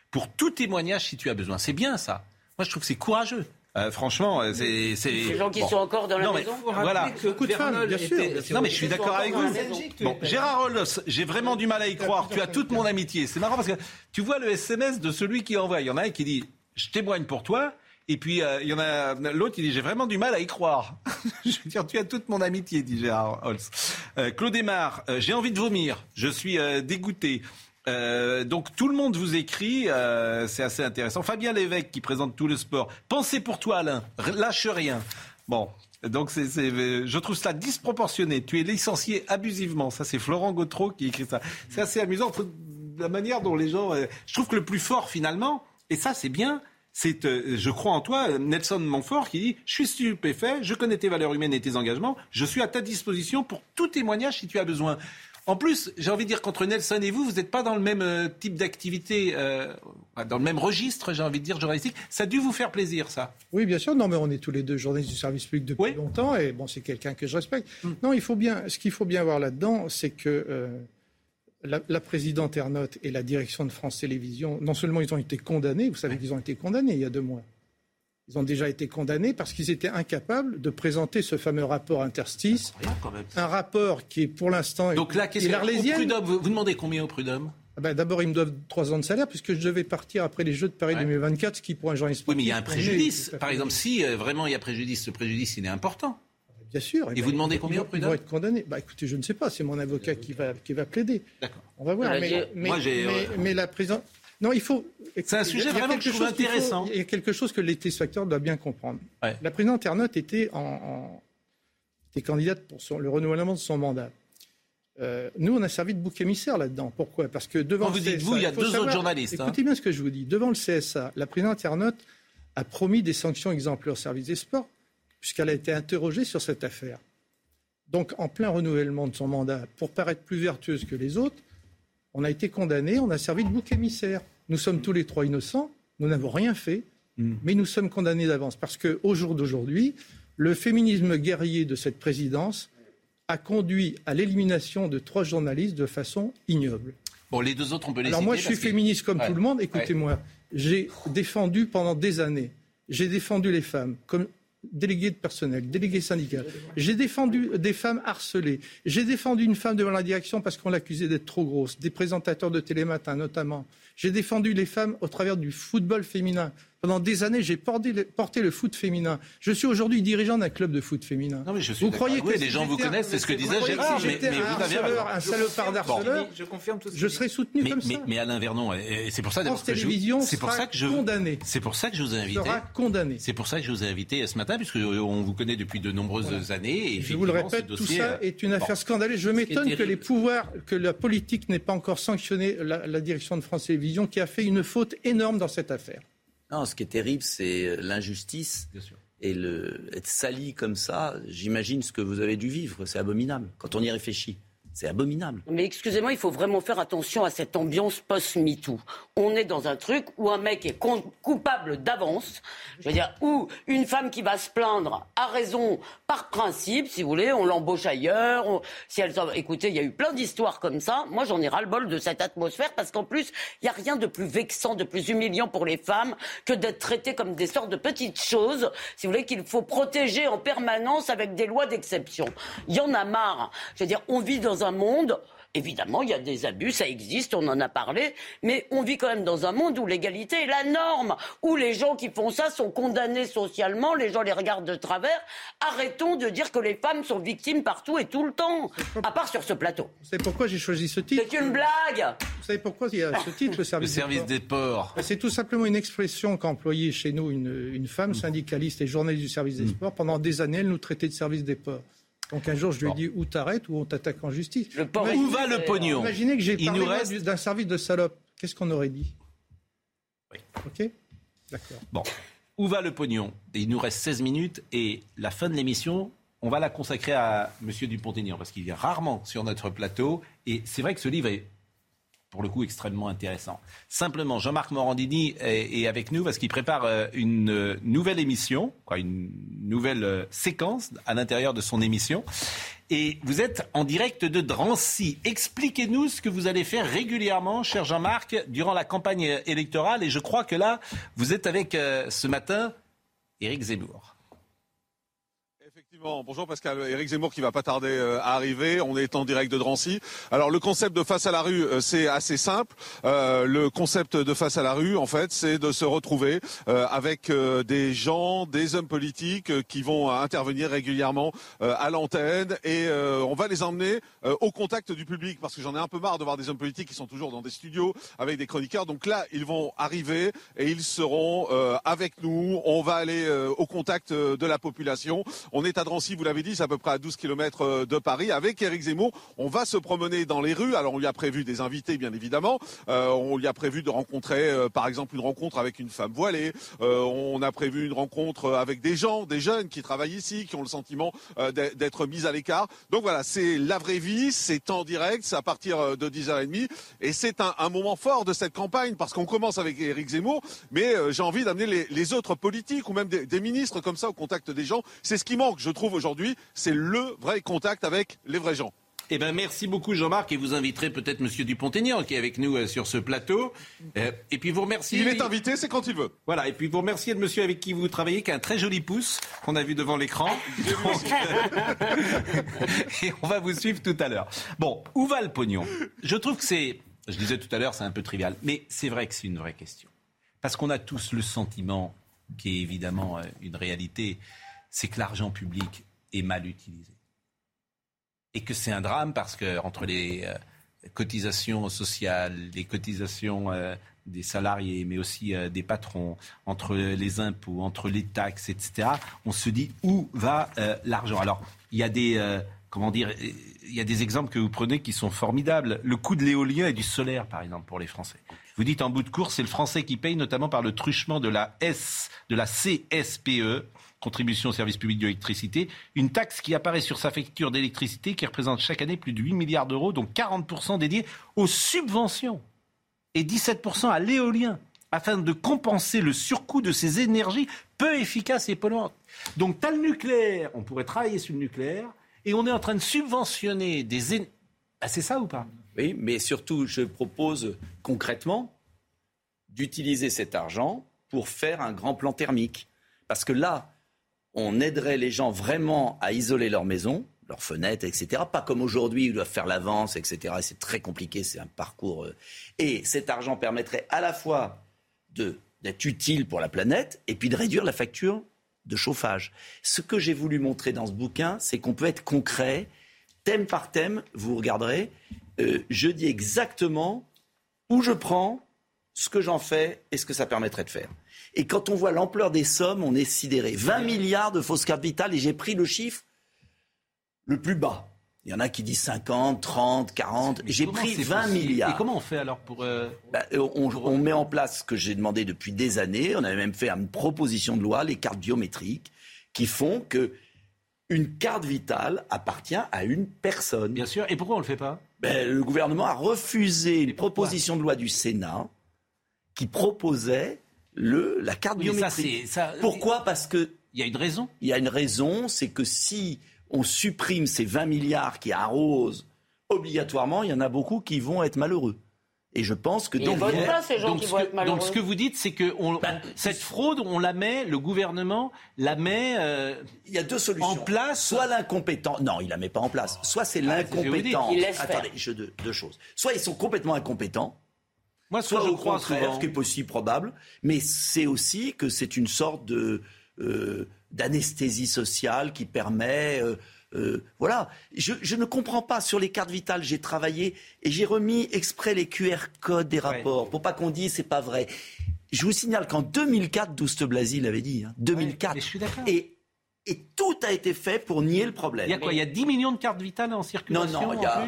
Speaker 1: pour tout témoignage si tu as besoin. C'est bien ça. Moi, je trouve que c'est courageux. Euh, franchement, euh, c'est. c'est-
Speaker 2: Les gens qui
Speaker 1: bon.
Speaker 2: sont encore dans la
Speaker 1: Non, mais
Speaker 2: maison.
Speaker 1: Voilà.
Speaker 10: Beaucoup de femmes, bien sûr.
Speaker 1: Non, mais je suis d'accord avec vous. Bon, Gérard Rollos, j'ai vraiment du mal à y croire. Tu as toute mon amitié. C'est marrant parce que tu vois le SMS de celui qui envoie. Il y en a un qui dit je témoigne pour toi. Et puis, euh, il y en a l'autre, il dit J'ai vraiment du mal à y croire. [laughs] je veux dire, tu as toute mon amitié, dit Gérard Holz. Euh, Claude euh, j'ai envie de vomir. Je suis euh, dégoûté. Donc tout le monde vous écrit, c'est assez intéressant. Fabien Lévesque qui présente tout le sport. Pensez pour toi Alain, lâche rien. Bon, donc je trouve cela disproportionné. Tu es licencié abusivement. Ça c'est Florent Gautreau qui écrit ça. C'est assez amusant. La manière dont les gens... je trouve que le plus fort finalement, et ça c'est bien, c'est, euh, je crois en toi, Nelson Montfort, qui dit Je suis stupéfait, je connais tes valeurs humaines et tes engagements, je suis à ta disposition pour tout témoignage si tu as besoin. En plus, j'ai envie de dire qu'entre Nelson et vous, vous n'êtes pas dans le même euh, type d'activité, euh, dans le même registre, j'ai envie de dire, journalistique. Ça a dû vous faire plaisir, ça.
Speaker 10: Oui, bien sûr. Non, mais on est tous les deux journalistes du service public depuis longtemps, et bon, c'est quelqu'un que je respecte. Non, il faut bien. Ce qu'il faut bien voir là-dedans, c'est que euh, la, la présidente Ernotte et la direction de France Télévisions, non seulement ils ont été condamnés, vous savez qu'ils ont été condamnés il y a deux mois. Ils ont déjà été condamnés parce qu'ils étaient incapables de présenter ce fameux rapport interstice. Un rapport qui est pour l'instant.
Speaker 1: Donc là, qu'est-ce que vous, vous demandez combien au prud'homme?
Speaker 10: Ah ben, D'abord, ils me doivent trois ans de salaire puisque je devais partir après les Jeux de Paris 2024, ce qui pour un journaliste.
Speaker 1: Oui, mais il y a un préjudice. Par exemple, si euh, vraiment il y a préjudice, ce préjudice, il est important.
Speaker 10: Bien sûr.
Speaker 1: Et vous demandez combien au
Speaker 10: Ils
Speaker 1: prud'homme
Speaker 10: vont être condamnés. Bah, écoutez, je ne sais pas. C'est mon avocat qui va, qui va plaider.
Speaker 1: D'accord.
Speaker 10: On va voir. Mais,
Speaker 1: Moi, j'ai,
Speaker 10: mais- mais la présidente. Non, il faut.
Speaker 1: C'est un sujet vraiment
Speaker 10: quelque
Speaker 1: que je trouve
Speaker 10: chose qu'il faut-
Speaker 1: intéressant.
Speaker 10: Il y a quelque chose que les téléspectateurs doivent bien comprendre. La présidente Ernotte était, en, en- était candidate pour son- le renouvellement de son mandat. Euh, nous, on a servi de bouc émissaire là-dedans. Pourquoi? Parce que devant
Speaker 1: Quand vous
Speaker 10: le
Speaker 1: dites
Speaker 10: CSA,
Speaker 1: vous, il y a deux autres journalistes, hein.
Speaker 10: Écoutez bien ce que je vous dis. Devant le CSA, la présidente Ernotte a promis des sanctions exemplaires au service des sports, puisqu'elle a été interrogée sur cette affaire. Donc, en plein renouvellement de son mandat, pour paraître plus vertueuse que les autres, on a été condamné, on a servi de bouc émissaire. Nous sommes tous les trois innocents, nous n'avons rien fait, mais nous sommes condamnés d'avance. Parce qu'au jour d'aujourd'hui, le féminisme guerrier de cette présidence a conduit à l'élimination de trois journalistes de façon ignoble.
Speaker 1: Bon, les deux autres, on peut les
Speaker 10: Alors
Speaker 1: citer
Speaker 10: moi, je suis
Speaker 1: que-
Speaker 10: féministe comme
Speaker 1: Ouais.
Speaker 10: tout le monde. Écoutez-moi, j'ai défendu pendant des années, j'ai défendu les femmes comme délégué de personnel, délégué syndical. J'ai défendu des femmes harcelées. J'ai défendu une femme devant la direction parce qu'on l'accusait d'être trop grosse, des présentateurs de télématin notamment. J'ai défendu les femmes au travers du football féminin. Pendant des années, j'ai porté, le- porté le foot féminin. Je suis aujourd'hui dirigeant d'un club de foot féminin.
Speaker 1: Non, mais je suis
Speaker 10: vous croyez que
Speaker 1: vous, les gens vous connaissent, c'est ce que disait Gérard,
Speaker 10: si
Speaker 1: mais-
Speaker 10: j'étais
Speaker 1: mais
Speaker 10: un
Speaker 1: vous avez
Speaker 10: harceleur,
Speaker 1: raison.
Speaker 10: un salopard d'harceleur,
Speaker 3: Je confirme tout ce
Speaker 10: je serais soutenu
Speaker 1: mais,
Speaker 10: comme
Speaker 1: mais-
Speaker 10: ça.
Speaker 1: mais Alain Vernon, et c'est pour ça d'abord
Speaker 10: France
Speaker 1: que je-
Speaker 10: Télévisions
Speaker 1: c'est pour
Speaker 10: sera
Speaker 1: ça que je
Speaker 10: condamné.
Speaker 1: C'est pour ça que je vous ai invité.
Speaker 10: Sera condamné.
Speaker 1: C'est pour ça que je vous ai invité ce matin, puisque on vous connaît depuis de nombreuses années. Et
Speaker 10: Je vous le répète, tout ça
Speaker 1: euh,
Speaker 10: est une
Speaker 1: bon.
Speaker 10: affaire scandaleuse. Je m'étonne que les pouvoirs, que la politique n'ait pas encore sanctionné la, la direction de France Télévisions, qui a fait une faute énorme dans cette affaire.
Speaker 4: Non, ce qui est terrible, c'est l'injustice. Et le, être sali comme ça, j'imagine ce que vous avez dû vivre. C'est abominable. Quand on y réfléchit, c'est abominable.
Speaker 2: Mais excusez-moi, il faut vraiment faire attention à cette ambiance post-MeToo. On est dans un truc où un mec est coupable d'avance, je veux dire, où une femme qui va se plaindre a raison par principe, si vous voulez, on l'embauche ailleurs. on- Si elle Écoutez, il y a eu plein d'histoires comme ça. Moi, j'en ai ras-le-bol de cette atmosphère parce qu'en plus, il n'y a rien de plus vexant, de plus humiliant pour les femmes que d'être traitées comme des sortes de petites choses, si vous voulez, qu'il faut protéger en permanence avec des lois d'exception. Il y en a marre. Je veux dire, on vit dans un monde. Évidemment, il y a des abus, ça existe, on en a parlé, mais on vit quand même dans un monde où l'égalité est la norme, où les gens qui font ça sont condamnés socialement, les gens les regardent de travers. Arrêtons de dire que les femmes sont victimes partout et tout le temps, à part sur ce plateau.
Speaker 10: Vous savez pourquoi j'ai choisi ce titre
Speaker 2: C'est une blague
Speaker 10: Vous savez pourquoi il y a ce [laughs] titre, le
Speaker 1: Le
Speaker 10: service, des ports
Speaker 1: ports.
Speaker 10: C'est tout simplement une expression qu'a employée chez nous une, une femme syndicaliste et journaliste du service des
Speaker 1: Mm.
Speaker 10: sports. Pendant des années, elle nous traitait de service des ports. Donc un jour, je lui ai dit, ou t'arrêtes ou on t'attaque en justice.
Speaker 2: port
Speaker 10: Imaginez-
Speaker 1: Où va le pognon
Speaker 10: Imaginez que j'ai
Speaker 1: Il
Speaker 10: parlé
Speaker 1: reste-
Speaker 10: du- d'un service de salope. Qu'est-ce qu'on aurait dit Ok D'accord.
Speaker 1: Bon, où va le pognon Il nous reste 16 minutes et la fin de l'émission, on va la consacrer à Monsieur Dupont-Aignan parce qu'il vient rarement sur notre plateau et c'est vrai que ce livre est pour le coup extrêmement intéressant. Simplement, Jean-Marc Morandini est, avec nous parce qu'il prépare euh, une euh, nouvelle émission, une nouvelle séquence à l'intérieur de son émission. Et vous êtes en direct de Drancy. Expliquez-nous ce que vous allez faire régulièrement, cher Jean-Marc, durant la campagne électorale. Et je crois que là, vous êtes avec euh, ce matin Éric Zemmour.
Speaker 24: Bonjour Pascal. Éric Zemmour qui va pas tarder euh, à arriver. On est en direct de Drancy. Alors le concept de face à la rue, euh, c'est assez simple. Euh, le concept de face à la rue, en fait, c'est de se retrouver avec des gens, des hommes politiques qui vont intervenir régulièrement à l'antenne et on va les emmener au contact du public parce que j'en ai un peu marre de voir des hommes politiques qui sont toujours dans des studios avec des chroniqueurs. Donc là, ils vont arriver et ils seront avec nous. On va aller au contact de la population. On est à Drancy, vous l'avez dit, c'est à peu près à 12 km euh, de Paris. Avec Éric Zemmour, on va se promener dans les rues. Alors on lui a prévu des invités, bien évidemment. Euh, on lui a prévu de rencontrer, euh, par exemple, une rencontre avec une femme voilée. on a prévu une rencontre avec des gens, des jeunes qui travaillent ici, qui ont le sentiment d'être mis à l'écart. Donc voilà, c'est la vraie vie, c'est en direct, c'est à partir de 10h30. Et c'est un, moment fort de cette campagne parce qu'on commence avec Éric Zemmour, mais j'ai envie d'amener les, autres politiques ou même des, ministres comme ça au contact des gens. C'est ce qui manque, aujourd'hui, c'est le vrai contact avec les vrais gens.
Speaker 1: Eh ben, merci beaucoup Jean-Marc et vous inviterez peut-être Monsieur Dupont-Aignan qui est avec nous euh, sur ce plateau. Euh, et puis vous remerciez.
Speaker 24: Il est invité, c'est quand il veut.
Speaker 1: Voilà. Et puis vous remerciez le monsieur avec qui vous travaillez, qui a un très joli pouce qu'on a vu devant l'écran. [laughs] et on va vous suivre tout à l'heure. Bon, où va le pognon? Je trouve que c'est, je disais tout à l'heure, c'est un peu trivial, mais c'est vrai que c'est une vraie question. Parce qu'on a tous le sentiment, qui est évidemment euh, une réalité, c'est que l'argent public est mal utilisé. Et que c'est un drame parce que entre les euh, cotisations sociales, les cotisations euh, des salariés, mais aussi euh, des patrons, entre les impôts, entre les taxes, etc., on se dit où va l'argent? Alors, il y a des comment dire, il y a des exemples que vous prenez qui sont formidables. Le coût de l'éolien et du solaire, par exemple, pour les Français. Vous dites en bout de course, c'est le Français qui paye, notamment par le truchement de la S, de la CSPE, contribution au service public de l'électricité, une taxe qui apparaît sur sa facture d'électricité qui représente chaque année plus de 8 milliards d'euros, dont 40% dédiés aux subventions et 17% à l'éolien, afin de compenser le surcoût de ces énergies peu efficaces et polluantes. Donc, as le nucléaire, on pourrait travailler sur le nucléaire, et on est en train de subventionner des... énergies. Ah, c'est ça ou pas?
Speaker 4: Oui, mais surtout, je propose concrètement d'utiliser cet argent pour faire un grand plan thermique. Parce que là, on aiderait les gens vraiment à isoler leur maison, leurs fenêtres, etc. Pas comme aujourd'hui, ils doivent faire l'avance, etc. Et c'est très compliqué, c'est un parcours. Euh. Et cet argent permettrait à la fois d'être utile pour la planète et puis de réduire la facture de chauffage. Ce que j'ai voulu montrer dans ce bouquin, c'est qu'on peut être concret, thème par thème, vous regarderez, euh, je dis exactement où je prends, ce que j'en fais et ce que ça permettrait de faire. Et quand on voit l'ampleur des sommes, on est sidéré. 20 milliards de fausses cartes vitales et j'ai pris le chiffre le plus bas. Il y en a qui disent 50, 30, 40. J'ai pris 20 milliards.
Speaker 1: Et comment on fait alors pour... Euh,
Speaker 4: bah, on, met en place ce que j'ai demandé depuis des années. On avait même fait une proposition de loi, les cartes biométriques, qui font que une carte vitale appartient à une personne.
Speaker 1: Bien sûr. Et pourquoi on ne le fait pas?
Speaker 4: Ben, Le gouvernement a refusé une proposition de loi du Sénat qui proposait le, la carte biométrique. Pourquoi? Parce que...
Speaker 1: Il y a une raison
Speaker 4: Il y a une raison, c'est que si on supprime ces 20 milliards qui arrosent obligatoirement, il y en a beaucoup qui vont être malheureux. Et je pense que
Speaker 2: donc, donc,
Speaker 1: donc, ce que vous dites, c'est que bah, cette fraude, on la met, le gouvernement la met. Euh,
Speaker 4: il y a deux solutions.
Speaker 1: En place.
Speaker 4: Soit l'incompétent. Non, il la met pas en place. Soit c'est ah, l'incompétent. Attendez, je, deux, deux choses. Soit ils sont complètement incompétents.
Speaker 1: Moi, ce que je crois
Speaker 4: souvent... ce qui est possible, probable, mais c'est aussi que c'est une sorte de euh, d'anesthésie sociale qui permet. Euh, euh, voilà, je, je, ne comprends pas sur les cartes vitales. J'ai travaillé et j'ai remis exprès les QR codes des rapports pour pas qu'on dise c'est pas vrai. Je vous signale qu'en 2004, Douste Blasi l'avait dit, hein, 2004.
Speaker 1: je suis
Speaker 4: et, et tout a été fait pour nier le problème.
Speaker 1: Il y a quoi? Il y a 10 millions de cartes vitales en circulation
Speaker 4: Non, non, il y a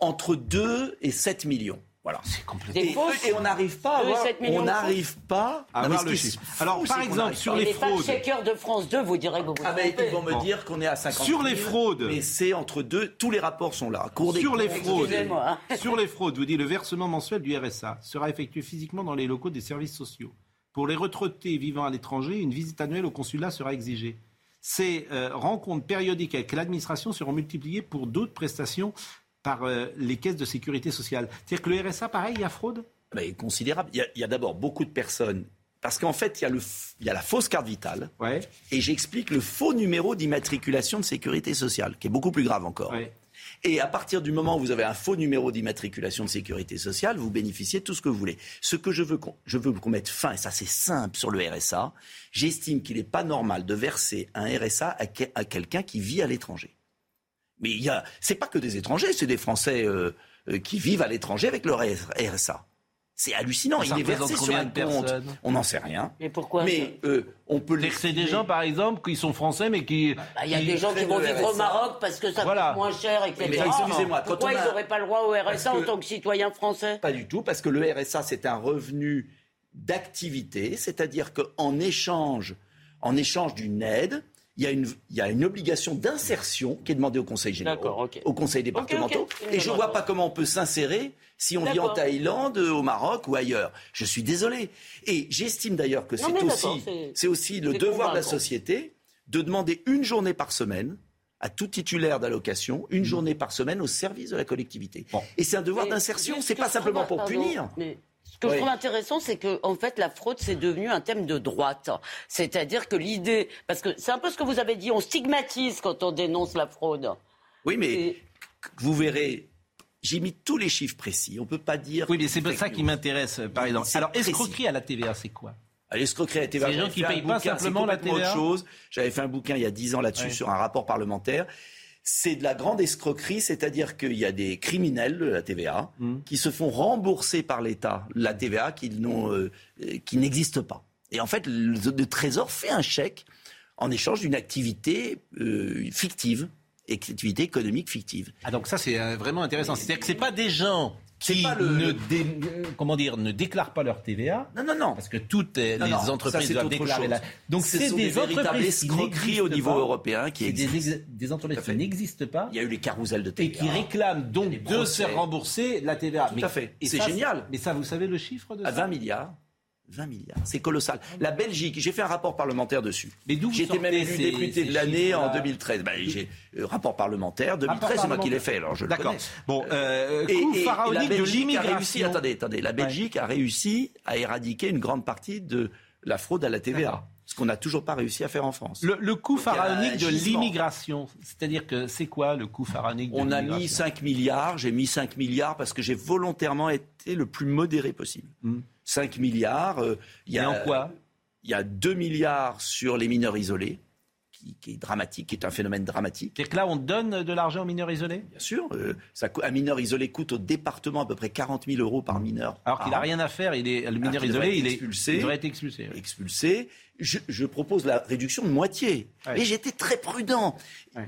Speaker 4: entre 2 et 7 millions. Voilà.
Speaker 1: C'est complètement.
Speaker 4: Et, et, on n'arrive pas à avoir, on n'arrive pas
Speaker 1: à avoir le chiffre. Alors, par exemple, sur les, fraudes.
Speaker 2: Les de France 2 vous direz que vous
Speaker 4: Ah, ben, ils vont me dire qu'on est à 50
Speaker 1: Sur les fraudes.
Speaker 4: Mais c'est entre deux, tous les rapports sont là.
Speaker 1: Sur les fraudes. Hein. [laughs] sur les fraudes, vous dites le versement mensuel du RSA sera effectué physiquement dans les locaux des services sociaux. Pour les retraités vivant à l'étranger, une visite annuelle au consulat sera exigée. Ces euh, rencontres périodiques avec l'administration seront multipliées pour d'autres prestations par euh, les caisses de sécurité sociale. C'est-à-dire que le RSA, pareil, il y a fraude?
Speaker 4: Mais Considérable. Il y a, a d'abord beaucoup de personnes Parce qu'en fait, il y, a le il y a la fausse carte vitale. Et j'explique le faux numéro d'immatriculation de sécurité sociale, qui est beaucoup plus grave encore. Et à partir du moment où vous avez un faux numéro d'immatriculation de sécurité sociale, vous bénéficiez de tout ce que vous voulez. Ce que je veux qu'on, je veux qu'on mette fin, et ça c'est simple sur le RSA, j'estime qu'il n'est pas normal de verser un RSA à quelqu'un qui vit à l'étranger. Mais il y a, c'est pas que des étrangers, c'est des Français euh, euh, qui vivent à l'étranger avec leur RSA. C'est hallucinant.
Speaker 1: Ça
Speaker 4: il est versé sur un compte.
Speaker 1: personnes
Speaker 4: On n'en sait rien.
Speaker 2: Mais pourquoi
Speaker 4: Mais euh, on peut le.
Speaker 1: C'est des gens, par exemple, qui sont français, mais qui.
Speaker 2: Bah, Il y a des gens qui vont vivre au Maroc parce que ça
Speaker 1: Voilà.
Speaker 2: coûte moins cher, etc.
Speaker 4: Mais excusez-moi, quand
Speaker 2: Pourquoi
Speaker 4: on a-
Speaker 2: ils n'auraient pas le droit au RSA en tant que citoyens français?
Speaker 4: Pas du tout, parce que le RSA, c'est un revenu d'activité, c'est-à-dire qu'en échange, en échange d'une aide, il y, a une, il y a une obligation d'insertion qui est demandée au Conseil général, au Conseil départementaux.
Speaker 2: ok.
Speaker 4: Et je ne vois pas comment on peut s'insérer si on vit en. Thaïlande, au Maroc ou ailleurs. Je suis désolé. Et j'estime d'ailleurs que c'est aussi,
Speaker 2: c'est-
Speaker 4: c'est aussi le devoir de la société de demander une journée par semaine à tout titulaire d'allocation,
Speaker 2: Mmh.
Speaker 4: une journée par semaine au service de la collectivité. Et c'est un devoir d'insertion, c'est pas simplement pour
Speaker 2: Pardon,
Speaker 4: punir.
Speaker 2: mais que
Speaker 4: Oui.
Speaker 2: je trouve intéressant, c'est que en fait, la fraude, c'est devenu un thème de droite. C'est-à-dire que l'idée, parce que c'est un peu ce que vous avez dit, on stigmatise quand on dénonce la fraude.
Speaker 4: Oui, mais vous verrez, j'ai mis tous les chiffres précis. On peut pas dire.
Speaker 1: Oui, mais c'est pas ça qui m'intéresse, par exemple. Alors, escroquerie à la TVA, c'est quoi?
Speaker 4: À L'escroquerie à la TVA.
Speaker 1: C'est les gens qui payent pas
Speaker 4: bouquin,
Speaker 1: simplement
Speaker 4: c'est
Speaker 1: la TVA?
Speaker 4: autre chose. J'avais fait un bouquin il y a 10 ans là-dessus
Speaker 1: Ouais.
Speaker 4: sur un rapport parlementaire. C'est de la grande escroquerie, c'est-à-dire qu'il y a des criminels de la TVA
Speaker 1: Mmh.
Speaker 4: qui se font rembourser par l'État la TVA euh, euh, qui n'existe pas. Et en fait, le, le Trésor fait un chèque en échange d'une activité euh, fictive, activité économique fictive.
Speaker 1: Ah, donc ça, c'est euh, vraiment intéressant. C'est-à-dire que c'est pas des gens qui
Speaker 4: pas le-
Speaker 1: ne, dé- comment dire, ne déclarent pas leur TVA.
Speaker 4: Non, non, non.
Speaker 1: Parce que toutes les
Speaker 4: non,
Speaker 1: entreprises doivent déclarer la... Donc
Speaker 4: Ce
Speaker 1: c'est
Speaker 4: sont
Speaker 1: des,
Speaker 4: des véritables
Speaker 1: entreprises qui
Speaker 4: escroqueries au niveau
Speaker 1: pas.
Speaker 4: européen qui
Speaker 1: des,
Speaker 4: existent.
Speaker 1: ex- des entreprises qui n'existent pas.
Speaker 4: Il y a eu les carousels de
Speaker 1: Et
Speaker 4: TVA.
Speaker 1: qui réclament donc de se rembourser la TVA.
Speaker 4: Tout à fait.
Speaker 1: et
Speaker 4: C'est génial.
Speaker 1: Mais ça, vous savez le chiffre de
Speaker 4: À
Speaker 1: ça
Speaker 4: 20 milliards. 20 milliards. C'est colossal. La Belgique, j'ai fait un rapport parlementaire dessus.
Speaker 1: Mais d'où vous
Speaker 4: J'étais même élu
Speaker 1: ces-
Speaker 4: député de l'année en
Speaker 1: chiffres-là
Speaker 4: 2013. Ben, j'ai euh, rapport parlementaire 2013, c'est moi qui l'ai fait, alors je le
Speaker 1: D'accord. Bon, euh,
Speaker 4: Et-
Speaker 1: coup
Speaker 4: et- et
Speaker 1: pharaonique
Speaker 4: la
Speaker 1: de
Speaker 4: Belgique a
Speaker 1: l'immigration.
Speaker 4: réussi, attendez, attendez, la Belgique a réussi à éradiquer une grande partie de la fraude à la TVA. Ce qu'on n'a toujours pas réussi à faire en France.
Speaker 1: Le, le coût
Speaker 4: a
Speaker 1: pharaonique de l'immigration, c'est-à-dire que c'est quoi le coût pharaonique de
Speaker 4: On a mis 5 milliards, j'ai mis 5 milliards parce que j'ai volontairement été le plus modéré possible. 5 milliards, euh, il y a.
Speaker 1: Et en quoi
Speaker 4: Il y a 2 milliards sur les mineurs isolés, qui, est dramatique, qui est un phénomène dramatique.
Speaker 1: C'est-à-dire que là, on donne de l'argent aux mineurs isolés?
Speaker 4: Bien sûr, euh, ça, un mineur isolé coûte au département à peu près 40 000 euros par mineur.
Speaker 1: Alors
Speaker 4: par
Speaker 1: qu'il n'a rien à faire, il est, le mineur isolé, il, est,
Speaker 4: expulsé.
Speaker 1: il devrait être expulsé. oui.
Speaker 4: expulsé. Je, je propose la réduction de moitié.
Speaker 1: Ouais.
Speaker 4: Et j'étais très prudent.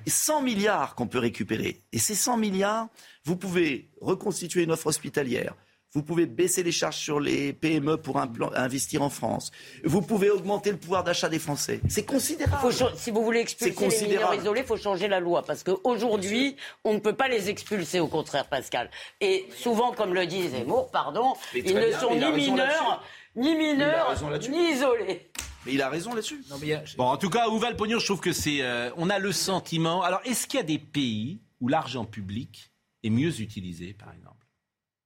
Speaker 4: 100 milliards qu'on peut récupérer. Et ces 100 milliards, vous pouvez reconstituer une offre hospitalière. Vous pouvez baisser les charges sur les PME pour investir en France. Vous pouvez augmenter le pouvoir d'achat des Français. C'est considérable.
Speaker 2: Faut si vous voulez expulser les mineurs isolés, il faut changer la loi. Parce qu'aujourd'hui, on ne peut pas les expulser, au contraire, Pascal. Et souvent, comme le dit Zemmour, pardon, ils ne
Speaker 4: bien,
Speaker 2: sont ni mineurs, ni mineurs, ni isolés.
Speaker 4: Mais il a raison là-dessus.
Speaker 1: Bon, en tout cas, où va le pognon Je trouve que c'est. euh, on a le sentiment. Alors, est-ce qu'il y a des pays où l'argent public est mieux utilisé, par exemple?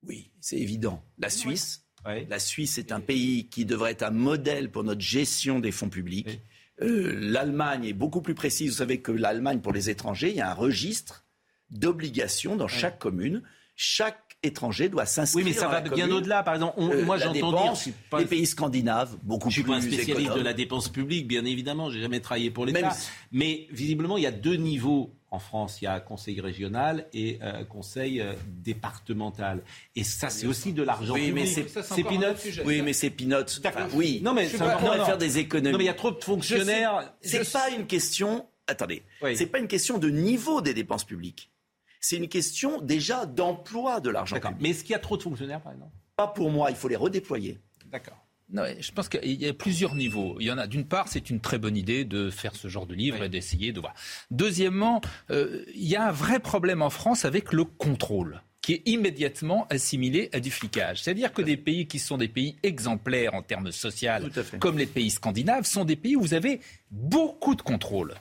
Speaker 4: Oui, c'est évident. La Suisse, la Suisse est un pays qui devrait être un modèle pour notre gestion des fonds publics. Euh, L'Allemagne est beaucoup plus précise. Vous savez que l'Allemagne, pour les étrangers, il y a un registre d'obligations dans chaque commune. Chaque étranger doit s'inscrire.
Speaker 1: Oui, mais ça
Speaker 4: dans
Speaker 1: va bien au-delà. Par exemple, on-
Speaker 4: Euh,
Speaker 1: moi, j'entends dire. pas-
Speaker 4: les pays scandinaves, beaucoup
Speaker 1: Je suis
Speaker 4: plus
Speaker 1: pas un spécialiste de la dépense publique, bien évidemment. J'ai jamais travaillé pour l'État.
Speaker 4: Même-
Speaker 1: Mais visiblement, il y a deux niveaux en France. Il y a conseil régional et euh, conseil euh, départemental. Et ça, c'est aussi de l'argent
Speaker 4: Oui, mais c'est-
Speaker 1: c'est peanuts.
Speaker 4: Oui, mais c'est peanuts. Enfin, oui.
Speaker 1: Non, mais
Speaker 4: on va
Speaker 1: non.
Speaker 4: faire des économies.
Speaker 1: Non, mais il y a trop de fonctionnaires.
Speaker 4: C'est pas une question. Attendez. C'est pas une question de niveau des dépenses publiques. C'est une question déjà d'emploi de l'argent public.
Speaker 1: Mais est-ce qu'il y a trop de fonctionnaires, par exemple?
Speaker 4: Pas pour moi. Il faut les redéployer.
Speaker 1: D'accord.
Speaker 25: Non, je pense qu'il y a plusieurs niveaux. Il y en a. D'une part, c'est une très bonne idée de faire ce genre de livre et d'essayer de voir. Deuxièmement, euh, il y a un vrai problème en France avec le contrôle qui est immédiatement assimilé à du flicage. C'est-à-dire que des pays qui sont des pays exemplaires en termes social, comme les pays scandinaves, sont des pays où vous avez beaucoup de contrôle.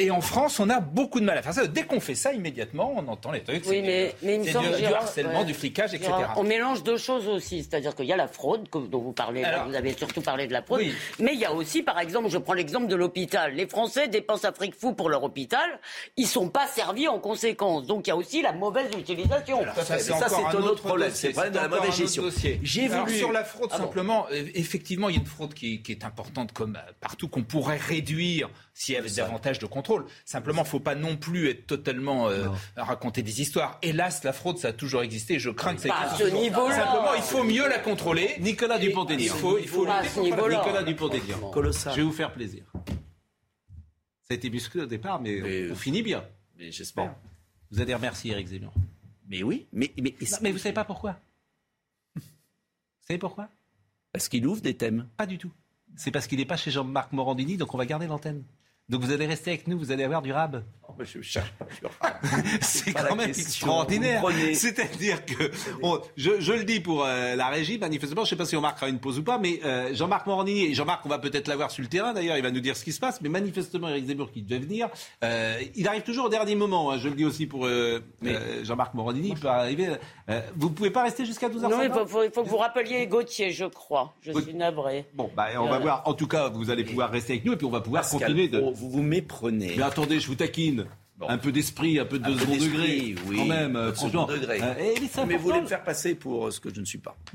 Speaker 3: Et en France, on a beaucoup de mal à faire ça. Dès qu'on fait ça, immédiatement, on entend les trucs.
Speaker 2: Oui, mais, mais il me semble
Speaker 3: du, du harcèlement,
Speaker 2: ouais.
Speaker 3: du flicage, etc.
Speaker 2: Gérard, On mélange deux choses aussi, c'est-à-dire qu'il y a la fraude dont vous parlez, là,
Speaker 3: Alors-
Speaker 2: vous avez surtout parlé de la fraude,
Speaker 3: Oui.
Speaker 2: mais il y a aussi, par exemple, je prends l'exemple de l'hôpital. Les Français dépensent un fric fou pour leur hôpital, ils sont pas servis en conséquence. Donc il y a aussi la mauvaise utilisation.
Speaker 3: Ça,
Speaker 4: Ça, c'est un autre problème. C'est le problème de la mauvaise gestion. J'ai
Speaker 3: Alors,
Speaker 4: voulu-
Speaker 3: sur la fraude,
Speaker 4: Ah bon.
Speaker 3: simplement, euh, effectivement, il y a une fraude qui, qui est importante comme euh, partout, qu'on pourrait réduire s'il y avait davantage de contrôle. Simplement, il ne faut pas non plus être totalement euh, à raconter des histoires. Hélas, la fraude, ça a toujours existé. Je crains que ça
Speaker 2: Pas à
Speaker 3: existe
Speaker 2: ce
Speaker 3: toujours.
Speaker 2: niveau-là.
Speaker 3: Simplement, il faut mieux la contrôler.
Speaker 1: Nicolas Dupont-Aignan.
Speaker 3: Il faut, il faut
Speaker 2: à ce.
Speaker 1: Nicolas Dupont-Aignan.
Speaker 4: Colossal.
Speaker 1: Je vais vous faire plaisir. Ça a été musclé au départ, mais,
Speaker 4: Mais-
Speaker 1: on finit bien.
Speaker 4: Mais j'espère.
Speaker 1: Bon. Vous allez remercier Eric Zemmour.
Speaker 4: Mais oui, mais, mais,
Speaker 1: Non, mais vous savez pas pourquoi? Vous savez pourquoi?
Speaker 4: Parce qu'il ouvre des thèmes.
Speaker 1: Pas du tout. C'est parce qu'il n'est pas chez Jean-Marc Morandini, donc on va garder l'antenne. Donc vous allez rester avec nous, vous allez avoir du rab.
Speaker 4: Oh, mais je cherche pas sur-
Speaker 1: C'est
Speaker 4: pas
Speaker 1: quand même
Speaker 4: question.
Speaker 1: extraordinaire. C'est-à-dire que, on- je, je le dis pour euh, la régie, manifestement, je ne sais pas si on marquera une pause ou pas, mais euh, Jean-Marc Morandini, et Jean-Marc, on va peut-être l'avoir sur le terrain d'ailleurs, il va nous dire ce qui se passe, mais manifestement, Eric Zemmour qui devait venir, euh, il arrive toujours au dernier moment, hein, je le dis aussi pour euh, euh, Jean-Marc Morandini, il peut arriver. euh, vous ne pouvez pas rester jusqu'à 12h50
Speaker 2: Non, il faut, faut- il faut que vous rappeliez Gauthier, je crois. Je suis navré.
Speaker 1: Bon, bah, on va voir. En tout cas, vous allez pouvoir rester avec nous et puis on va pouvoir
Speaker 4: Pascal
Speaker 1: continuer de.
Speaker 4: Vous vous méprenez.
Speaker 1: Mais attendez, je vous taquine. Un peu d'esprit, un peu de
Speaker 4: Un
Speaker 1: second degré.
Speaker 4: oui,
Speaker 1: Quand même, euh,
Speaker 4: de second
Speaker 1: franchement.
Speaker 4: degré.
Speaker 1: Euh, eh, mais
Speaker 4: mais vous voulez me faire passer pour euh, ce que je ne suis pas. [laughs]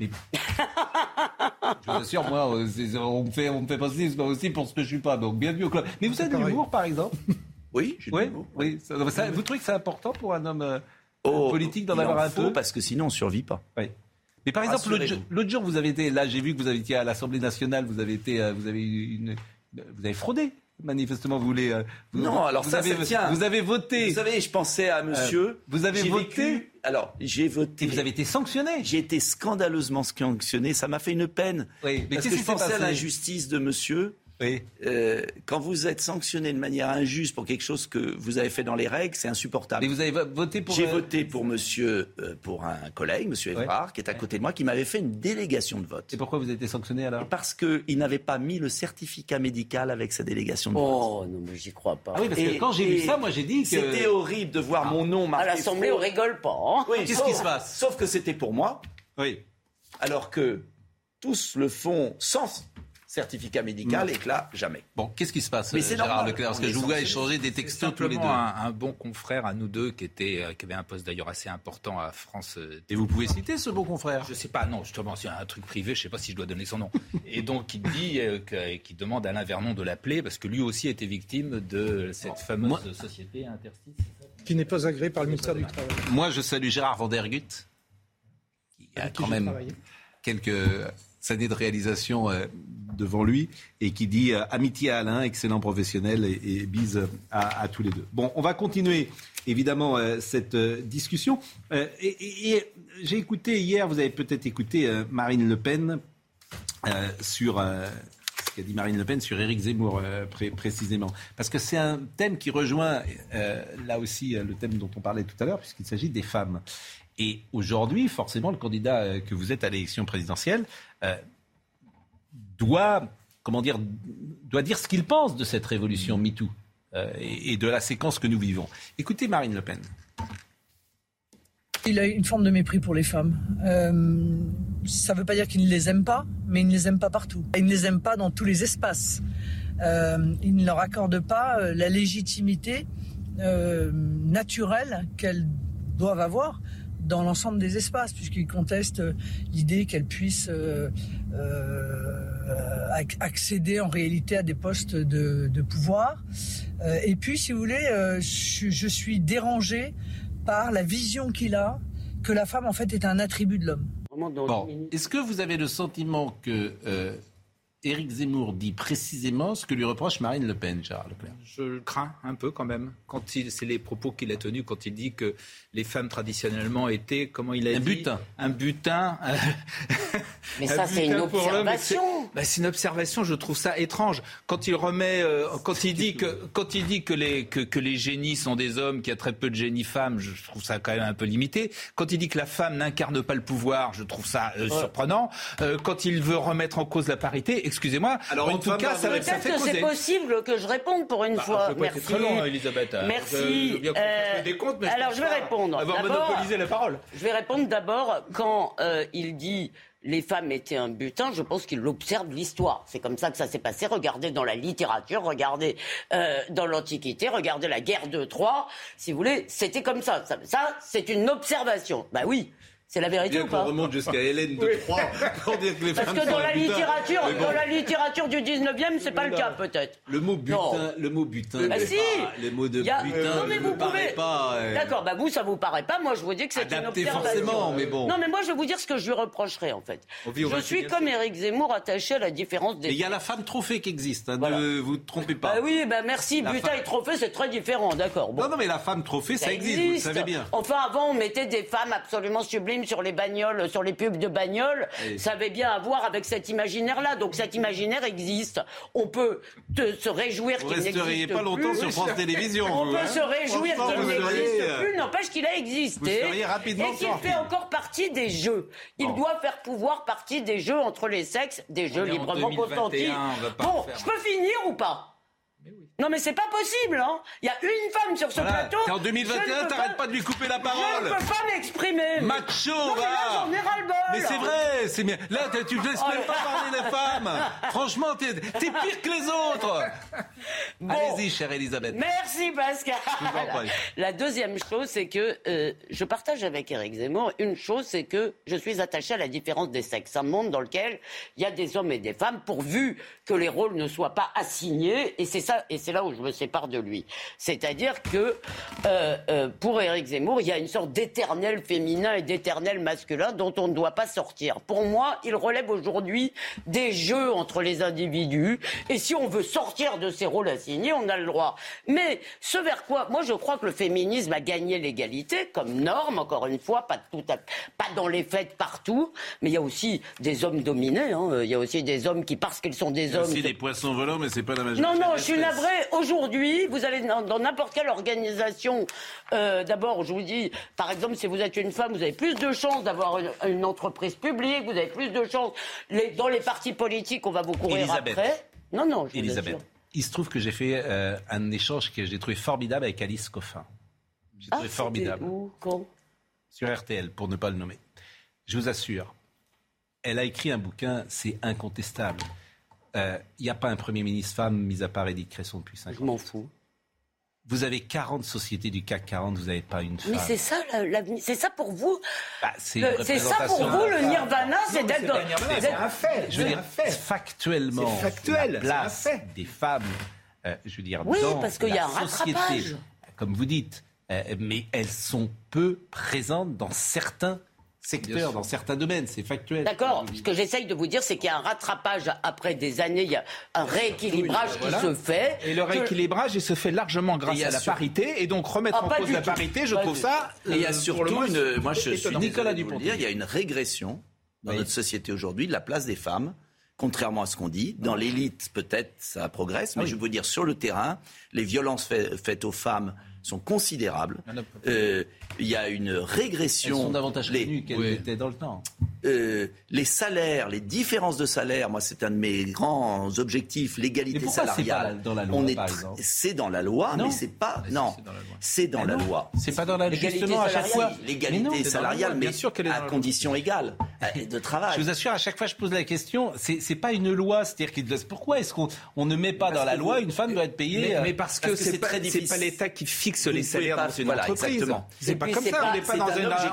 Speaker 1: Je vous assure, moi, on me fait, on me fait passer aussi pour ce que je suis pas. Donc, bienvenue au club. Mais vous avez de l'humour, par exemple?
Speaker 4: Oui, j'ai
Speaker 1: Oui, oui. Ça- ça- vous trouvez que c'est important pour un homme euh,
Speaker 4: Oh,
Speaker 1: politique d'en avoir un peu?
Speaker 4: parce que sinon on survit pas.
Speaker 1: Oui. Mais par exemple, l'autre jour- vous avez été, là, j'ai vu que vous avez été à l'Assemblée nationale, vous avez été, vous avez une, vous avez fraudé. Manifestement, vous voulez. euh, vous-
Speaker 4: Non, alors
Speaker 1: vous
Speaker 4: ça,
Speaker 1: avez,
Speaker 4: ça tient.
Speaker 1: Vous avez voté.
Speaker 4: Vous savez, je pensais à monsieur.
Speaker 1: Euh, vous avez voté.
Speaker 4: vécu- alors, j'ai voté.
Speaker 1: Vous avez été sanctionné.
Speaker 4: J'ai été scandaleusement sanctionné. Ça m'a fait une peine.
Speaker 1: Oui, mais
Speaker 4: parce que je pensais à
Speaker 1: passé?
Speaker 4: l'injustice de monsieur.
Speaker 1: Oui.
Speaker 4: Euh, quand vous êtes sanctionné de manière injuste pour quelque chose que vous avez fait dans les règles, c'est insupportable.
Speaker 1: Mais vous avez vo- voté pour.
Speaker 4: J'ai
Speaker 1: euh,
Speaker 4: voté pour monsieur, euh, pour un collègue, monsieur Evrard, qui est à côté de moi, qui m'avait fait une délégation de vote.
Speaker 1: Et pourquoi vous avez été sanctionné alors?
Speaker 4: Parce qu'il n'avait pas mis le certificat médical avec sa délégation de vote.
Speaker 2: Oh non, mais j'y crois pas.
Speaker 1: Ah oui, parce que
Speaker 4: Et-
Speaker 1: quand j'ai vu
Speaker 4: et
Speaker 1: ça, moi j'ai dit que.
Speaker 4: C'était horrible de voir mon nom marqué.
Speaker 2: À l'Assemblée, on rigole pas. hein.
Speaker 4: Oui,
Speaker 1: Qu'est-ce qui se passe?
Speaker 4: Sauf que c'était pour moi,
Speaker 1: Oui.
Speaker 4: alors que tous le font sans certificat médical
Speaker 1: Mm.
Speaker 4: et que là, jamais.
Speaker 1: Bon, qu'est-ce qui se passe,
Speaker 4: Mais
Speaker 1: euh,
Speaker 4: c'est
Speaker 1: Gérard
Speaker 4: normal,
Speaker 1: Leclerc Parce que je
Speaker 4: sanctionné.
Speaker 1: échanger des textos tous les deux.
Speaker 3: un, un bon confrère à nous deux qui, était, euh, qui avait un poste d'ailleurs assez important à France. euh,
Speaker 1: Et vous pouvez citer ce bon confrère?
Speaker 3: Je sais pas, non, justement, c'est un truc privé, je sais pas si je dois donner son nom. [laughs] Et donc, il dit, euh, que- qu'il demande à Alain Vernon de l'appeler parce que lui aussi a été victime de cette fameuse
Speaker 1: moi-
Speaker 3: société interstice.
Speaker 10: qui n'est pas agréé par le ministère du Travail.
Speaker 1: Moi, je salue Gérard Vandergut, qui a
Speaker 10: Avec
Speaker 1: quand même quelques années de réalisation euh, devant lui et qui dit euh, amitié à Alain, excellent professionnel et, bise à, à tous les deux. Bon, on va continuer évidemment euh, cette euh, discussion. Euh, et j'ai écouté hier, vous avez peut-être écouté euh, Marine Le Pen euh, sur euh, ce qu'a dit Marine Le Pen sur Éric Zemmour euh, pré- précisément. Parce que c'est un thème qui rejoint euh, là aussi euh, le thème dont on parlait tout à l'heure, puisqu'il s'agit des femmes. Et aujourd'hui, forcément, le candidat euh, que vous êtes à l'élection présidentielle euh, doit, comment dire, doit dire ce qu'il pense de cette révolution MeToo euh, et, de la séquence que nous vivons. Écoutez Marine Le Pen.
Speaker 26: Il a une forme de mépris pour les femmes. Euh, ça ne veut pas dire qu'il ne les aime pas, mais il ne les aime pas partout. Il ne les aime pas dans tous les espaces. Euh, il ne leur accorde pas euh, la légitimité euh, naturelle qu'elles doivent avoir dans l'ensemble des espaces, puisqu'il conteste euh, l'idée qu'elles puissent euh, euh, ac- accéder en réalité à des postes de, de pouvoir. Euh, et puis, si vous voulez, euh, je, je suis dérangée par la vision qu'il a que la femme en fait est un attribut de l'homme.
Speaker 1: Bon, est-ce que vous avez le sentiment que euh, Éric Zemmour dit précisément ce que lui reproche Marine Le Pen, Gérard Leclerc?
Speaker 3: Je le crains un peu quand même. Quand il, c'est les propos qu'il a tenus quand il dit que les femmes traditionnellement étaient, comment il a
Speaker 1: Un
Speaker 3: dit?
Speaker 1: butin.
Speaker 3: Un butin. [laughs]
Speaker 2: Mais
Speaker 3: un
Speaker 2: ça, c'est
Speaker 3: butin
Speaker 2: une observation.
Speaker 3: c'est-
Speaker 25: Bah, c'est une observation, je trouve ça étrange. Quand il remet, euh, quand il dit que, quand il dit que les, que, que les génies sont des hommes, qu'il y a très peu de génies femmes, je trouve ça quand même un peu limité. Quand il dit que la femme n'incarne pas le pouvoir, je trouve ça euh, surprenant. Euh, quand il veut remettre en cause la parité, excusez-moi,
Speaker 1: Alors,
Speaker 25: en tout cas,
Speaker 1: va
Speaker 25: ça,
Speaker 1: voter.
Speaker 25: ça fait
Speaker 2: Peut-être que c'est possible que je réponde pour une
Speaker 25: Bah,
Speaker 2: fois. Merci.
Speaker 25: très long, hein, Elisabeth.
Speaker 2: Merci.
Speaker 25: Je
Speaker 2: Euh,
Speaker 25: des comptes, mais je
Speaker 2: alors je vais répondre.
Speaker 25: Avoir
Speaker 2: D'abord-
Speaker 25: monopolisé la parole.
Speaker 2: Je vais répondre d'abord quand euh, il dit les femmes étaient un butin, je pense qu'il observe l'histoire. C'est comme ça que ça s'est passé. Regardez dans la littérature, regardez euh, dans l'Antiquité, regardez la guerre de Troie. Si vous voulez, c'était comme ça. Ça, ça, c'est une observation. Bah oui, c'est la vérité ou
Speaker 1: qu'on
Speaker 2: pas
Speaker 1: remonte jusqu'à Hélène de Troyes pour dire que les
Speaker 2: Parce
Speaker 1: femmes
Speaker 2: que
Speaker 1: sont
Speaker 2: dans la littérature,
Speaker 1: bon,
Speaker 2: dans la littérature du 19e, c'est pas le cas peut-être.
Speaker 1: Le mot butin,
Speaker 2: Non.
Speaker 1: le mot butin,
Speaker 2: Bah si.
Speaker 1: pas- les mots de
Speaker 2: a-
Speaker 1: butin
Speaker 2: non mais
Speaker 1: ne
Speaker 2: vous
Speaker 1: me paraît
Speaker 2: pouvez.
Speaker 1: pas. euh,
Speaker 2: D'accord, bah vous ça vous paraît pas. Moi je vous dis que c'est une
Speaker 1: Adapté
Speaker 2: observation.
Speaker 1: forcément, mais bon.
Speaker 2: Non mais moi je vais vous dire ce que je lui reprocherais en fait.
Speaker 1: On
Speaker 2: Je
Speaker 1: 21e
Speaker 2: suis comme Éric Zemmour attaché à la différence des.
Speaker 1: Mais il y a la femme trophée qui existe, hein, ne vous trompez pas.
Speaker 2: Bah oui, bah merci.
Speaker 1: La
Speaker 2: Butin
Speaker 1: femme-
Speaker 2: et trophée c'est très différent, d'accord. Bon.
Speaker 1: Non, non, mais la femme trophée, ça, existe, vous le savez bien.
Speaker 2: Enfin, avant, on mettait des femmes absolument sublimes sur les bagnoles, sur les pubs de bagnoles.
Speaker 1: Oui.
Speaker 2: Ça avait bien à voir avec cet imaginaire-là. Donc, cet imaginaire existe. On peut te- se réjouir
Speaker 1: Vous
Speaker 2: qu'il n'existe plus.
Speaker 1: resteriez pas longtemps sur France Télévisions,
Speaker 2: On
Speaker 1: vous,
Speaker 2: peut
Speaker 1: hein.
Speaker 2: se réjouir qu'il
Speaker 1: vous
Speaker 2: n'existe
Speaker 1: seriez, euh,
Speaker 2: plus. N'empêche qu'il a existé.
Speaker 1: vous seriez rapidement
Speaker 2: Et qu'il fait encore partie des jeux. Il doit faire pouvoir partie des jeux entre les sexes, des jeux librement
Speaker 25: 2021,
Speaker 2: consentis. Bon, je peux finir ou pas? Non mais c'est pas possible, hein Il y a une femme sur ce
Speaker 1: Voilà.
Speaker 2: plateau.
Speaker 1: T'es en
Speaker 2: je
Speaker 1: 2021,
Speaker 2: ne peux
Speaker 1: t'arrêtes pas de lui couper la
Speaker 2: Je
Speaker 1: parole.
Speaker 2: ne peux pas m'exprimer.
Speaker 1: Macho,
Speaker 2: non, mais là, j'en ai.
Speaker 1: Mais c'est vrai, c'est bien. Là, tu ne laisses
Speaker 2: Oh
Speaker 1: même pas parler les femmes. [laughs] Franchement, t'es t'es pire que les autres.
Speaker 2: Bon.
Speaker 1: Allez-y, chère Elisabeth.
Speaker 2: Merci Pascal.
Speaker 1: Je. [laughs]
Speaker 2: La deuxième chose, c'est que euh, je partage avec Eric Zemmour une chose, c'est que je suis attaché à la différence des sexes. Un monde dans lequel il y a des hommes et des femmes, pourvu que les rôles ne soient pas assignés. Et c'est ça, et c'est là où je me sépare de lui. C'est-à-dire que euh, euh, pour Eric Zemmour, il y a une sorte d'éternel féminin et d'éternel masculin dont on ne doit pas sortir. Pour moi, il relève aujourd'hui des jeux entre les individus. Et si on veut sortir de ces rôles assignés, on a le droit. Mais ce vers quoi, moi je crois que le féminisme a gagné l'égalité comme norme, encore une fois, pas tout à, pas dans les faits partout, mais il y a aussi des hommes dominés. hein. Il y a aussi des hommes qui, parce qu'ils sont des
Speaker 1: Il y a
Speaker 2: hommes,
Speaker 1: aussi des poissons volants, mais c'est pas la majorité.
Speaker 2: non, non, je suis navré. Aujourd'hui, vous allez dans n'importe quelle organisation. euh, D'abord, je vous dis, par exemple, si vous êtes une femme, vous avez plus de chances d'avoir une, une entreprise publique, vous avez plus de chances. Les- dans les partis politiques, on va vous courir
Speaker 1: Elisabeth.
Speaker 2: après. Non, non, je vous
Speaker 1: Elisabeth,
Speaker 2: assure.
Speaker 1: il se trouve que j'ai fait euh, un échange que j'ai trouvé formidable avec Alice Coffin. J'ai
Speaker 2: Ah,
Speaker 1: trouvé formidable.
Speaker 2: où, quand?
Speaker 1: Sur RTL, pour ne pas le nommer. Je vous assure, elle a écrit un bouquin, c'est incontestable. Il n'y a pas un Premier ministre femme, mis à part Edith Cresson, depuis 5 ans.
Speaker 2: Je m'en fous.
Speaker 1: Vous avez 40 sociétés du CAC 40, vous n'avez pas une femme.
Speaker 2: Mais c'est ça l'avenir. C'est ça pour vous.
Speaker 1: Bah, c'est
Speaker 2: ça pour vous le nirvana, c'est d'être
Speaker 1: c'est un fait. Je veux dire, factuellement,
Speaker 12: C'est factuel,
Speaker 1: la
Speaker 12: c'est un
Speaker 1: place
Speaker 12: fait.
Speaker 1: des femmes, euh, je veux dire,
Speaker 2: Oui,
Speaker 1: dans
Speaker 2: parce qu'il y a un
Speaker 1: société,
Speaker 2: rattrapage.
Speaker 1: comme vous dites, euh, mais elles sont peu présentes dans certains secteurs, dans certains domaines, c'est factuel.
Speaker 2: D'accord. Ce que j'essaye de vous dire, c'est qu'il y a un rattrapage après des années, il y a un rééquilibrage qui
Speaker 25: Voilà.
Speaker 2: se fait.
Speaker 25: Et le
Speaker 2: que-
Speaker 25: rééquilibrage, il se fait largement grâce à la
Speaker 4: sur-
Speaker 25: parité. Et donc remettre
Speaker 2: Ah,
Speaker 25: en cause la
Speaker 2: tout.
Speaker 25: parité, je
Speaker 2: Pas
Speaker 25: trouve
Speaker 2: du
Speaker 25: ça.
Speaker 4: Et il y a
Speaker 25: euh,
Speaker 4: surtout une. Moi, je suis. Nicolas dire, il y a une régression dans notre société aujourd'hui de la place des femmes. Contrairement à ce qu'on dit, dans l'élite peut-être ça progresse, mais
Speaker 25: Ah oui.
Speaker 4: je veux vous dire sur le terrain, les violences fait- faites aux femmes sont considérables. Euh, Il y a une
Speaker 1: Elles
Speaker 4: régression.
Speaker 1: sont davantage
Speaker 4: Les-
Speaker 1: connues qu'elles
Speaker 4: Oui.
Speaker 1: étaient dans le temps.
Speaker 4: Euh, les salaires, les différences de salaire, moi c'est un de mes grands objectifs,
Speaker 1: Mais
Speaker 4: l'égalité
Speaker 1: c'est
Speaker 4: salariale.
Speaker 1: pas dans la loi,
Speaker 4: On est
Speaker 1: par
Speaker 4: tr-
Speaker 1: exemple
Speaker 4: C'est dans la loi,
Speaker 1: Non.
Speaker 4: mais c'est pas. Non, c'est dans
Speaker 1: Mais
Speaker 4: la loi.
Speaker 1: C'est pas dans la justement à chaque fois. Mais
Speaker 4: L'égalité
Speaker 1: c'est dans la
Speaker 4: salariale,
Speaker 1: loi,
Speaker 4: mais
Speaker 1: bien sûr qu'elle est dans
Speaker 4: à
Speaker 1: la loi.
Speaker 4: condition égale euh, de travail.
Speaker 1: Je vous assure, à chaque fois, je pose la question. C'est c'est pas une loi, c'est-à-dire qu'il pourquoi est-ce qu'on on ne met pas dans la loi
Speaker 4: vous-
Speaker 1: une femme doit être payée
Speaker 25: Mais,
Speaker 1: euh,
Speaker 25: mais parce que,
Speaker 4: parce que
Speaker 25: c'est
Speaker 4: c'est
Speaker 25: c'est pas l'État qui fixe
Speaker 4: Vous
Speaker 25: les salaires
Speaker 4: pas-
Speaker 25: dans une
Speaker 4: voilà,
Speaker 25: entreprise.
Speaker 4: exactement.
Speaker 25: C'est pas comme ça.
Speaker 2: pas-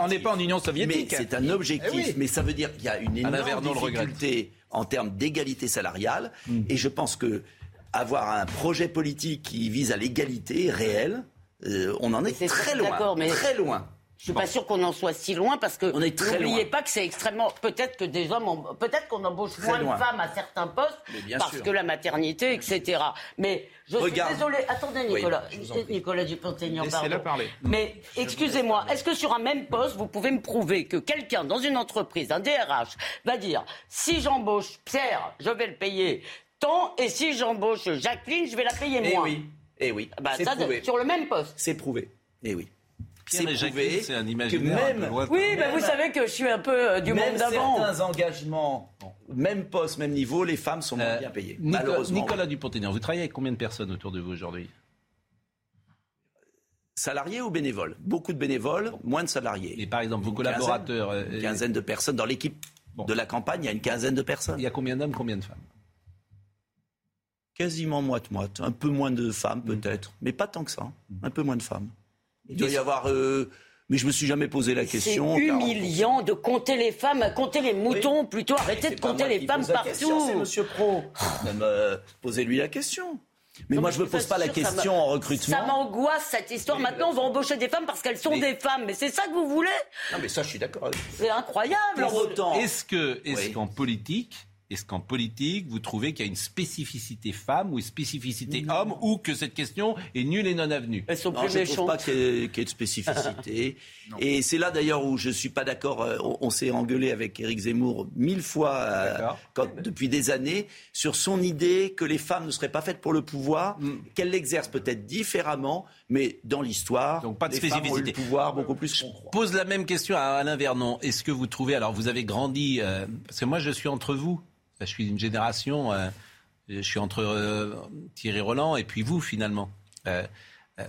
Speaker 25: on n'est pas en Union
Speaker 4: Mais
Speaker 25: soviétique.
Speaker 4: c'est un objectif.
Speaker 25: Eh oui.
Speaker 4: Mais ça veut dire qu'il y a une énorme
Speaker 1: Vernon
Speaker 4: difficulté en termes d'égalité salariale.
Speaker 25: Mm.
Speaker 4: Et je pense que avoir un projet politique qui vise à l'égalité réelle, euh, on en est très loin.
Speaker 2: mais-
Speaker 4: Très loin.
Speaker 2: Je suis pas sûr qu'on en soit si loin parce que
Speaker 4: On est très
Speaker 2: n'oubliez pas que c'est extrêmement. Peut-être que des hommes, ont- peut-être qu'on embauche
Speaker 4: Très
Speaker 2: moins
Speaker 4: loin.
Speaker 2: de femmes à certains postes parce
Speaker 4: sûr.
Speaker 2: que la maternité, etc. Mais je
Speaker 4: Regarde.
Speaker 2: suis désolé. Attendez, Nicolas. Nicolas Dupont-Aignan, pardon.
Speaker 3: parler.
Speaker 2: Mais excusez-moi, est-ce que sur un même poste, vous pouvez me prouver que quelqu'un dans une entreprise, un DRH, va dire si j'embauche Pierre, je vais le payer tant, et si j'embauche Jacqueline, je vais la payer
Speaker 4: Eh
Speaker 2: moins.
Speaker 4: oui, eh oui.
Speaker 2: Bah,
Speaker 4: c'est
Speaker 2: ça,
Speaker 4: prouvé.
Speaker 2: sur le même poste.
Speaker 4: C'est prouvé. Eh oui. Prouvé
Speaker 1: c'est un
Speaker 4: que
Speaker 1: imaginaire un peu
Speaker 4: même.
Speaker 2: Oui, bah, vous savez que je suis un peu euh, du
Speaker 4: même
Speaker 2: monde d'avant.
Speaker 4: certains engagements, même poste, même niveau, les femmes sont moins bien payées.
Speaker 1: Nicolas,
Speaker 4: malheureusement.
Speaker 1: Nicolas Dupont-Aignan, vous travaillez avec combien de personnes autour de vous aujourd'hui?
Speaker 4: Salariés ou bénévoles? Beaucoup de bénévoles, moins de salariés.
Speaker 1: Et par exemple, vos
Speaker 4: Une
Speaker 1: collaborateurs,
Speaker 4: quinzaine,
Speaker 1: euh,
Speaker 4: Une quinzaine de personnes. Dans l'équipe de la campagne, il y a une quinzaine de personnes.
Speaker 1: Il y a combien d'hommes, combien de femmes?
Speaker 4: Quasiment moite-moite. Un peu moins de femmes,
Speaker 1: Mm.
Speaker 4: peut-être. Mais pas tant que ça. Un peu moins de femmes. Il doit y avoir. euh, Mais je me suis jamais posé la
Speaker 2: C'est
Speaker 4: question. car-
Speaker 2: humiliant de compter les femmes, compter les moutons plutôt. Arrêtez de
Speaker 4: C'est
Speaker 2: compter les femmes partout.
Speaker 4: C'est Monsieur Pro. [sighs] Même, euh, Posez-lui la question. Mais moi, je me pose pas la question en recrutement.
Speaker 2: Ça m'angoisse cette histoire. Maintenant, on va embaucher des femmes parce qu'elles sont des femmes. Mais c'est ça que vous voulez
Speaker 4: Non, mais ça, je suis d'accord.
Speaker 2: C'est incroyable.
Speaker 4: Pour autant.
Speaker 1: Est-ce que, est-ce
Speaker 4: Oui.
Speaker 1: qu'en politique, est-ce qu'en politique, vous trouvez qu'il y a une spécificité femme ou une spécificité homme, ou que cette question est nulle et non avenue?
Speaker 2: Elles sont
Speaker 4: Non, je ne trouve pas qu'il y, ait- qu'il y ait de spécificité. [laughs] et c'est là d'ailleurs où je ne suis pas d'accord. euh, On, on s'est engueulé avec Éric Zemmour mille fois euh, quand- depuis des années sur son idée que les femmes ne seraient pas faites pour le pouvoir,
Speaker 1: Mm.
Speaker 4: qu'elles l'exercent peut-être différemment, mais dans l'histoire,
Speaker 1: Donc pas de
Speaker 4: les femmes ont eu
Speaker 1: spécificité.
Speaker 4: le pouvoir beaucoup plus qu'on croit.
Speaker 1: pose la même question à Alain Vernon. Est-ce que vous trouvez, alors vous avez grandi, euh, parce que moi je suis entre vous, je suis d'une génération, euh, je suis entre euh, Thierry Roland et puis vous finalement. Euh,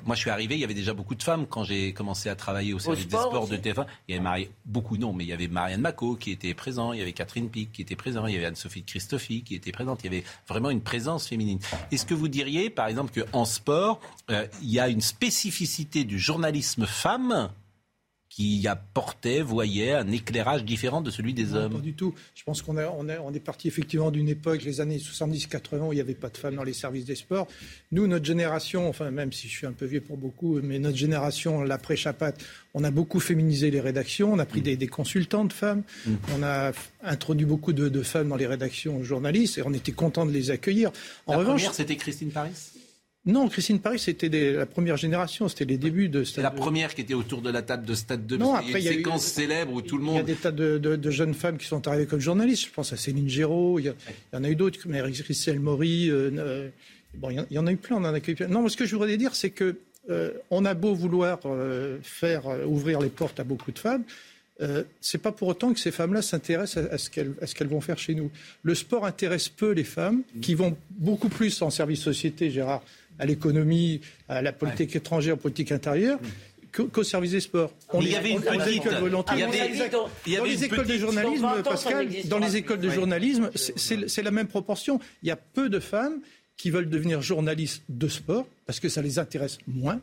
Speaker 1: moi, je suis arrivé, il y avait déjà beaucoup de femmes quand j'ai commencé à travailler au service
Speaker 2: sport
Speaker 1: des sports
Speaker 2: aussi
Speaker 1: de TF1. Il y avait Marie, beaucoup non, mais il y avait Marianne Macot qui était présent, il y avait Catherine Pic qui était présent, il y avait Anne-Sophie Christophe qui était présente. Il y avait vraiment une présence féminine. Est-ce que vous diriez, par exemple, qu'en sport, il y a une spécificité du journalisme femme qui apportait, voyait un éclairage différent de celui des
Speaker 10: Non,
Speaker 1: hommes
Speaker 10: Pas du tout. Je pense qu'on est, on on est parti effectivement d'une époque, les années 70-80, où il n'y avait pas de femmes dans les services des sports. Nous, notre génération, enfin même si je suis un peu vieux pour beaucoup, mais notre génération, l'après Chapat, on a beaucoup féminisé les rédactions, on a pris des, des consultantes femmes, on a introduit beaucoup de, de femmes dans les rédactions journalistes et on était content de les accueillir. En
Speaker 1: La
Speaker 10: revanche,
Speaker 1: c'était Christine Paris?
Speaker 10: Non, Christine Paris, c'était des- la première génération, c'était les débuts de
Speaker 1: C'est la première qui était autour de la table de Stade 2.
Speaker 10: Non, après,
Speaker 1: y
Speaker 10: il y
Speaker 1: a
Speaker 10: a
Speaker 1: une
Speaker 10: eu-
Speaker 1: séquence célèbre où tout le
Speaker 10: Il y a
Speaker 1: monde...
Speaker 10: des tas de, de- de jeunes femmes qui sont arrivées comme journalistes. Je pense à Céline Géraud, il y, a- il y en a eu d'autres, comme Christelle Maury. euh, euh, bon, il y en- il y en a eu plein, on en a accueilli plein. Non, mais ce que je voudrais dire, c'est que euh, on a beau vouloir euh, faire ouvrir les portes à beaucoup de femmes. Euh, c'est pas pour autant que ces femmes-là s'intéressent à, à ce qu'elles à ce qu'elles vont faire chez nous. Le sport intéresse peu les femmes, qui vont beaucoup plus en service société, Gérard, à l'économie, à la politique étrangère, politique intérieure, qu'au qu'au service des sports.
Speaker 1: Il y avait une petite- il y
Speaker 10: Dans
Speaker 1: avait-
Speaker 10: les- dans écoles de journalisme,
Speaker 2: Dans 20 ans, ça
Speaker 10: Pascal, dans les écoles de journalisme, c'est- la même proportion. Il y a peu de femmes qui veulent devenir journalistes de sport parce que ça les intéresse moins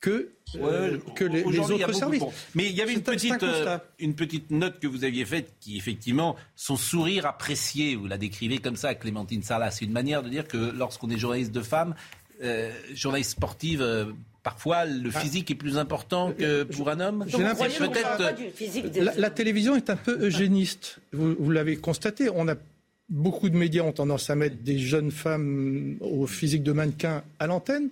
Speaker 10: que, euh,
Speaker 1: Ouais,
Speaker 10: que les, autres services.
Speaker 1: Mais il y avait une
Speaker 10: un-
Speaker 1: petite, euh, une petite note que vous aviez faite qui, effectivement, son sourire apprécié, vous la décrivez comme ça, Clémentine Sarlat. C'est une manière de dire que lorsqu'on est journaliste de femme, euh, journaliste sportive, euh, parfois le physique est plus important que pour un homme.
Speaker 10: Ah. J'ai l'impression
Speaker 1: peut-être.
Speaker 10: La, la télévision est un peu eugéniste. Vous, vous l'avez constaté. On a beaucoup de médias ont tendance à mettre des jeunes femmes au physique de mannequin à l'antenne.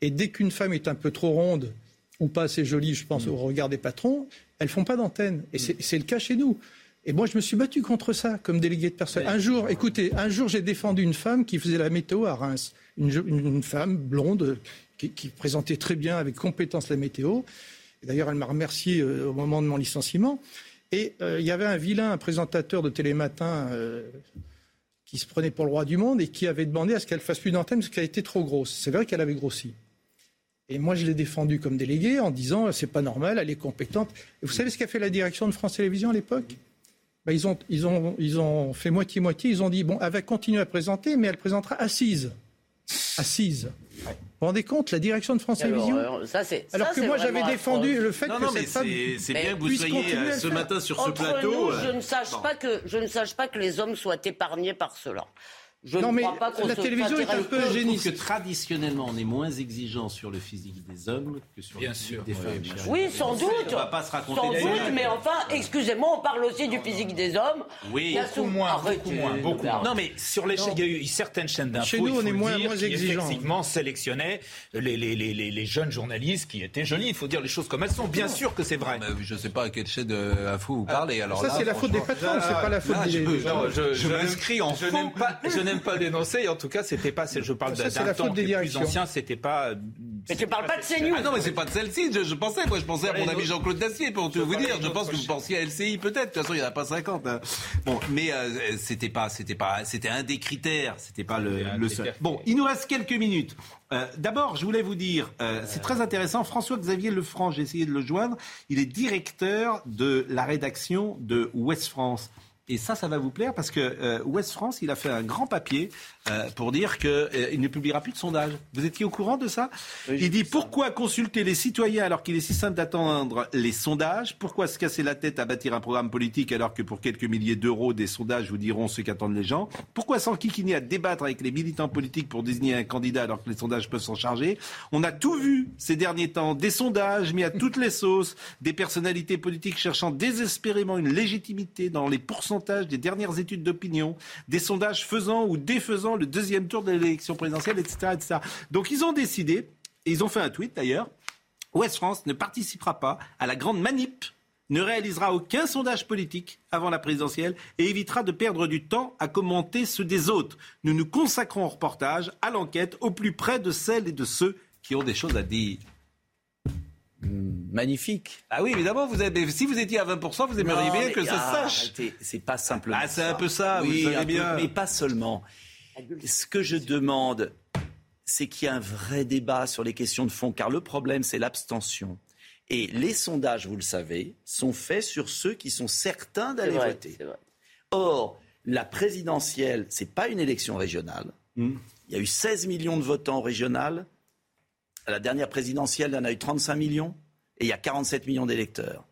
Speaker 10: Et dès qu'une femme est un peu trop ronde ou pas assez jolie, je pense au regard des patrons, elles font pas d'antenne. Et c'est c'est le cas chez nous. Et moi, je me suis battu contre ça comme délégué de personne. Un jour, écoutez, un jour, j'ai défendu une femme qui faisait la météo à Reims. Une, femme blonde qui, présentait très bien, avec compétence, la météo. D'ailleurs, elle m'a remercié euh, au moment de mon licenciement. Et euh, il y avait un vilain présentateur de Télématin euh, qui se prenait pour le roi du monde et qui avait demandé à ce qu'elle fasse plus d'antenne parce qu'elle était trop grosse. C'est vrai qu'elle avait grossi. Et moi, je l'ai défendue comme délégué en disant c'est pas normal, elle est compétente. Et vous savez ce qu'a fait la direction de France Télévisions à l'époque? Ben, ils ont fait moitié-moitié. Ils ont dit bon, elle va continuer à présenter, mais elle présentera assise. Assise. Vous vous rendez compte, la direction de France Télévisions
Speaker 2: horreur. Ça, c'est-
Speaker 10: Alors
Speaker 2: ça,
Speaker 10: que moi, j'avais défendu le fait
Speaker 1: Non,
Speaker 10: que
Speaker 1: non, mais
Speaker 10: cette femme
Speaker 1: c'est- bien que vous
Speaker 10: puisse
Speaker 1: soyez euh, ce matin sur ce
Speaker 2: Entre
Speaker 1: plateau.
Speaker 2: nous,
Speaker 1: euh,
Speaker 2: je ne sache
Speaker 1: bon.
Speaker 2: pas que je ne sache pas que les hommes soient épargnés par cela. Je
Speaker 10: Non,
Speaker 2: ne
Speaker 10: mais
Speaker 2: crois pas qu'on
Speaker 10: la
Speaker 2: se
Speaker 10: télévision est un peu géniste.
Speaker 1: que traditionnellement, on est moins exigeant sur le physique des hommes que sur
Speaker 25: Bien
Speaker 1: le physique
Speaker 25: sûr,
Speaker 1: des
Speaker 25: oui,
Speaker 1: femmes.
Speaker 25: bien sûr.
Speaker 2: Oui, sans doute.
Speaker 1: On va pas se raconter
Speaker 2: Sans doute, mais enfin, excusez-moi, on parle aussi du physique des hommes.
Speaker 1: Oui.
Speaker 2: Il y a
Speaker 25: Beaucoup moins,
Speaker 2: Arrêtez.
Speaker 25: beaucoup moins, beaucoup moins. Non, mais sur les chaînes, il y a eu certaines chaînes d'infos.
Speaker 10: Chez nous, on est moins-
Speaker 25: dire,
Speaker 10: moins
Speaker 25: qui
Speaker 10: exigeants.
Speaker 25: effectivement sélectionnaient les, les, les, les, les jeunes journalistes qui étaient jolis. Il faut dire les choses comme elles sont. Bien sûr que c'est vrai.
Speaker 1: Mais je ne sais pas à quelle chaîne d'infos vous parlez. Alors
Speaker 10: Ça, c'est la faute des plateformes, c'est pas la faute des-
Speaker 1: je, m'inscris en faux.
Speaker 25: N'aime pas, dénoncer. En tout cas, c'était pas. Je parle d'un temps
Speaker 10: faute des
Speaker 25: qui est plus ancien. C'était pas.
Speaker 2: Mais tu parles pas de CNews.
Speaker 1: Ah non, mais c'est pas de celle-ci, je, je pensais, moi je pensais à mon ami Jean-Claude Dacier pour tout vous dire. Je pense que vous pensiez à LCI peut-être, de toute façon il n'y en a pas 50. hein. Bon, mais euh, c'était pas, c'était pas, c'était un des critères, c'était pas le, seul. Bon, il nous reste quelques minutes. Euh, D'abord, je voulais vous dire, euh, c'est très intéressant, François-Xavier Lefranc, j'ai essayé de le joindre, il est directeur de la rédaction de Ouest France. Et ça, ça va vous plaire parce que euh, Ouest France, il a fait un grand papier euh, pour dire qu'il ne publiera plus de sondage. Vous étiez au courant de ça? Il dit pourquoi consulter les citoyens alors qu'il est si simple d'attendre les sondages? Pourquoi se casser la tête à bâtir un programme politique alors que pour quelques milliers d'euros, des sondages vous diront ce qu'attendent les gens? Pourquoi s'enquiquiner à débattre avec les militants politiques pour désigner un candidat alors que les sondages peuvent s'en charger? On a tout vu ces derniers temps, des sondages mis à toutes les sauces, des personnalités politiques cherchant désespérément une légitimité dans les pourcentages des dernières études d'opinion, des sondages faisant ou défaisant le deuxième tour de l'élection présidentielle, etc., etc. Donc ils ont décidé, et ils ont fait un tweet d'ailleurs, Ouest France ne participera pas à la grande manip, ne réalisera aucun sondage politique avant la présidentielle et évitera de perdre du temps à commenter ceux des autres. Nous nous consacrons au reportage, à l'enquête, au plus près de celles et de ceux qui ont des choses à dire.
Speaker 4: Magnifique.
Speaker 1: Ah oui, évidemment, vous avez, si vous étiez à 20%, vous aimeriez
Speaker 4: Non,
Speaker 1: bien
Speaker 4: mais,
Speaker 1: que ça se
Speaker 4: ah,
Speaker 1: sache.
Speaker 4: C'est pas simplement.
Speaker 1: Ah, c'est un peu ça, vous savez
Speaker 4: peu,
Speaker 1: bien.
Speaker 4: mais pas seulement. Ce que je demande, c'est qu'il y ait un vrai débat sur les questions de fond, car le problème, c'est l'abstention. Et les sondages, vous le savez, sont faits sur ceux qui sont certains d'aller voter.
Speaker 2: vrai.
Speaker 4: Or, la présidentielle, c'est pas une élection régionale.
Speaker 1: Hmm.
Speaker 4: Il y a eu 16 millions de votants au régional. À la dernière présidentielle, il y en a eu 35 millions. Et il y a 47 millions d'électeurs.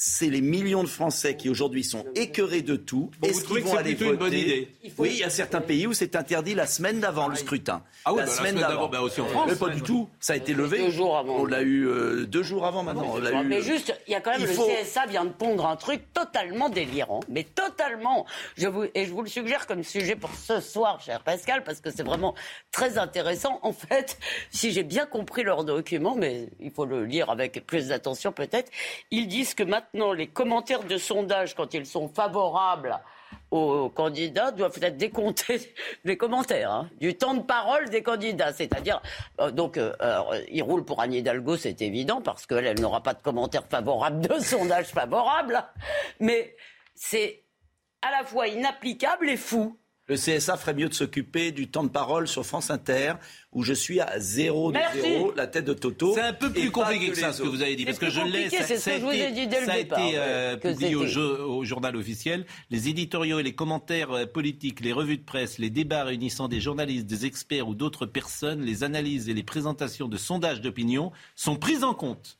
Speaker 4: C'est les millions de Français qui aujourd'hui sont écœurés de tout.
Speaker 1: Bon,
Speaker 4: Est-ce qu'ils
Speaker 1: que
Speaker 4: vont
Speaker 1: c'est
Speaker 4: aller
Speaker 1: plutôt une bonne
Speaker 4: voter
Speaker 1: idée
Speaker 4: Oui, il y a certains pays où c'est interdit la semaine d'avant le scrutin.
Speaker 1: Ah oui,
Speaker 4: la,
Speaker 1: bah, la
Speaker 4: semaine
Speaker 1: semaine d'avant, bah, aussi en France.
Speaker 4: Mais pas du tout. Ça a été levé.
Speaker 2: Deux jours avant.
Speaker 4: On l'a eu euh, deux jours avant maintenant. On eu,
Speaker 2: Mais
Speaker 4: euh,
Speaker 2: juste, il y a quand même le
Speaker 4: faut-
Speaker 2: CSA vient de pondre un truc totalement délirant, mais totalement. Je vous, et je vous le suggère comme sujet pour ce soir, cher Pascal, parce que c'est vraiment très intéressant. En fait, [laughs] si j'ai bien compris leur document, mais il faut le lire avec plus d'attention peut-être, ils disent que maintenant les commentaires de sondage, quand ils sont favorables aux candidats doivent être décomptés [laughs] les commentaires, hein, du temps de parole des candidats. C'est-à-dire, euh, donc, euh, alors, il roule pour Anne Hidalgo, c'est évident, parce qu'elle, elle n'aura pas de commentaires favorables, de sondage favorable. Mais c'est à la fois inapplicable et fou.
Speaker 4: Le CSA ferait mieux de s'occuper du temps de parole sur France Inter, où je suis à zéro de
Speaker 2: Merci.
Speaker 4: zéro, la tête de Toto.
Speaker 1: C'est un peu plus compliqué que ça, ce que vous avez dit. Parce que je l'ai.
Speaker 2: compliqué, c'est ce
Speaker 1: ça a
Speaker 2: que je vous ai
Speaker 1: été-
Speaker 2: dit dès le
Speaker 1: ça a été euh, publié au,
Speaker 2: c'était.
Speaker 1: jeu- au journal officiel. Les éditoriaux et les commentaires euh, politiques, les revues de presse, les débats réunissant des journalistes, des experts ou d'autres personnes, les analyses et les présentations de sondages d'opinion sont prises en compte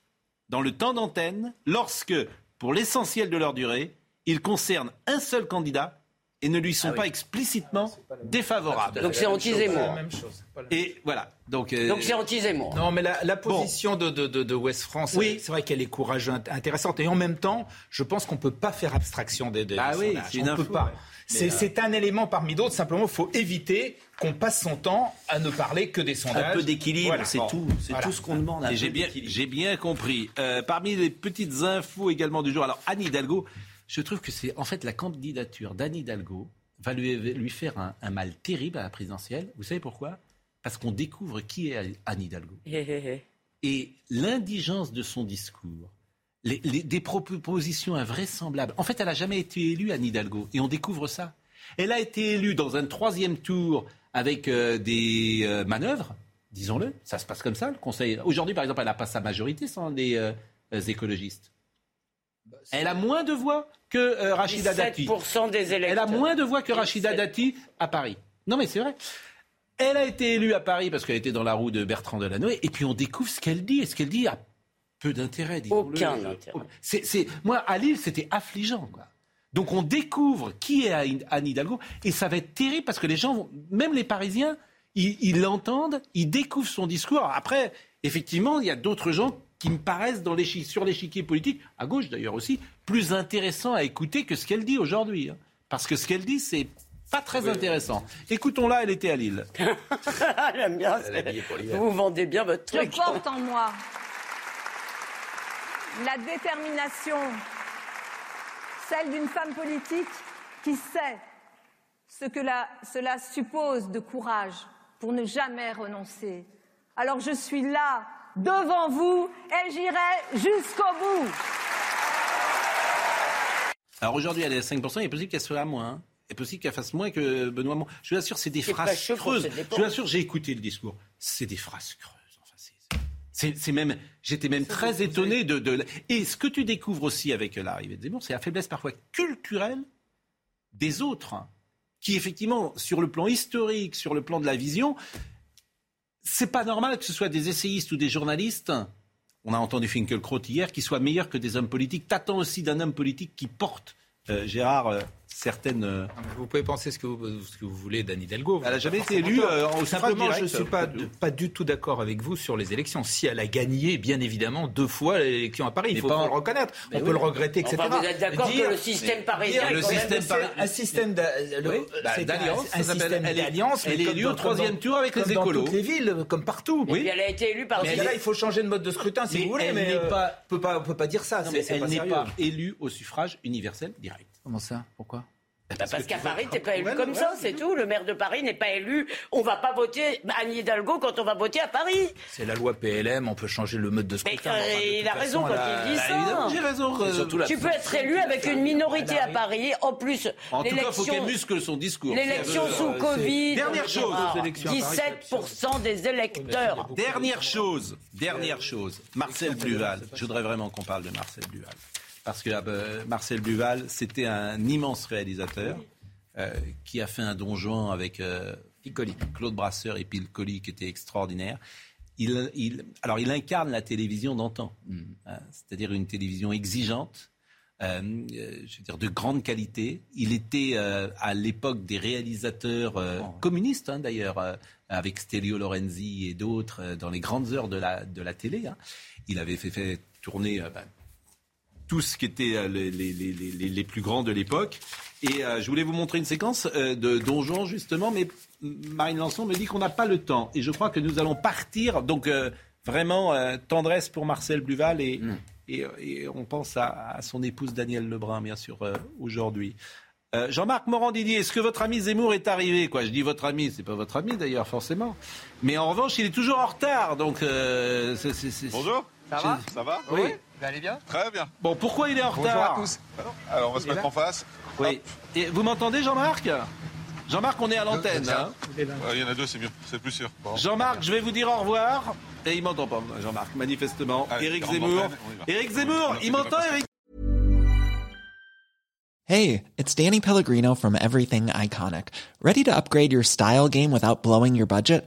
Speaker 1: dans le temps d'antenne lorsque, pour l'essentiel de leur durée, ils concernent un seul candidat et ne lui sont
Speaker 4: Ah oui.
Speaker 1: pas explicitement défavorables.
Speaker 2: Donc c'est anti-Zemmour.
Speaker 1: Et voilà. Donc, euh,
Speaker 2: Donc c'est anti-Zemmour.
Speaker 25: Non, mais la, la position de, de, de, de West France,
Speaker 1: Oui.
Speaker 25: c'est vrai qu'elle est courageuse, int- intéressante. Et en même temps, je pense qu'on ne peut pas faire abstraction des, des
Speaker 1: Ah oui,
Speaker 25: sondages.
Speaker 1: c'est une
Speaker 25: On peut
Speaker 1: info,
Speaker 25: pas.
Speaker 1: ouais.
Speaker 25: C'est
Speaker 1: euh,
Speaker 25: c'est un élément parmi d'autres. Simplement, il faut éviter qu'on passe son temps à ne parler que des sondages.
Speaker 4: Un peu d'équilibre,
Speaker 25: Voilà.
Speaker 4: c'est
Speaker 25: Bon,
Speaker 4: tout. C'est
Speaker 25: voilà.
Speaker 4: tout ce qu'on demande.
Speaker 1: j'ai bien, bien compris. Euh, parmi les petites infos également du jour, alors Anne Hidalgo, je trouve que c'est en fait la candidature d'Anne Hidalgo va lui, lui faire un, un mal terrible à la présidentielle. Vous savez pourquoi? Parce qu'on découvre qui est Anne Hidalgo. Et l'indigence de son discours, les- les- des propositions invraisemblables. En fait, elle n'a jamais été élue, Anne Hidalgo, et on découvre ça. Elle a été élue dans un troisième tour avec euh, des euh, manœuvres, disons-le. Ça se passe comme ça, le Conseil. Aujourd'hui, par exemple, elle n'a pas sa majorité sans les euh, euh, écologistes. Elle a moins de voix que euh, Rachida Dati.
Speaker 2: 17% des électeurs.
Speaker 1: Elle a moins de voix que Rachida
Speaker 2: 17.
Speaker 1: Dati à Paris. Non, mais c'est vrai. Elle a été élue à Paris parce qu'elle était dans la roue de Bertrand Delanoë. Et puis on découvre ce qu'elle dit. Et ce qu'elle dit a peu d'intérêt.
Speaker 2: Aucun intérêt.
Speaker 1: C'est, c'est- Moi, à Lille, c'était affligeant. Quoi. Donc on découvre qui est Anne Hidalgo et ça va être terrible parce que les gens, vont, même les Parisiens, ils l'entendent, ils, découvrent son discours. après, effectivement, il y a d'autres gens qui me paraissent dans sur l'échiquier politique, à gauche d'ailleurs aussi, plus intéressants à écouter que ce qu'elle dit aujourd'hui. Hein. Parce que ce qu'elle dit, c'est pas très intéressant. Écoutons-la, elle était à Lille. [laughs]
Speaker 2: J'aime bien. Vous vendez bien votre truc.
Speaker 27: Je porte en moi la détermination, celle d'une femme politique qui sait ce que cela suppose de courage pour ne jamais renoncer. Alors je suis là, devant vous, et j'irai jusqu'au bout.
Speaker 1: Alors aujourd'hui, elle est à 5%, il est possible qu'elle soit à moins. Hein. Il est possible qu'elle fasse moins que Benoît Hamon. Je vous assure, c'est des phrases creuses. Je vous assure, j'ai écouté le discours. C'est des phrases creuses. c'est même, j'étais même très étonné de, de, Et ce que tu découvres aussi avec l'arrivée de Zemmour, c'est la faiblesse parfois culturelle des autres, hein, qui effectivement, sur le plan historique, sur le plan de la vision, c'est pas normal que ce soit des essayistes ou des journalistes. On a entendu Finkelkraut hier, qui soient meilleurs que des hommes politiques. T'attends aussi d'un homme politique qui porte, euh, Gérard, euh, certaines. Euh,
Speaker 25: vous pouvez penser ce que vous, ce que vous voulez d'Anne Hidalgo.
Speaker 1: Elle n'a jamais été élue euh,
Speaker 25: Simplement, je ne suis pas, pas du tout d'accord avec vous sur les élections. Si elle a gagné, bien évidemment, deux fois l'élection à Paris, il faut, pas... le reconnaître. On peut le regretter, etc.
Speaker 2: vous êtes d'accord que le système parisien,
Speaker 25: le système un système
Speaker 1: bah, d'alliance. Elle est élue au troisième tour avec les écolos.
Speaker 25: Dans toutes les villes, comme partout.
Speaker 2: Oui. elle a été élue par.
Speaker 25: Mais là, il faut changer de mode de scrutin, si vous voulez. Mais on ne peut pas dire ça.
Speaker 1: Elle n'est pas élue au suffrage universel direct.
Speaker 25: Comment ça? Pourquoi?
Speaker 2: Bah, parce, qu'à Paris, t'es pas élu comme ça, c'est tout. Le maire de Paris n'est pas élu. On va pas voter Anne Hidalgo quand on va voter à Paris.
Speaker 25: C'est la loi PLM, on peut changer le mode de scrutin.
Speaker 2: Mais il a raison quand il dit bah, ça.
Speaker 1: J'ai raison.
Speaker 2: tu peux être élu avec une minorité à Paris. En plus,
Speaker 1: en tout cas, il faut qu'elle muscle son discours.
Speaker 2: L'élection sous Covid.
Speaker 1: Dernière chose.
Speaker 2: 17% des électeurs.
Speaker 1: Dernière chose. Dernière chose. Marcel Bluval. Je voudrais vraiment qu'on parle de Marcel Bluval parce que euh, Marcel Duval, c'était un immense réalisateur euh, qui a fait un donjon avec euh, Claude Brasseur et Piccoli qui était extraordinaire. Il, alors, il incarne la télévision d'antan, mm. hein, c'est-à-dire une télévision exigeante, je veux dire de grande qualité. Il était à l'époque des réalisateurs oh. communistes, hein, d'ailleurs, avec Stelio Lorenzi et d'autres, dans les grandes heures de la, de la télé. Hein. Il avait fait, fait tourner ben, tout ce qui était euh, les, les, les, les plus grands de l'époque. Et euh, je voulais vous montrer une séquence euh, de Donjon, justement, mais Marine Lançon me dit qu'on n'a pas le temps. Et je crois que nous allons partir. Donc, vraiment, tendresse pour Marcel Bluval et, mm. et, on pense à, son épouse Danielle Lebrun, bien sûr, aujourd'hui. Jean-Marc Morandini, est-ce que votre ami Zemmour est arrivé? Quoi Je dis votre ami, c'est pas votre ami d'ailleurs forcément. Mais en revanche, il est toujours en retard, donc. c'est,
Speaker 24: Bonjour.
Speaker 19: Ça va
Speaker 24: Ça va
Speaker 1: Oui.
Speaker 19: Vous allez bien
Speaker 24: Très bien.
Speaker 1: Bon, pourquoi il est en retard
Speaker 19: Bonjour à tous.
Speaker 24: Alors, on va se mettre en face.
Speaker 1: Oui. Et vous m'entendez, Jean-Marc? Jean-Marc, on est à l'antenne. Hein
Speaker 24: il y en a deux, c'est mieux, c'est plus sûr.
Speaker 1: Jean-Marc, je vais vous dire au revoir. Et il m'entend pas, Jean-Marc, manifestement. Éric Zemmour. Éric Zemmour, il m'entend, Éric?
Speaker 28: Hey, it's Danny Pellegrino from Everything Iconic. Ready to upgrade your style game without blowing your budget?